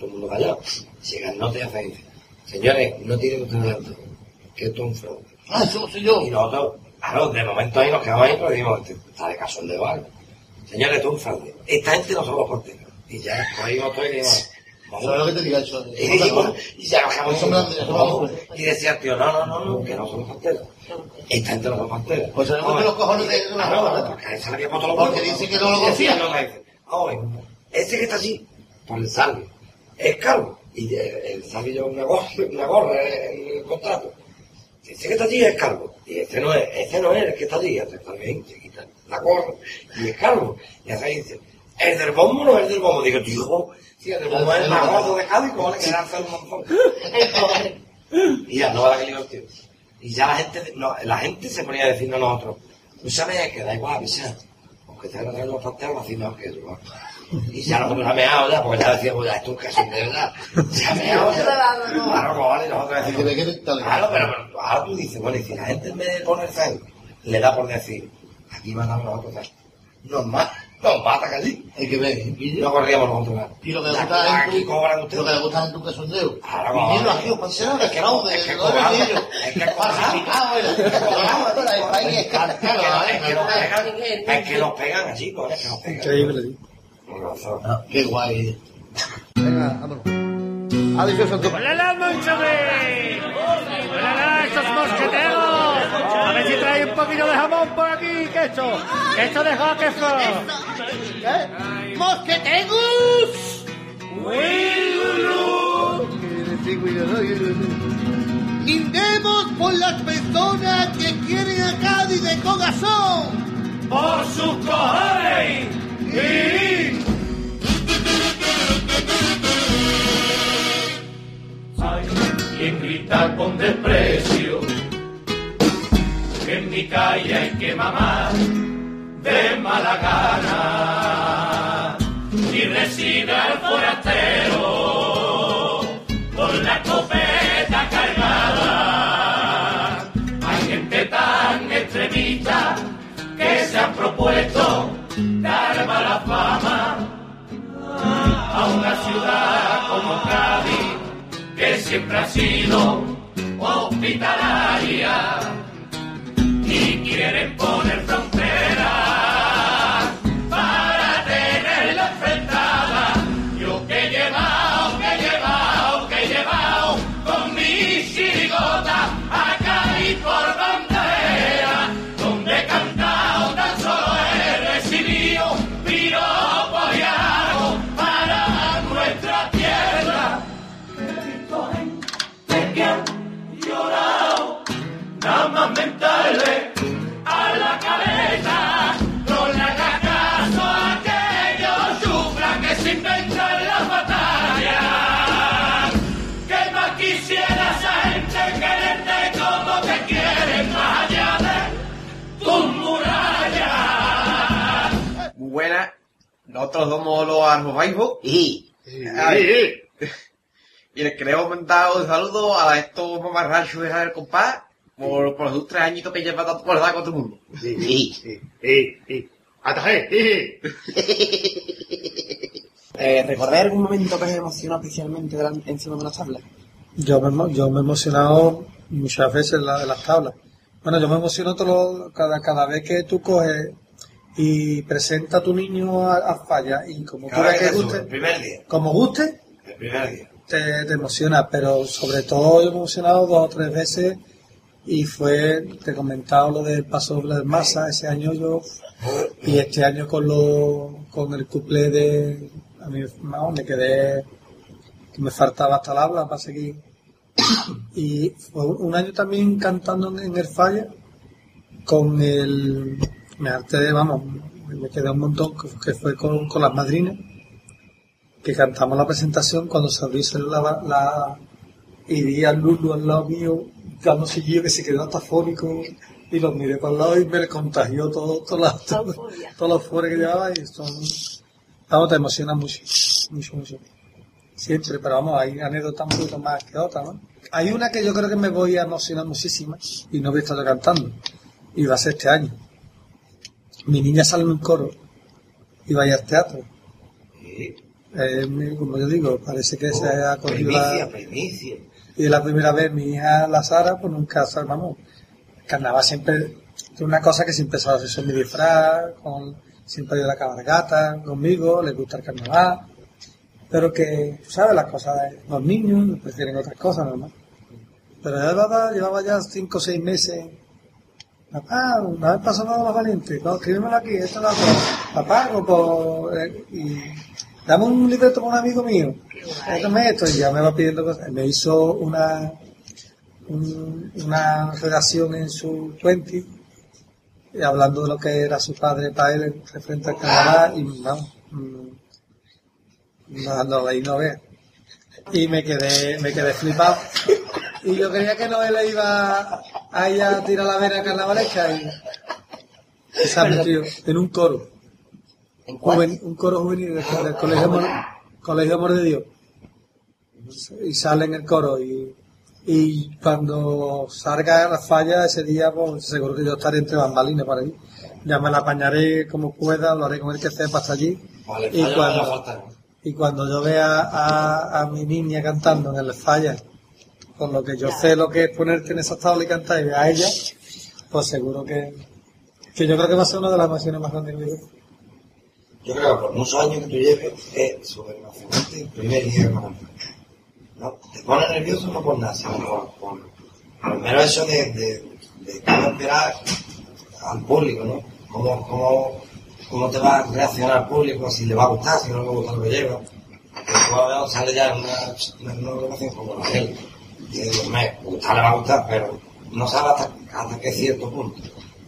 todo el mundo callado. Llega el nota y hace, dice, señores, no tienen ustedes delante, que esto es un fraude. Ah, eso soy yo. Y nosotros, claro, de momento ahí nos quedamos ahí, pero dijimos, "Este está de cachondeo algo. Señores, esto es un fraude. Esta gente no son los porteros. Y ya, cogimos todo y dijimos, vamos. ¿Sabes lo que te diga eso? Y, dijimos, y ya lo- vamos. Y decía el tío, no, no, no, no, que no son los porteros. Esta gente no son porteros. Pues tenemos que los cojones de una ropa. porque se le había puesto los Porque huevos. dice que no lo Y decía, confía. no, me dice, "Oye, ese que está allí, por el salve, es calvo. Y el, el salve lleva una gorra, una gorra en el contrato. Ese que está allí es calvo. Y ese no es, ese no es el que está allí. Bien, se quita la gorra y es calvo. Y hace ahí dice, ¿el del bombo no es el del bombo? Digo, tío, sí, el del bombo es el más gordo de Cádiz, ¿cómo le queda hacer un montón? y ya, no va la que. Y ya la gente, no, la gente se ponía a decirnos a nosotros, tú sabes que da igual, avisa. Aunque te hagan los pasteles, así no, que yo. Y ya nosotros la meado ya, porque ya decíamos, ya, esto es casi de verdad. Ya meado ya. Claro, pues vale, nosotros decimos, claro, pero, pero ahora tú dices, bueno, y si la gente en vez de ponerse ahí, le da por decir, aquí van a nosotros, ¿sabes? nos mata, nos mata. Hay que ver, No corríamos nosotros nada. Y lo que le gusta es cobran ustedes. lo que le gusta es tu quesondeo. Claro, Viniendo vale. aquí, Es que no, no, de es que no cobramos, es que cobramos. Cobramos, el país Es que ¿eh? es que nos pegan, es que nos pegan es que nos pegan. Increíble. Qué guay. Venga, vámonos. Adiós, Santo. ¡Hola, Monchome! ¡Hola, estos mosqueteros! A ver si trae un poquito de jamón por aquí, que esto, que esto de queso. ¿Qué? ¡Mosquetegus! Brindemos por las personas que quieren a Cádiz de corazón. ¡Por sus cojones! Hay quien grita con desprecio. Que en mi calle hay que mamar de mala gana. Y recibe al forastero una ciudad como Cádiz que siempre ha sido hospitalaria y quieren poner fronteras Nosotros somos los arbobaibos. Y. Y les queremos mandar un saludo a estos mamarrachos de del compás por, por los tres añitos que llevan tanto por dar con todo el mundo. Sí. Eh, ¿Recordáis algún momento que os emocionó especialmente encima de una tabla? Yo me, emo- yo me he emocionado muchas veces en, la- en las tablas. Bueno, yo me emociono todo lo- cada, cada vez que tú coges y presenta a tu niño a, a falla y como tú que que sube, guste, el primer día. como guste, primer día. te, te emociona, pero sobre todo yo me he emocionado dos o tres veces y fue, te he comentado lo del paso de masa, ese año yo, y este año con lo, con el couple de, a mí me quedé, que me faltaba hasta el habla para seguir. Y fue un año también cantando en, en el falla con el, me harté de, vamos, me quedé un montón, que, fue con, con las madrinas, que cantamos la presentación cuando se abrió la, la y vi a Lulu al lado mío dando seguido que se quedó hasta fónico y lo miré para el lado y me contagió todo, todo la, todo, toda la euforia que llevaba y son, vamos, te emociona mucho, mucho, mucho. Siempre, pero vamos, hay anécdotas un poquito más que otras, ¿no? Hay una que yo creo que me voy a emocionar muchísimo y no voy a estar cantando y va a ser este año. Mi niña sale en un coro y va a ir al teatro. Eh, como yo digo, parece que se ha cogido la... Primicia, primicia. Y la primera vez mi hija, la Sara, pues nunca, vamos, carnaval siempre, es una cosa que siempre sabe hacer mi disfraz, con, siempre ha ido a la cabalgata conmigo, le gusta el carnaval, pero que, sabes, las cosas de los niños prefieren otras cosas, normal. Pero ya llevaba, llevaba ya cinco o seis meses, papá, una vez pasó nada más valiente, no, escríbemelo aquí, esto es la cosa, papá, por, eh, y dame un libreto con un amigo mío, Déjame esto, y ya me va pidiendo cosas. Me hizo una, un- una redacción en su 20, eh, hablando de lo que era su padre para él en- referente al carnaval, y vamos, mm, no, no, ahí no. Y me quedé, me quedé flipado. Y yo creía que no él iba a ir a tirar la vena carnavalesca y, y se ha metido en un coro. Juven- un coro juvenil del, del Colegio, Amor, Colegio Amor de Dios. Y sale en el coro y, y cuando salga la falla ese día, pues seguro que yo estaré entre bambalinas por ahí. Ya me la apañaré como pueda, lo haré con el que sepa hasta allí. Vale, Y cuando, a y cuando yo vea a, a mi niña cantando en el falla, con lo que yo sé lo que es ponerte en esa tabla y cantar y ver a ella, pues seguro que, que yo creo que va a ser una de las emociones más grandes de mi vida. Yo creo que por muchos años que tú lleves es súper emocionante el primer día carnaval. No, te pone nervioso no por nada, sino por, por, por el mero hecho de, de, de cómo esperar al público, ¿no? Cómo, cómo, cómo te va a reaccionar el público, si le va a gustar, si no le gusta lo que lleva. Que tú a ver, sale ya una, en una relación como la él. Y digo, me gustar le va a gustar, pero no sabe hasta, hasta qué cierto punto.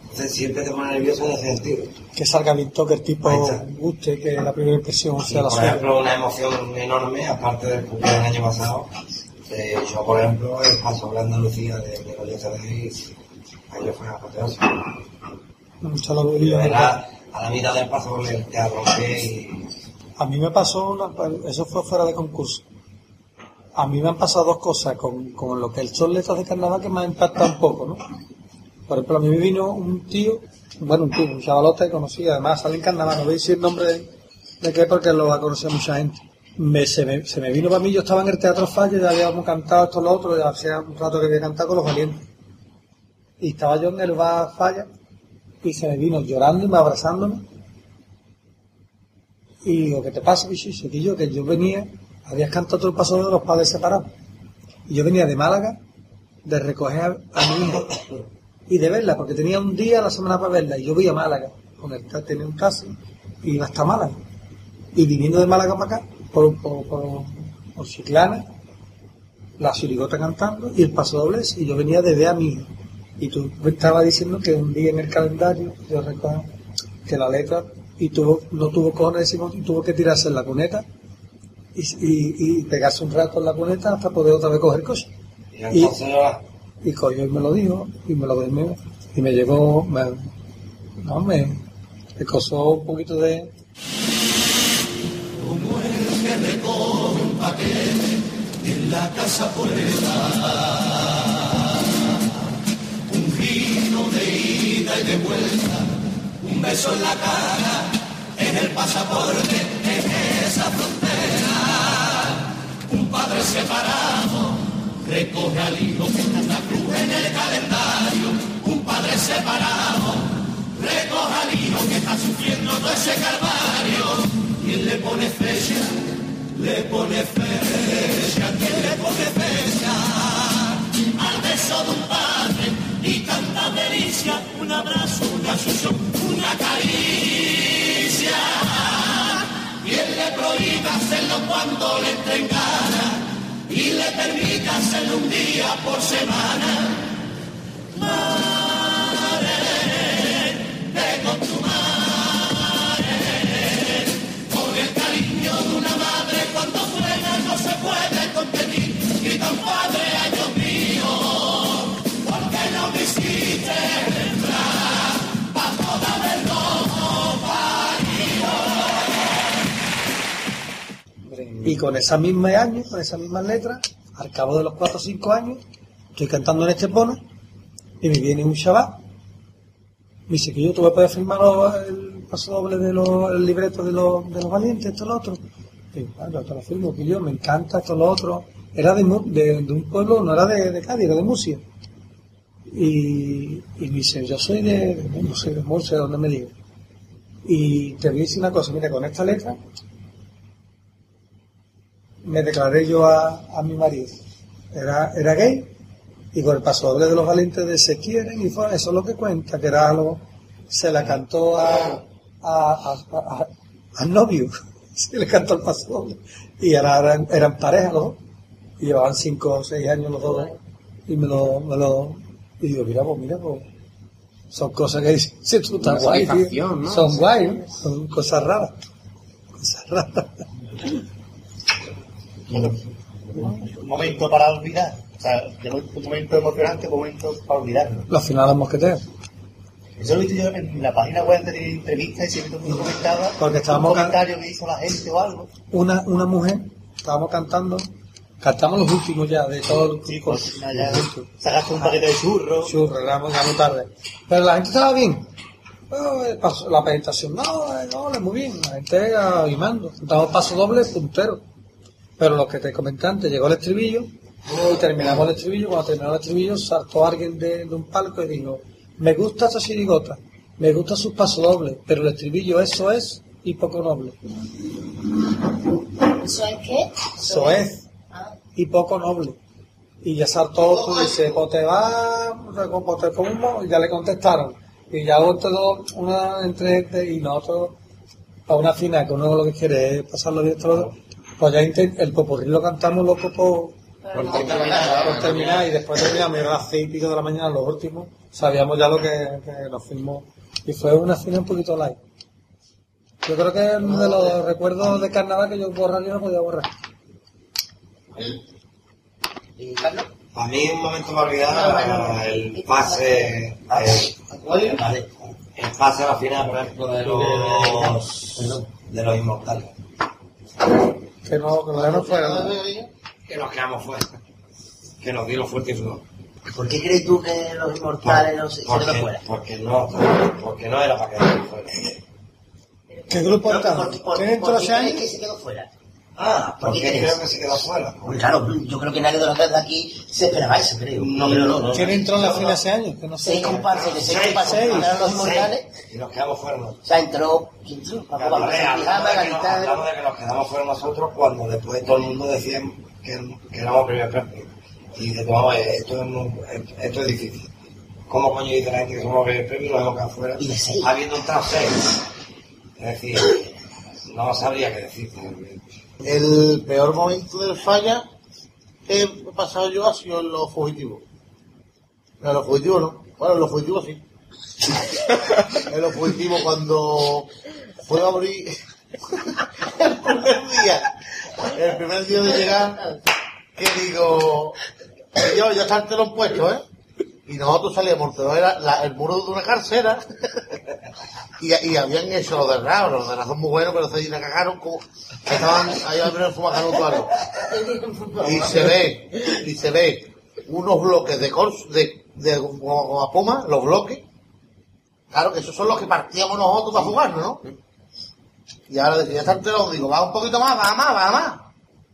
Entonces siempre te pone nervioso en ese sentido. Que salga bien que el tipo guste, que la primera impresión sea la por suya. ejemplo, una emoción enorme, aparte del cumpleaños del año pasado. eh, yo, por ejemplo, el paso de Andalucía de, de los ahí, fue apoteósico. Mucho lo de verdad, a la mitad del paso me te arroqué y A mí me pasó, una, eso fue fuera de concurso. A mí me han pasado dos cosas con, con lo que el son letras de carnaval que me ha impactado un poco, ¿no? Por ejemplo, a mí me vino un tío, bueno, un tío, un chavalote que conocí, además sale en carnaval, no voy a decir el nombre de, qué porque lo ha conocido mucha gente. Me, se, me, se me vino para mí, yo estaba en el Teatro Falla, ya habíamos cantado esto, lo otro, ya hacía un rato que había cantado con los valientes. Y estaba yo en el bar Falla, y se me vino llorando y me abrazándome. Y digo, ¿qué te pasa? Que yo, que yo venía, habías cantado todo el paso de los padres separados. Y yo venía de Málaga, de recoger a, mi hija y de verla, porque tenía un día a la semana para verla. Y yo voy a Málaga, con el, tenía un taxi, y iba hasta Málaga. Y viniendo de Málaga para acá, por, por, por, por Chiclana, la chirigota cantando y el paso doblez, y yo venía de ver a mi hija. Y tú estabas diciendo que un día en el calendario, yo recuerdo que la letra, y tuvo, no tuvo cojones, y tuvo que tirarse en la cuneta y, y, y pegarse un rato en la cuneta hasta poder otra vez coger coche. Y entonces ahora, Y cogió y me lo dijo, y me lo me, y me llegó, me, no, me, me causó un poquito de, Como el que recoge un paquete en la casa poeta. Un vino de ida y de vuelta, un beso en la cara, el pasaporte, en esa frontera. Un padre separado recoge al hijo con una cruz en el calendario. Un padre separado recoge al hijo que está sufriendo todo ese calvario. Y él le pone fecha, le pone fecha? ¿Quién le pone fecha? Al beso de un padre y tanta delicia, un abrazo, una succión, una caricia. ¿Quién le prohíbe hacerlo cuando le entre en gana y le permite hacerlo un día por semana? Madre, ve con tu con el cariño de una madre cuando suena no se puede contener, grita un padre, Y con esa misma año, con esas mismas letras, al cabo de los 4 o 5 años, estoy cantando en Estepona y me viene un chaval. Me dice que yo voy a poder firmar el paso doble de libreto de los, de los valientes, esto, lo otro. Y digo, "Ah, te lo firmo, que yo me encanta esto, lo otro. Era de, un pueblo, no era de, de Cádiz, era de Murcia. Y, y me dice, yo soy de, no sé, de Murcia, donde me diga. Y te voy a decir una cosa, mira, con esta letra me declaré yo a, a mi marido. Era, era gay y con el paso doble de los valientes de se quieren y fue, eso es lo que cuenta, que era algo, se la cantó a, a- al novio, se le cantó el paso doble. Y ahora eran, eran pareja los dos, y llevaban cinco o seis años los dos, y me lo, me lo, y digo, mira, pues mira, pues, son cosas que dices, tú estás guay, tío. Son guay, ¿no? son cosas raras. Cosas raras. Un momento para olvidar. O sea, de un momento emocionante, un momento para olvidarlo. Los finales mosqueteros. Eso lo he visto yo en la página web de entrevistas y siempre todo comentaba Porque estábamos un comentario que hizo la gente o algo. una, una mujer, estábamos cantando, cantamos los últimos ya de todo el Sí, pues sacaste un paquete de churros. Churro, éramos ya muy tarde. Pero la gente estaba bien. Eh, La presentación, no, eh, no, muy bien, la gente animando. Damos paso doble, puntero. Pero lo que te comenté antes, llegó el estribillo, y terminamos el estribillo, cuando terminó el estribillo, saltó alguien de, de un palco y dijo, me gusta esa chirigota, me gusta sus pasodobles, pero el estribillo eso es y poco noble. ¿Eso es qué? Eso es y poco noble. Y ya saltó otro y dice, pues te va, pues te como, y ya le contestaron. Y ya todo una entre este y nosotros, a una final, que uno lo que quiere es pasarlo bien todo, pues ya el popurrí lo cantamos loco por, por terminar, por terminar, y después terminamos y era las seis y pico de la mañana, los últimos, sabíamos ya lo que, que nos firmó. Y fue una final un poquito light. Yo creo que es uno de los recuerdos de carnaval que yo borrar yo no podía borrar. ¿Y Carlos? A mí un momento me olvidaba el pase, el, el pase a la final, por ejemplo, de los, de los inmortales. Que no, que no, no fuera. Que nos quedamos fuera. Que nos dieron fuerte y sudor. ¿Por qué crees tú que los inmortales no se se porque, quedó fuera? porque no, porque no era para quedar fuera. ¿Qué grupo está? ¿Por, por, ¿Tienen por todos qué los crees años? que se quedó fuera? Ah, ¿por qué porque creo que se quedó fuera. Pues claro, yo creo que nadie de los tres de aquí se esperaba eso, creo. No, no, no, no. ¿Quién entró en la fila ese año? Que no sé. Seis comparsas, de seis Seis, entraron los inmortales. Y nos quedamos fuera. ¿no? O sea, entró, ¿quién entró? Paco Hablamos de, de que nos- de quedamos fuera nosotros cuando después todo el mundo decía que, que éramos primer premio. Y eh, esto es, muy- esto es difícil. ¿Cómo coño dice la gente que somos primer premio y nos hemos quedado fuera? Y de seis. Habiendo entrado seis. Es decir, no sabría qué decirte. El peor momento del falla que he pasado yo ha sido en los fugitivos. En los fugitivos no. Bueno, en los fugitivos sí. en los fugitivos cuando fue a abrir el primer día, el primer día de llegar, que digo, yo ya está el telón puesto, ¿eh? Y nosotros salíamos, pero era la- el muro de una carcera y, y habían hecho los de Rao, los de son muy buenos, pero se la cagaron como estaban ahí a ver el fumacano algo. Y se ve, y se ve unos bloques de cors, de, de goma puma, los bloques. Claro que esos son los que partíamos nosotros para jugarnos, ¿no? Y ahora decía, ya está el telón, digo, va un poquito más, va más, va más.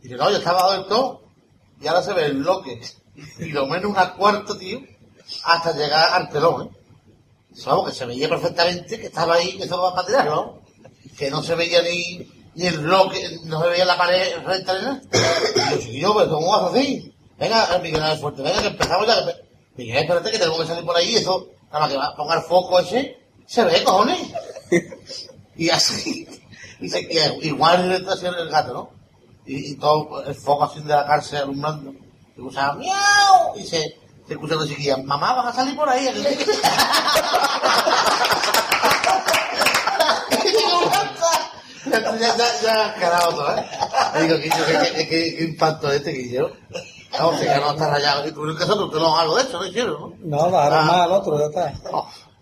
Y dice, no, yo estaba del todo. Y ahora se ve el bloque. Y lo menos una cuarta, tío, hasta llegar al telón, ¿eh? Vamos, que se veía perfectamente que estaba ahí, que eso va para ¿no? Que no se veía ni, y el reloj que no se veía la pared recta ni nada. Y yo, pues, ¿cómo vas así? Venga, Miguel, dale fuerte, venga, que empezamos ya. que- Miguel, espérate que tenemos que salir por ahí, eso, nada más que ponga el foco ese, se ve, cojones. Y así, y se, y igual está haciendo el gato, ¿no? Y, y todo el foco así de la cárcel alumbrando. Se escucha miau, y se, se escucha la chiquilla, mamá, van a salir por ahí. ya, ya, ya, ya ha quedado todo, ¿eh? Le digo, Guillo, ¿qué, qué, qué, qué impacto este, Guillo? Vamos, que ya no está rayado. Y tuvieron que hacer tú no algo de eso, ¿no hicieron, no? No, bajaron más al otro, ya está.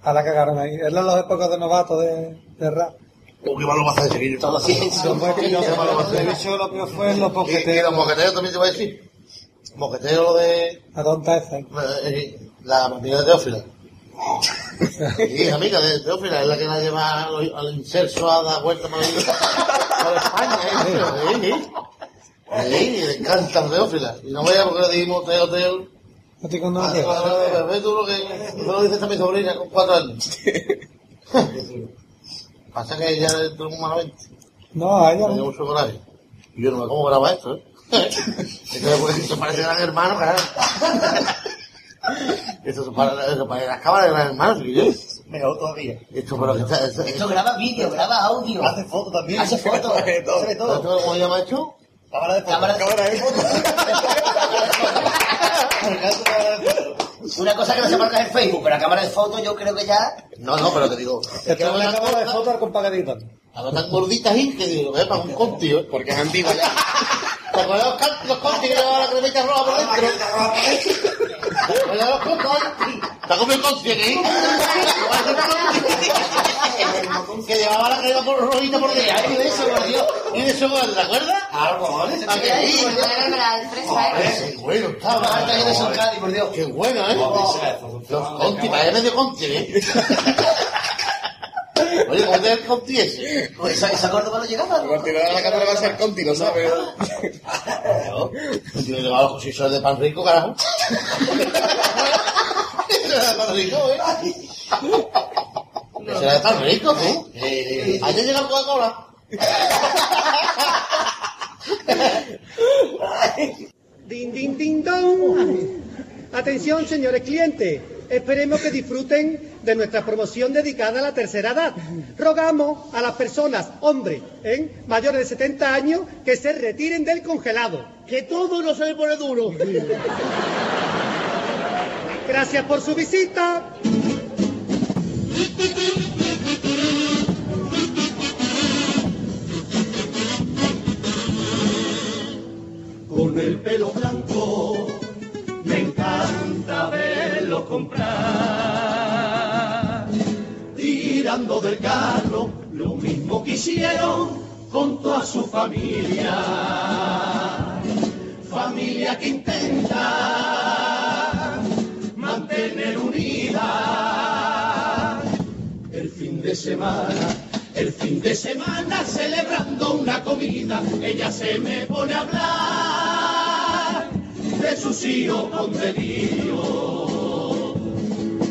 A la cagaron ahí. Eran las épocas de novato de, de rap. Oh, qué malo va a hacer ese Guillo. Todo ciencia. Lo de hecho, lo peor fue en los Y, y los boqueteos. también te voy a decir. Moqueteo de La tonta esa. eh, la amiga de Teófila. Sí, es amiga de Teófila, es la que la lleva al, al inserso a dar vuelta por, España. ¿eh? Sí, sí. Le encanta a Teófila. Y no vaya porque le dijimos Teo, Teo. ¿A ti cuando Ah, Ve tú lo que eso lo dice esta mi sobrina con cuatro años. Pasa que ella es de un malamente. No, a ella Me dio no. mucho coraje. Y yo no me cómo graba esto, ¿eh? Es que se parece a gran hermano, claro. Esto se parece, se parece a las cámaras de gran hermano, ¿sí? Mejor todavía. Esto, pero que está, está- Esto graba vídeo, graba audio. Hace fotos también. Hace fotos. Ve todo. ¿Esto ¿Cómo se llama esto? Cámara de fotos. Cámara de- Cámara de fotos. Una cosa que no se marca en Facebook, pero la cámara de fotos yo creo que ya... No, no, pero te digo. Esto es una cámara de fotos con pagadita. Ahora tan gorditas ahí que digo, eh, para un conti, ¿eh? Porque es antigua ya. ¿Te acuerdas los, los conti que llevaban la cremita roja por dentro? ¿Te acuerdas los conti? ¿Te has comido el conti aquí? que llevaba la crema por rojita por dentro. Ay, eso, por Dios. ¿Y de eso, ¿te acuerdas? Algo, ¿vale? ¿A que sí? ¿eh? Qué bueno estaba. Ah, por Dios. Qué bueno, ¿eh? Los conti, para medio conti, ¿eh? Oye, ¿cómo te el conti ese? Pues esa, esa Córdoba no llegaba. Cuando tirara la cámara va a ser Conti, lo sabes. Tiene que los cosechos de pan rico, carajo. Era de pan rico, ¿eh? Ese era de pan rico, ¿tú? Ayer llega la Coca-Cola. Din, din, din, don. Atención, señores clientes. Esperemos que disfruten de nuestra promoción dedicada a la tercera edad. Rogamos a las personas, hombres, ¿eh? mayores de 70 años, que se retiren del congelado. Que todo no se le pone duro. Gracias por su visita. Con el pelo blanco me encanta verlo comprar. Tirando del carro, lo mismo que hicieron con toda su familia. Familia que intenta mantener unida el fin de semana. El fin de semana celebrando una comida, ella se me pone a hablar de con delirio.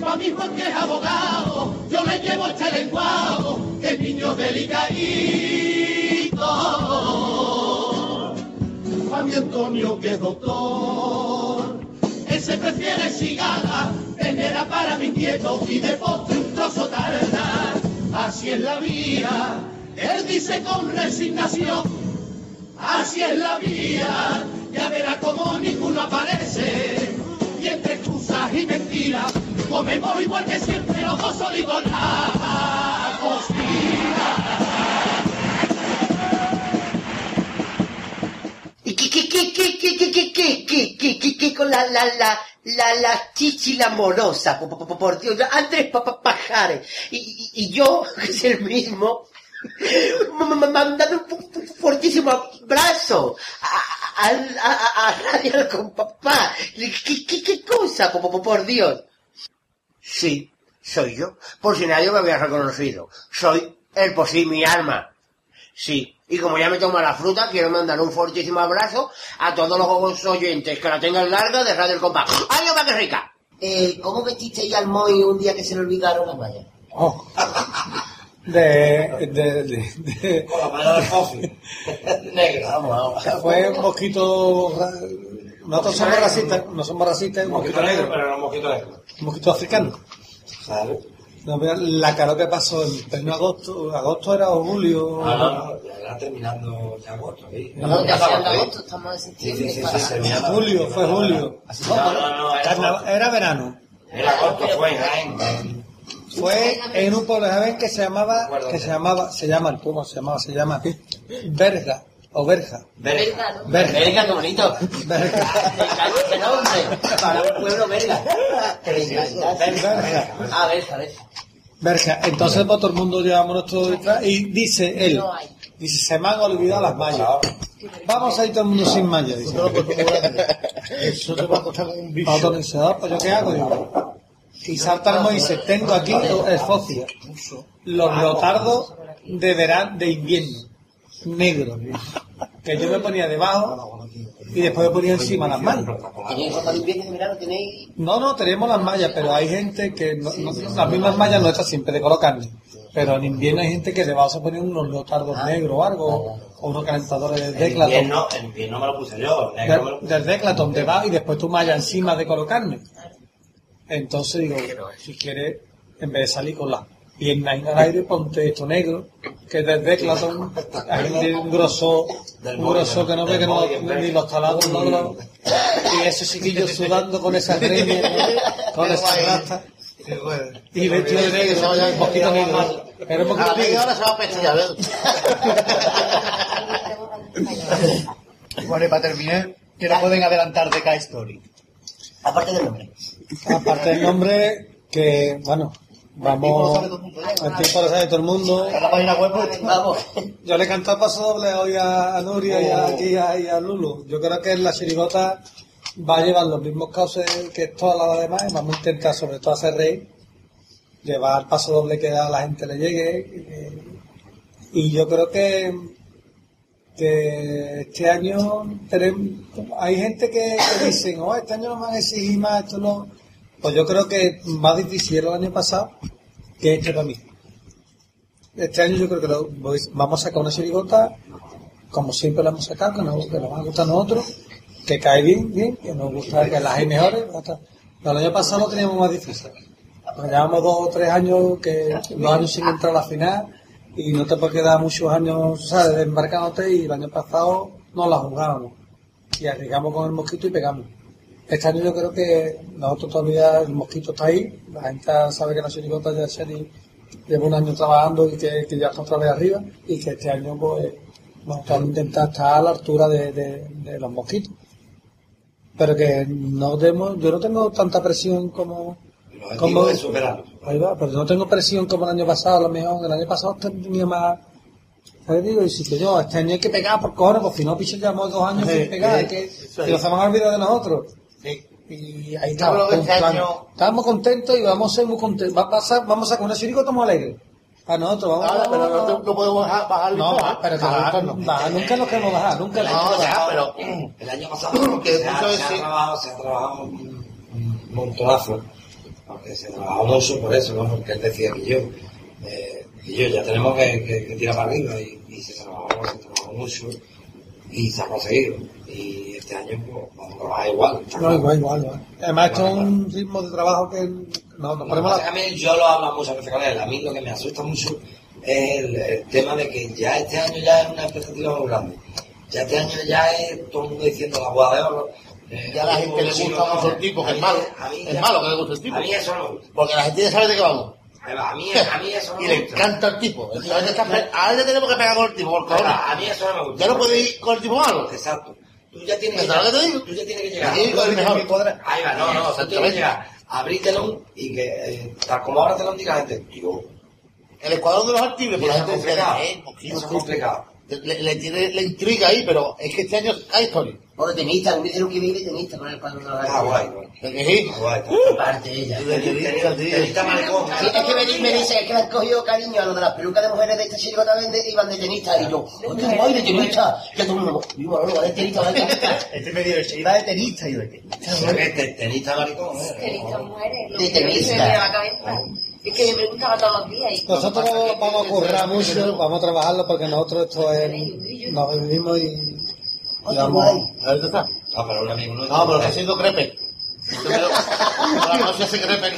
Pa' mi Juan que es abogado, yo le llevo este lenguado, que es niño delicadito. Pa' mi Antonio que es doctor, él se prefiere cigala, tenera para mi nieto y de postre un trozo tarda. Así es la vía, él dice con resignación, así es la vía, ya verá como ninguno aparece, y entre excusas y mentiras, comemos igual que siempre los dos solitos la. ¿Y qué, qué, qué, qué, qué, qué, qué, qué, qué, qué, qué, qué con la, la, la, la, la chichi la morosa? Por, por, por- Dios, Andrés pa- pa- Pajares. Y, y, y yo, que es el mismo, mandando un fu- fu- fuertísimo abrazo a, a, a, con papá. ¿Qué, cosa? Por, por, por Dios. Sí, soy yo. Por si nadie me había reconocido. Soy el posí, mi alma. Sí, y como ya me tomo la fruta, quiero mandar un fortísimo abrazo a todos los oyentes que la tengan larga de Radio El Compás. ¡Ay, va que rica! Eh, ¿Cómo vestiste ya al Moy un día que se le olvidaron las mallas? de, de, de- de- Con la fósil. Negro. Vamos, vamos. fue un mosquito nosotros somos racistas no somos racistas un mosquito negro pero no un mosquito negro. un mosquito africano. No, pero la calor que pasó en pleno agosto agosto era o julio No, no, no, ya era terminando ya agosto. ¿sí? No, ya estaba siendo ahí. agosto, estamos en Sí, septiembre. sí, sí, para- sí, terminaba. julio fue julio No, no, no, era, era verano era agosto, fue en Jaén. Fue en un pueblo de Jaén que se llamaba que se llamaba se llama el pueblo se llamaba se llama Verga o Verja Verga. Verga Verga, qué bonito. Verga Qué nombre. Para un pueblo verga. Verga A ver, a ver. Verja. Entonces pues, todo el mundo llevamos nuestro disfraz y dice él, dice, se me han olvidado las mallas. Vamos a ir todo el mundo sin mallas. Dice. Eso te va a costar un bicho. Otro dice, "Ah, pues yo qué hago, digo. Y saltamos y dice, tengo aquí el focia, los leotardos de verano, de invierno, negros, que yo me ponía debajo y después me ponía encima las mallas. No, no, tenemos las mallas, pero hay gente que, no, no- las mismas mallas nuestras siempre de color carne. Pero en invierno hay gente que debajo se pone unos leotardos negros o algo, o unos calentadores de En Declaton. en invierno me lo puse yo. Negro Del, del Declaton debajo y después tu malla encima de color carne. Entonces digo, si quieres, en vez de salir con las piernas en el aire, ponte esto negro, que es del Declaton, ahí tiene un grosor, un grosor que no ve que no, ni los talados no lo... Y esos chiquillos sudando con esas greñas, con esas rastas. Y vestido de negro, un poquito negro. Era un poquito negro. hora se va a pestillar, ¿ves? Bueno, y para terminar, que no pueden adelantar de K-Story. Aparte del nombre. Aparte del nombre, que, bueno, vamos, el tiempo lo sabe todo el mundo. En la página web, pues, Vamos. Yo le canté el paso doble hoy a, a Nuria y a, aquí a, y a Lulu. Yo creo que la chirigota va a llevar los mismos cauces que todas las demás y vamos a intentar sobre todo hacer reír, llevar el paso doble que a la gente le llegue. eh, y yo creo que, que este año tenemos, hay gente que, que dicen, oh, este año no me van a exigir más, esto no. Pues yo creo que más difícil era el año pasado que este para mí. Este año yo creo que lo- vamos a sacar una chirigota, como siempre la hemos sacado, que nos, que nos va a gustar a nosotros, que cae bien, bien, que nos gusta, que las hay mejores. Pero el año pasado lo teníamos más difícil. Pues llevamos dos o tres años, que dos años sin entrar a la final, y no te puedes quedar muchos años, ¿sabes?, desmarcándote, y el año pasado no la jugábamos. Y arriesgamos con el mosquito y pegamos. Este año yo creo que nosotros todavía el mosquito está ahí, la gente sabe que la chirigota ya Seri lleva un año trabajando y que, que ya está otra vez arriba y que este año pues vamos a intentar estar a la altura de, de- de los mosquitos. Pero que no demos, yo no tengo tanta presión como, como es ahí va, pero no tengo presión como el año pasado, a lo mejor el año pasado tenía más ¿sabes? Digo, y si que yo, este año hay que pegar por cojones, porque si no, picho, llevamos dos años Sí, sin pegar, hay que, nos es. vamos a olvidar de nosotros. Sí. Y ahí estamos. año- Estamos contentos y vamos a ser muy contentos. Va a pasar, vamos a sacar una chirico, estamos alegres. A nosotros, vamos Ahora, pero no, te- no podemos bajar, bajar el No, pero bajar, bajar, nunca nos queremos bajar, nunca queremos bajar. pero El año pasado Que se, ha, se trabajado, se ha trabajado un, montonazo, porque se trabajó mucho por eso, ¿no? porque él decía que yo, eh, que yo ya tenemos que, que, que tirar para arriba y, y se trabajó, se trabajó mucho y se ha conseguido. Y este año pues, vamos a trabajar igual. No, igual, igual, igual. Además, esto es un ritmo de trabajo que no, nos ponemos la... mí, yo lo hablo muchas veces con él, a mí lo que me asusta mucho es el, el tema de que ya este año ya es una expectativa muy grande. Ya este año ya es todo el mundo diciendo la boda de oro. eh, Ya a la gente le gusta no, mucho el tipo, que es malo. Es malo que le guste el tipo. A mí eso no. Porque la gente ya sabe de qué vamos. A mí, a mí eso no Y me le gusta. encanta el tipo. A veces, está pe- a veces tenemos que pegar con el tipo, por favor. A mí eso no me gusta. Ya no puedes ir con el tipo malo. Exacto. Tú ya tienes que ¿Sabes lo que te digo? Tú ya tienes que llegar. Sí, con el mejor. Ahí va, no, no, tú tienes que llegar. Abrítelo y que, eh, tal como ahora te lo diga la gente, El escuadrón de los artibles, por la es complicado. eh, Eso es complicado. Le, le tiene la intriga ahí, pero es que este año hay historia. O de tenista, me dijeron que vive de tenista con el cuadro de la Ah, guay, guay. ¿De que sí? Guay, Aparte ella. De tenista. Tenista maricón. Sí, es que me, me dice que le han cogido cariño a lo de las pelucas de mujeres de esta chirigota vende iban de tenista y yo, ¡oh, qué guay de tenista! Ya todo el mundo, digo, no, no, de tenista, de tenista. Este me se iba de tenista y yo de tenista. Tenista maricón, eh. Tenista mujeres. De tenista. Es que me preguntaba todos los días y... Nosotros vamos a currar mucho, vamos a trabajarlo porque nosotros esto es, nos vivimos y, y vamos. A ver, ¿dónde está? No, pero un amigo no. No, pero está haciendo crepe. Por la noche hace crepe.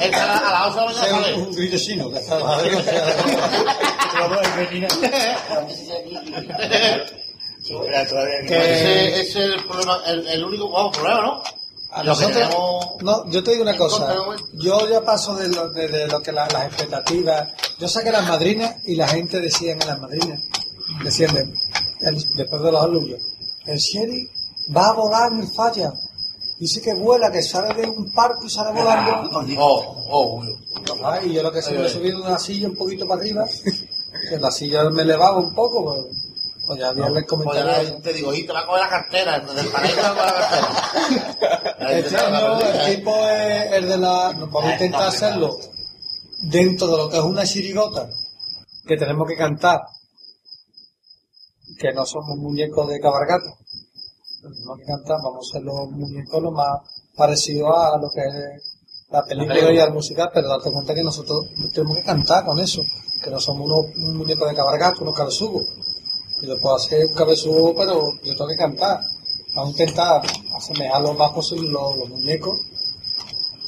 Esta a la- a las 8 de la Ese mañana es sale. un grillo chino Ese ese es el problema, el, el único problema, ¿no? A Lo nosotros, no, yo te digo una cosa, yo ya paso de lo, de, de lo que la- las expectativas, yo saqué las madrinas y la gente decía en las madrinas, decían de- el- después de los alumnos, el Sherry va a volar en el falla, dice que vuela, que sale de un parque y sale volando, Oh, oh, Ay, y yo lo que se me subido una silla un poquito para arriba, que la silla me elevaba un poco, pues, pues ya había el Pues te digo, y te va a coger la cartera, del paraíso te va a coger la cartera. Este año el tipo es el de la. no, Vamos a intentar hacerlo dentro de lo que es una chirigota que tenemos que cantar, que no somos muñecos de cabargata. Tenemos que cantar, vamos a ser los muñecos lo más parecido a lo que es la película y al musical, pero date cuenta que nosotros tenemos que cantar con eso, que no somos unos un muñecos de cabargata, unos cabezugos. Yo puedo hacer un cabezugo, pero yo tengo que cantar. Vamos a intentar asemejar lo más posible los, los muñecos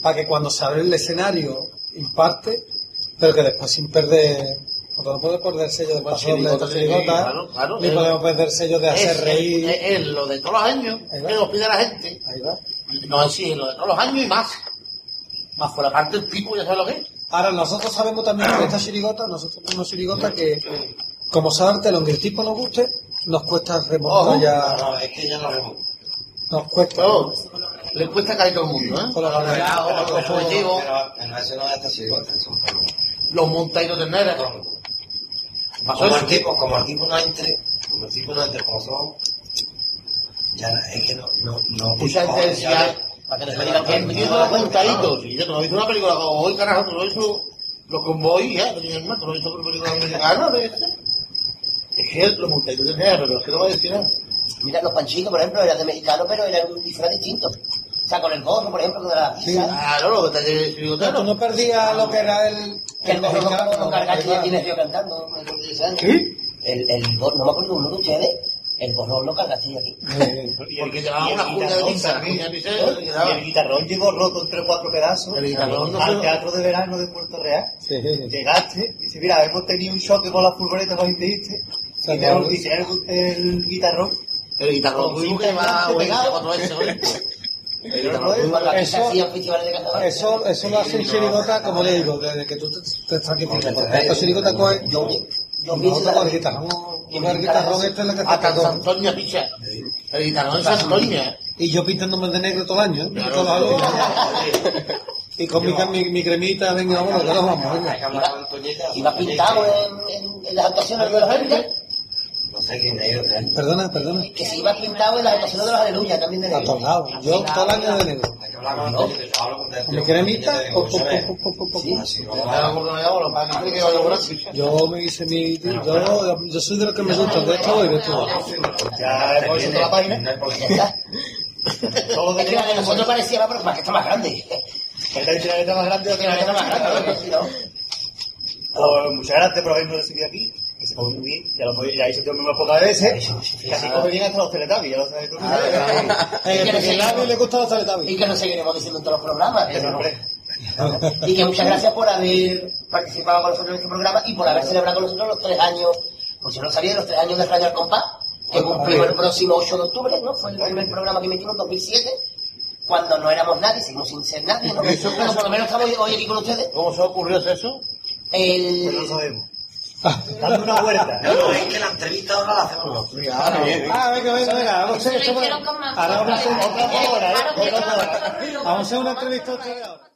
para que cuando se abre el escenario imparte, pero que después sin perder. Nosotros no podemos perder el sello de paso de chirigota, claro, claro, ni es- podemos perder el sello de hacer Es- reír. Es, es lo de todos los años, que nos pide la gente. Ahí va. No, es sí, lo de todos los años y más. Más por la parte del pico, ya sabes lo que es. Ahora, nosotros sabemos también que esta chirigota, nosotros tenemos una chirigota que, como saberte, lo que el tipo nos guste, nos cuesta remontar Ojo. ya. No, es que ya no remonta. Nos cuesta. No, le cuesta caer todo el mundo, ¿eh? Con los agregados, Los montaitos de. Pasó Como el tipo, como el tipo no entre, como el tipo no entre como son, ya es que no, no, no. Mucha decía, para que digan que han metido los montaditos. Y yo no he visto una película hoy, carajo, tú lo he visto los convoy, ¿eh? No tienen más, tú lo he visto por película americana, ¿no? Es que los montaditos de negra, pero es que no va a decir nada. Mira, los panchitos, por ejemplo, eran de mexicano, pero eran un disfraz distinto. O sea, con el gorro, por ejemplo, con la pizza. Claro, los chirigoteros. no perdías lo que era el. Que el gorro y ¿verdad? ya tienes yo cantando. de. ¿Sí? El, el gorro, no me acuerdo uno de ustedes, el gorro lo cargaste aquí. Porque llevaba una cuña de de pizza, y el guitarrón llegó roto en tres o cuatro pedazos El guitarrón no al teatro de verano de Puerto Real. Sí. Llegaste y dice, mira, hemos tenido un choque con la furgoneta cuando impediste. Y te acabó. dice, el, el guitarrón. El guitarrón tuvimos que llevar huegazo cuatro veces. El aquí Eso-. Eso, eso lo hace un chirigota, como le digo, desde que tú te, te tranquilizas. Porque esta chirigota coge. Yo, yo pienso con el que guitarrón, el guitarrón este es lo que Hasta está en todo. Santoña picha. El guitarrón de Santoña. Y yo pintándome de negro todo el año, ¿eh? Y con mi, mi, mi cremita, venga, vámonos, que nos vamos, venga. que Toñita. iba pintado en, las actuaciones de los aleluya, Perdona, perdona. que se iba pintado en las actuaciones de los aleluya también de negro. Yo todo el año de negro. Que cremita, me acuerdo nada, bueno, para que cree que vaya a volar picha. Yo me hice mi. Yo, yo soy de los que me gustan, de esto voy, de esto. Ya hemos toda la página. Está. Todo Es que la de nosotros parecía pero más que está más grande. Esta es la letra más grande de Que la letra más grande. Pues muchas gracias por habernos recibido aquí. Que se come muy bien. Ya lo hemos ya dicho yo mismo pocas veces. Casi come bien hasta los teletubbies, ya lo sabes tú. Eh, porque el labio le gusta los teletubbies. Y que nos seguiremos diciendo en todos los programas. no-. Y que muchas gracias por haber participado con nosotros en este programa y por haber celebrado con nosotros los tres años, pues si no lo sabía, los tres años de Radio Al Compás, que cumplimos el próximo 8 de octubre, ¿no? Fue el primer programa que metimos en 2007, cuando no éramos nadie, seguimos sin ser nadie, ¿no? Eso- Pero por lo menos estamos hoy aquí con ustedes. ¿Cómo se ocurrió eso? El... Pues no lo sabemos. Dando una vuelta. No, no, es que la entrevista ahora la hacemos nosotros. Ah, venga, venga, venga. Vamos a hacer con más Ahora vamos a hacer fuerza. otra por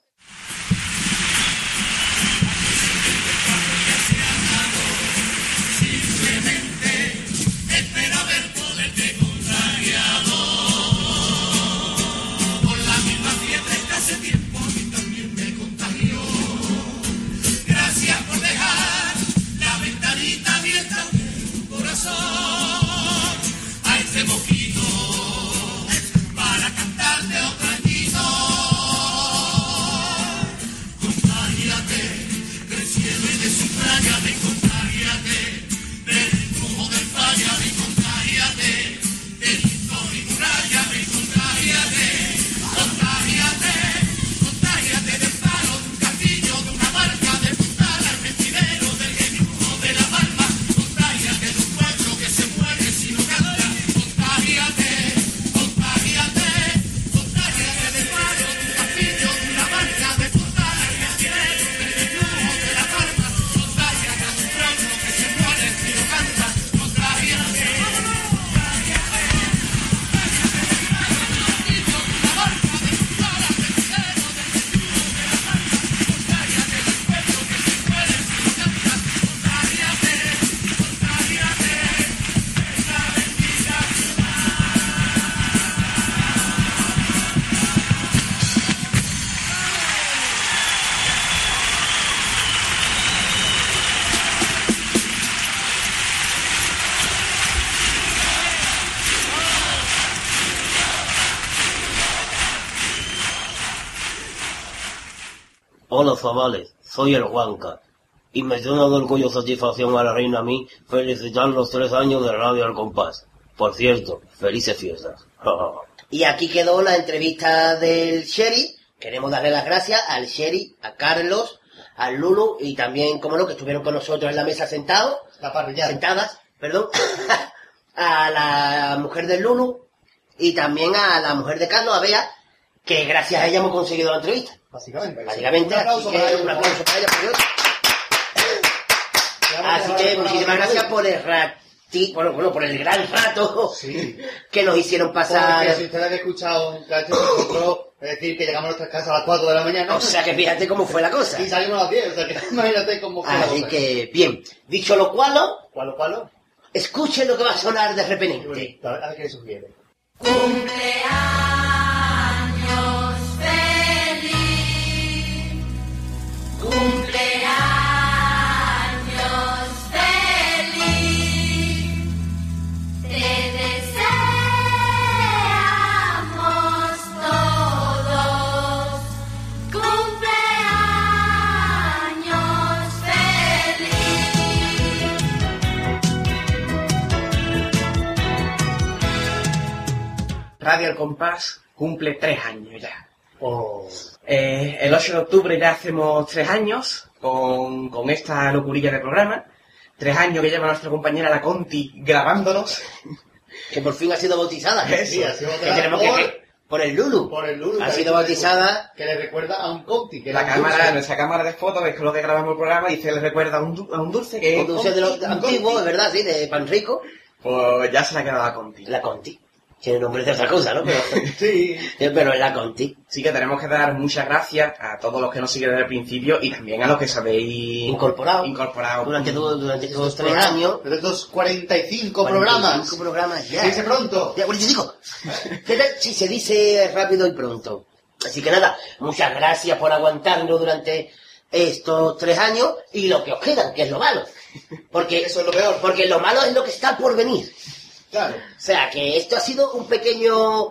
Soy el Juanca. Y me llena de orgullo y satisfacción a la reina a mí felicitar los tres años de Radio al Compás. Por cierto, felices fiestas. Y aquí quedó la entrevista del Sherry. Queremos darle las gracias al Sherry, a Carlos, al Lulu y también, como no, que estuvieron con nosotros en la mesa sentados. La parrilla. Sentadas, perdón. a la mujer del Lulu y también a la mujer de Carlos, a Bea, que gracias a ella hemos conseguido la entrevista. Básicamente. Básicamente, Un aplauso así que para ella, un por aplauso para ella, por Dios. Así que muchísimas gracias por el rati, bueno, bueno, por el gran rato que nos hicieron pasar. Porque si ustedes han escuchado un cacho, nosotros, es decir, que llegamos a nuestras casas a las 4 de la mañana. O sea que fíjate cómo fue la cosa. Y salimos a las 10, o sea que imagínate cómo fue la Así cosa. que, bien. Dicho lo cual, ¿Cuál, cuál? escuchen lo que va a sonar de repente. A ver, qué le sugiere. Cumpleaños Radio El Compás cumple tres años ya. Oh. Eh, el 8 de octubre ya hacemos tres años con, con esta locurilla de programa. Tres años que lleva nuestra compañera la Conti grabándonos. Que por fin ha sido bautizada. Eso. Sí, ha sido Que bautizada tenemos que- por- que- por el Lulu. Por el Lulu. Ha sido bautizada. Que le recuerda a un Conti. Que La cámara, dulce. nuestra cámara de fotos, es con lo que grabamos el programa, y se le recuerda a un, a un dulce que es Un dulce de los Conti, antiguos, Conti. de verdad, sí, de pan rico. Pues ya se le ha quedado la Conti. La Conti. Tiene nombre de otra cosa, ¿no? Pero, Sí. pero es la Conti. Sí que tenemos que dar muchas gracias a todos los que nos siguen desde el principio y también a los que sabéis Incorporado. incorporado Durante, todo- durante estos Estos tres años. De estos 45 programas. 45 programas ya. Se dice pronto. Ya, 45. ¿Qué tal si se dice rápido y pronto? Así que nada, muchas gracias por aguantarnos durante estos tres años y lo que os quedan, que es lo malo. Porque Eso es lo peor. Porque lo malo es lo que está por venir. Claro. O sea, que esto ha sido un pequeño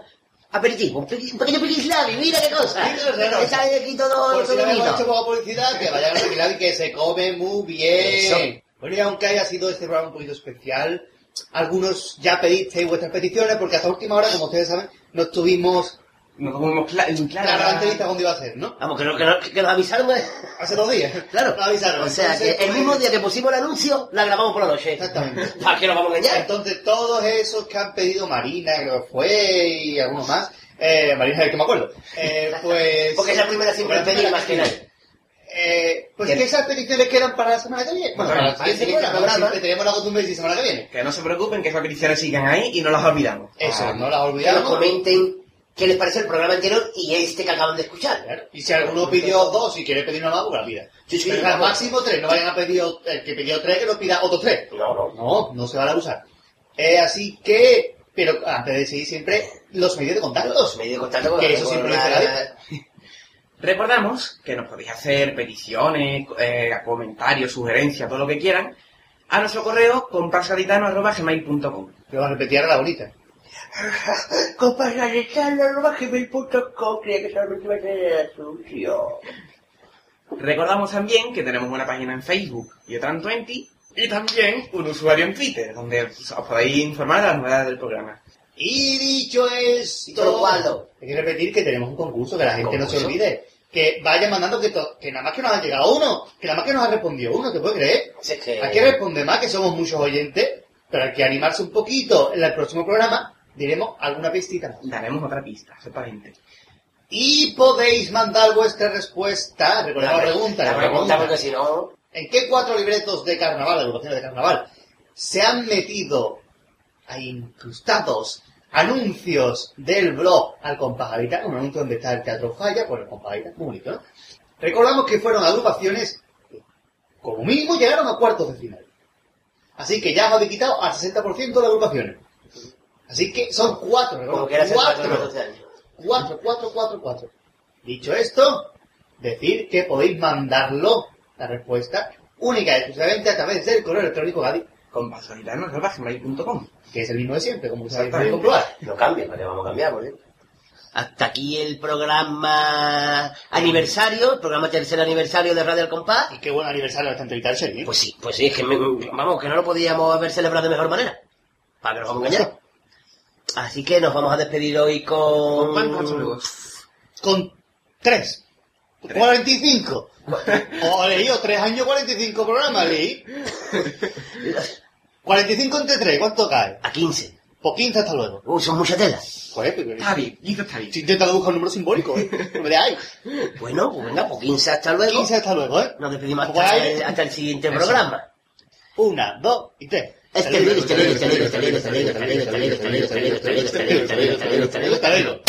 aperitivo, un, peque- un pequeño piquislavi, mira qué cosa. Mira. Está aquí todo, Por si todo bonito. hecho publicidad, que vayan a que se come muy bien. Eso. Bueno, y aunque haya sido este programa un poquito especial, algunos ya pedisteis vuestras peticiones, porque hasta última hora, como ustedes saben, no estuvimos No tuvimos cla- en clara, clara la entrevista cuándo iba a ser, ¿no? Vamos, que, no- que, no- que nos avisaron. eh. Hace dos días. Claro. Nos avisaron. O sea, Entonces, que el mismo día que pusimos el anuncio, la grabamos por la noche. Exactamente. ¿Para qué nos vamos a engañar? Entonces, todos esos que han pedido Marina, creo que fue, y algunos más, eh, Marina es el que me acuerdo, eh, pues... Porque es la primera siempre la que nadie. Eh, pues ¿Qué? que esas peticiones quedan para la semana que viene. Bueno, para el siguiente siempre tenemos la costumbre de decir semana que viene. Que no se preocupen, que esas peticiones sigan ahí y no las olvidamos. Eso, Ah, no las Que nos olvidamos. comenten qué les parece el programa anterior y este que acaban de escuchar. Claro. Y si alguno pidió dos y quiere pedir una más, pues la pida. Sí, sí, Pero al máximo tres, no vayan a pedir el que pidió tres que nos pida otros tres. No, no. No, no se van a usar. Eh, así que, pero antes de seguir siempre, los medios de contacto. Los medios de contacto con Que eso siempre lo la-. Recordamos que nos podéis hacer peticiones, eh, comentarios, sugerencias, todo lo que quieran, a nuestro correo compasgaditano.gmail.com Que va a repetir ahora la bonita. Compasgaritano.gmail.com Creía que solamente iba a tener el anuncio. Recordamos también que tenemos una página en Facebook y otra en Twenty, y también un usuario en Twitter, donde os podéis informar de las novedades del programa. Y dicho esto, cual, hay que repetir que tenemos un concurso, que la gente no se ¿Concurso? olvide. Que vaya mandando que, to- que nada más que nos ha llegado uno, que nada más que nos ha respondido uno, ¿te puedes creer? Si es que- Hay que responder más, que somos muchos oyentes, pero hay que animarse un poquito. En el próximo programa diremos alguna pistita. Daremos otra pista, exactamente. Y podéis mandar vuestra respuesta. Recordad la pregunta. La la pregunta, pregunta. porque si no... ¿En qué cuatro libretos de carnaval, de agrupaciones de carnaval, se han metido ahí incrustados anuncios del blog al compás Habitat? Un anuncio donde está el Teatro Falla, pues el compás Habitat, muy bonito, ¿no? Recordamos que fueron agrupaciones que, como mínimo, llegaron a cuartos de final. Así que ya hemos quitado al 60% de agrupaciones. Así que son cuatro, Como quiera ser cuatro cuatro. 12 años. 4, 4, 4, 4. Dicho esto, decir que podéis mandarlo, la respuesta, única y exclusivamente a través del correo electrónico Gadi, Compasgaditano.gmail.com que es el mismo de siempre, como sabéis comprobar. No cambia, ¿para qué vamos a cambiar? por ejemplo? Hasta aquí el programa aniversario, el programa tercer aniversario de Radio El Compás. Y qué buen aniversario de esta entrevista, serie. Pues sí, pues sí, es que me- vamos, que no lo podíamos haber celebrado de mejor manera. Para que nos vamos a engañar. Así que nos vamos a despedir hoy con... Con tres. 45. O leí, o tres años 45 programas, leí. 45 entre 3, ¿cuánto cae? A 15. Por 15 hasta luego. Uy, son muchas telas. Pues, pero- Está bien, listo, está bien. Si intentando buscar un número simbólico, ¿eh? No me dejáis. Bueno, pues venga, pues 15 hasta luego. 15 hasta luego, ¿eh? Nos despedimos Pues hasta, hasta el siguiente Eso. programa. Una, dos y tres. Estelero, estelero, estelero, estelero, estelero, estelero, estelero, estelero, estelero, estelero, estelero, estelero, estelero, estelero.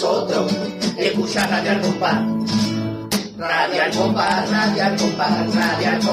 nosotros escucha Radio al compás. Radio al compás, radio al compás, radio al.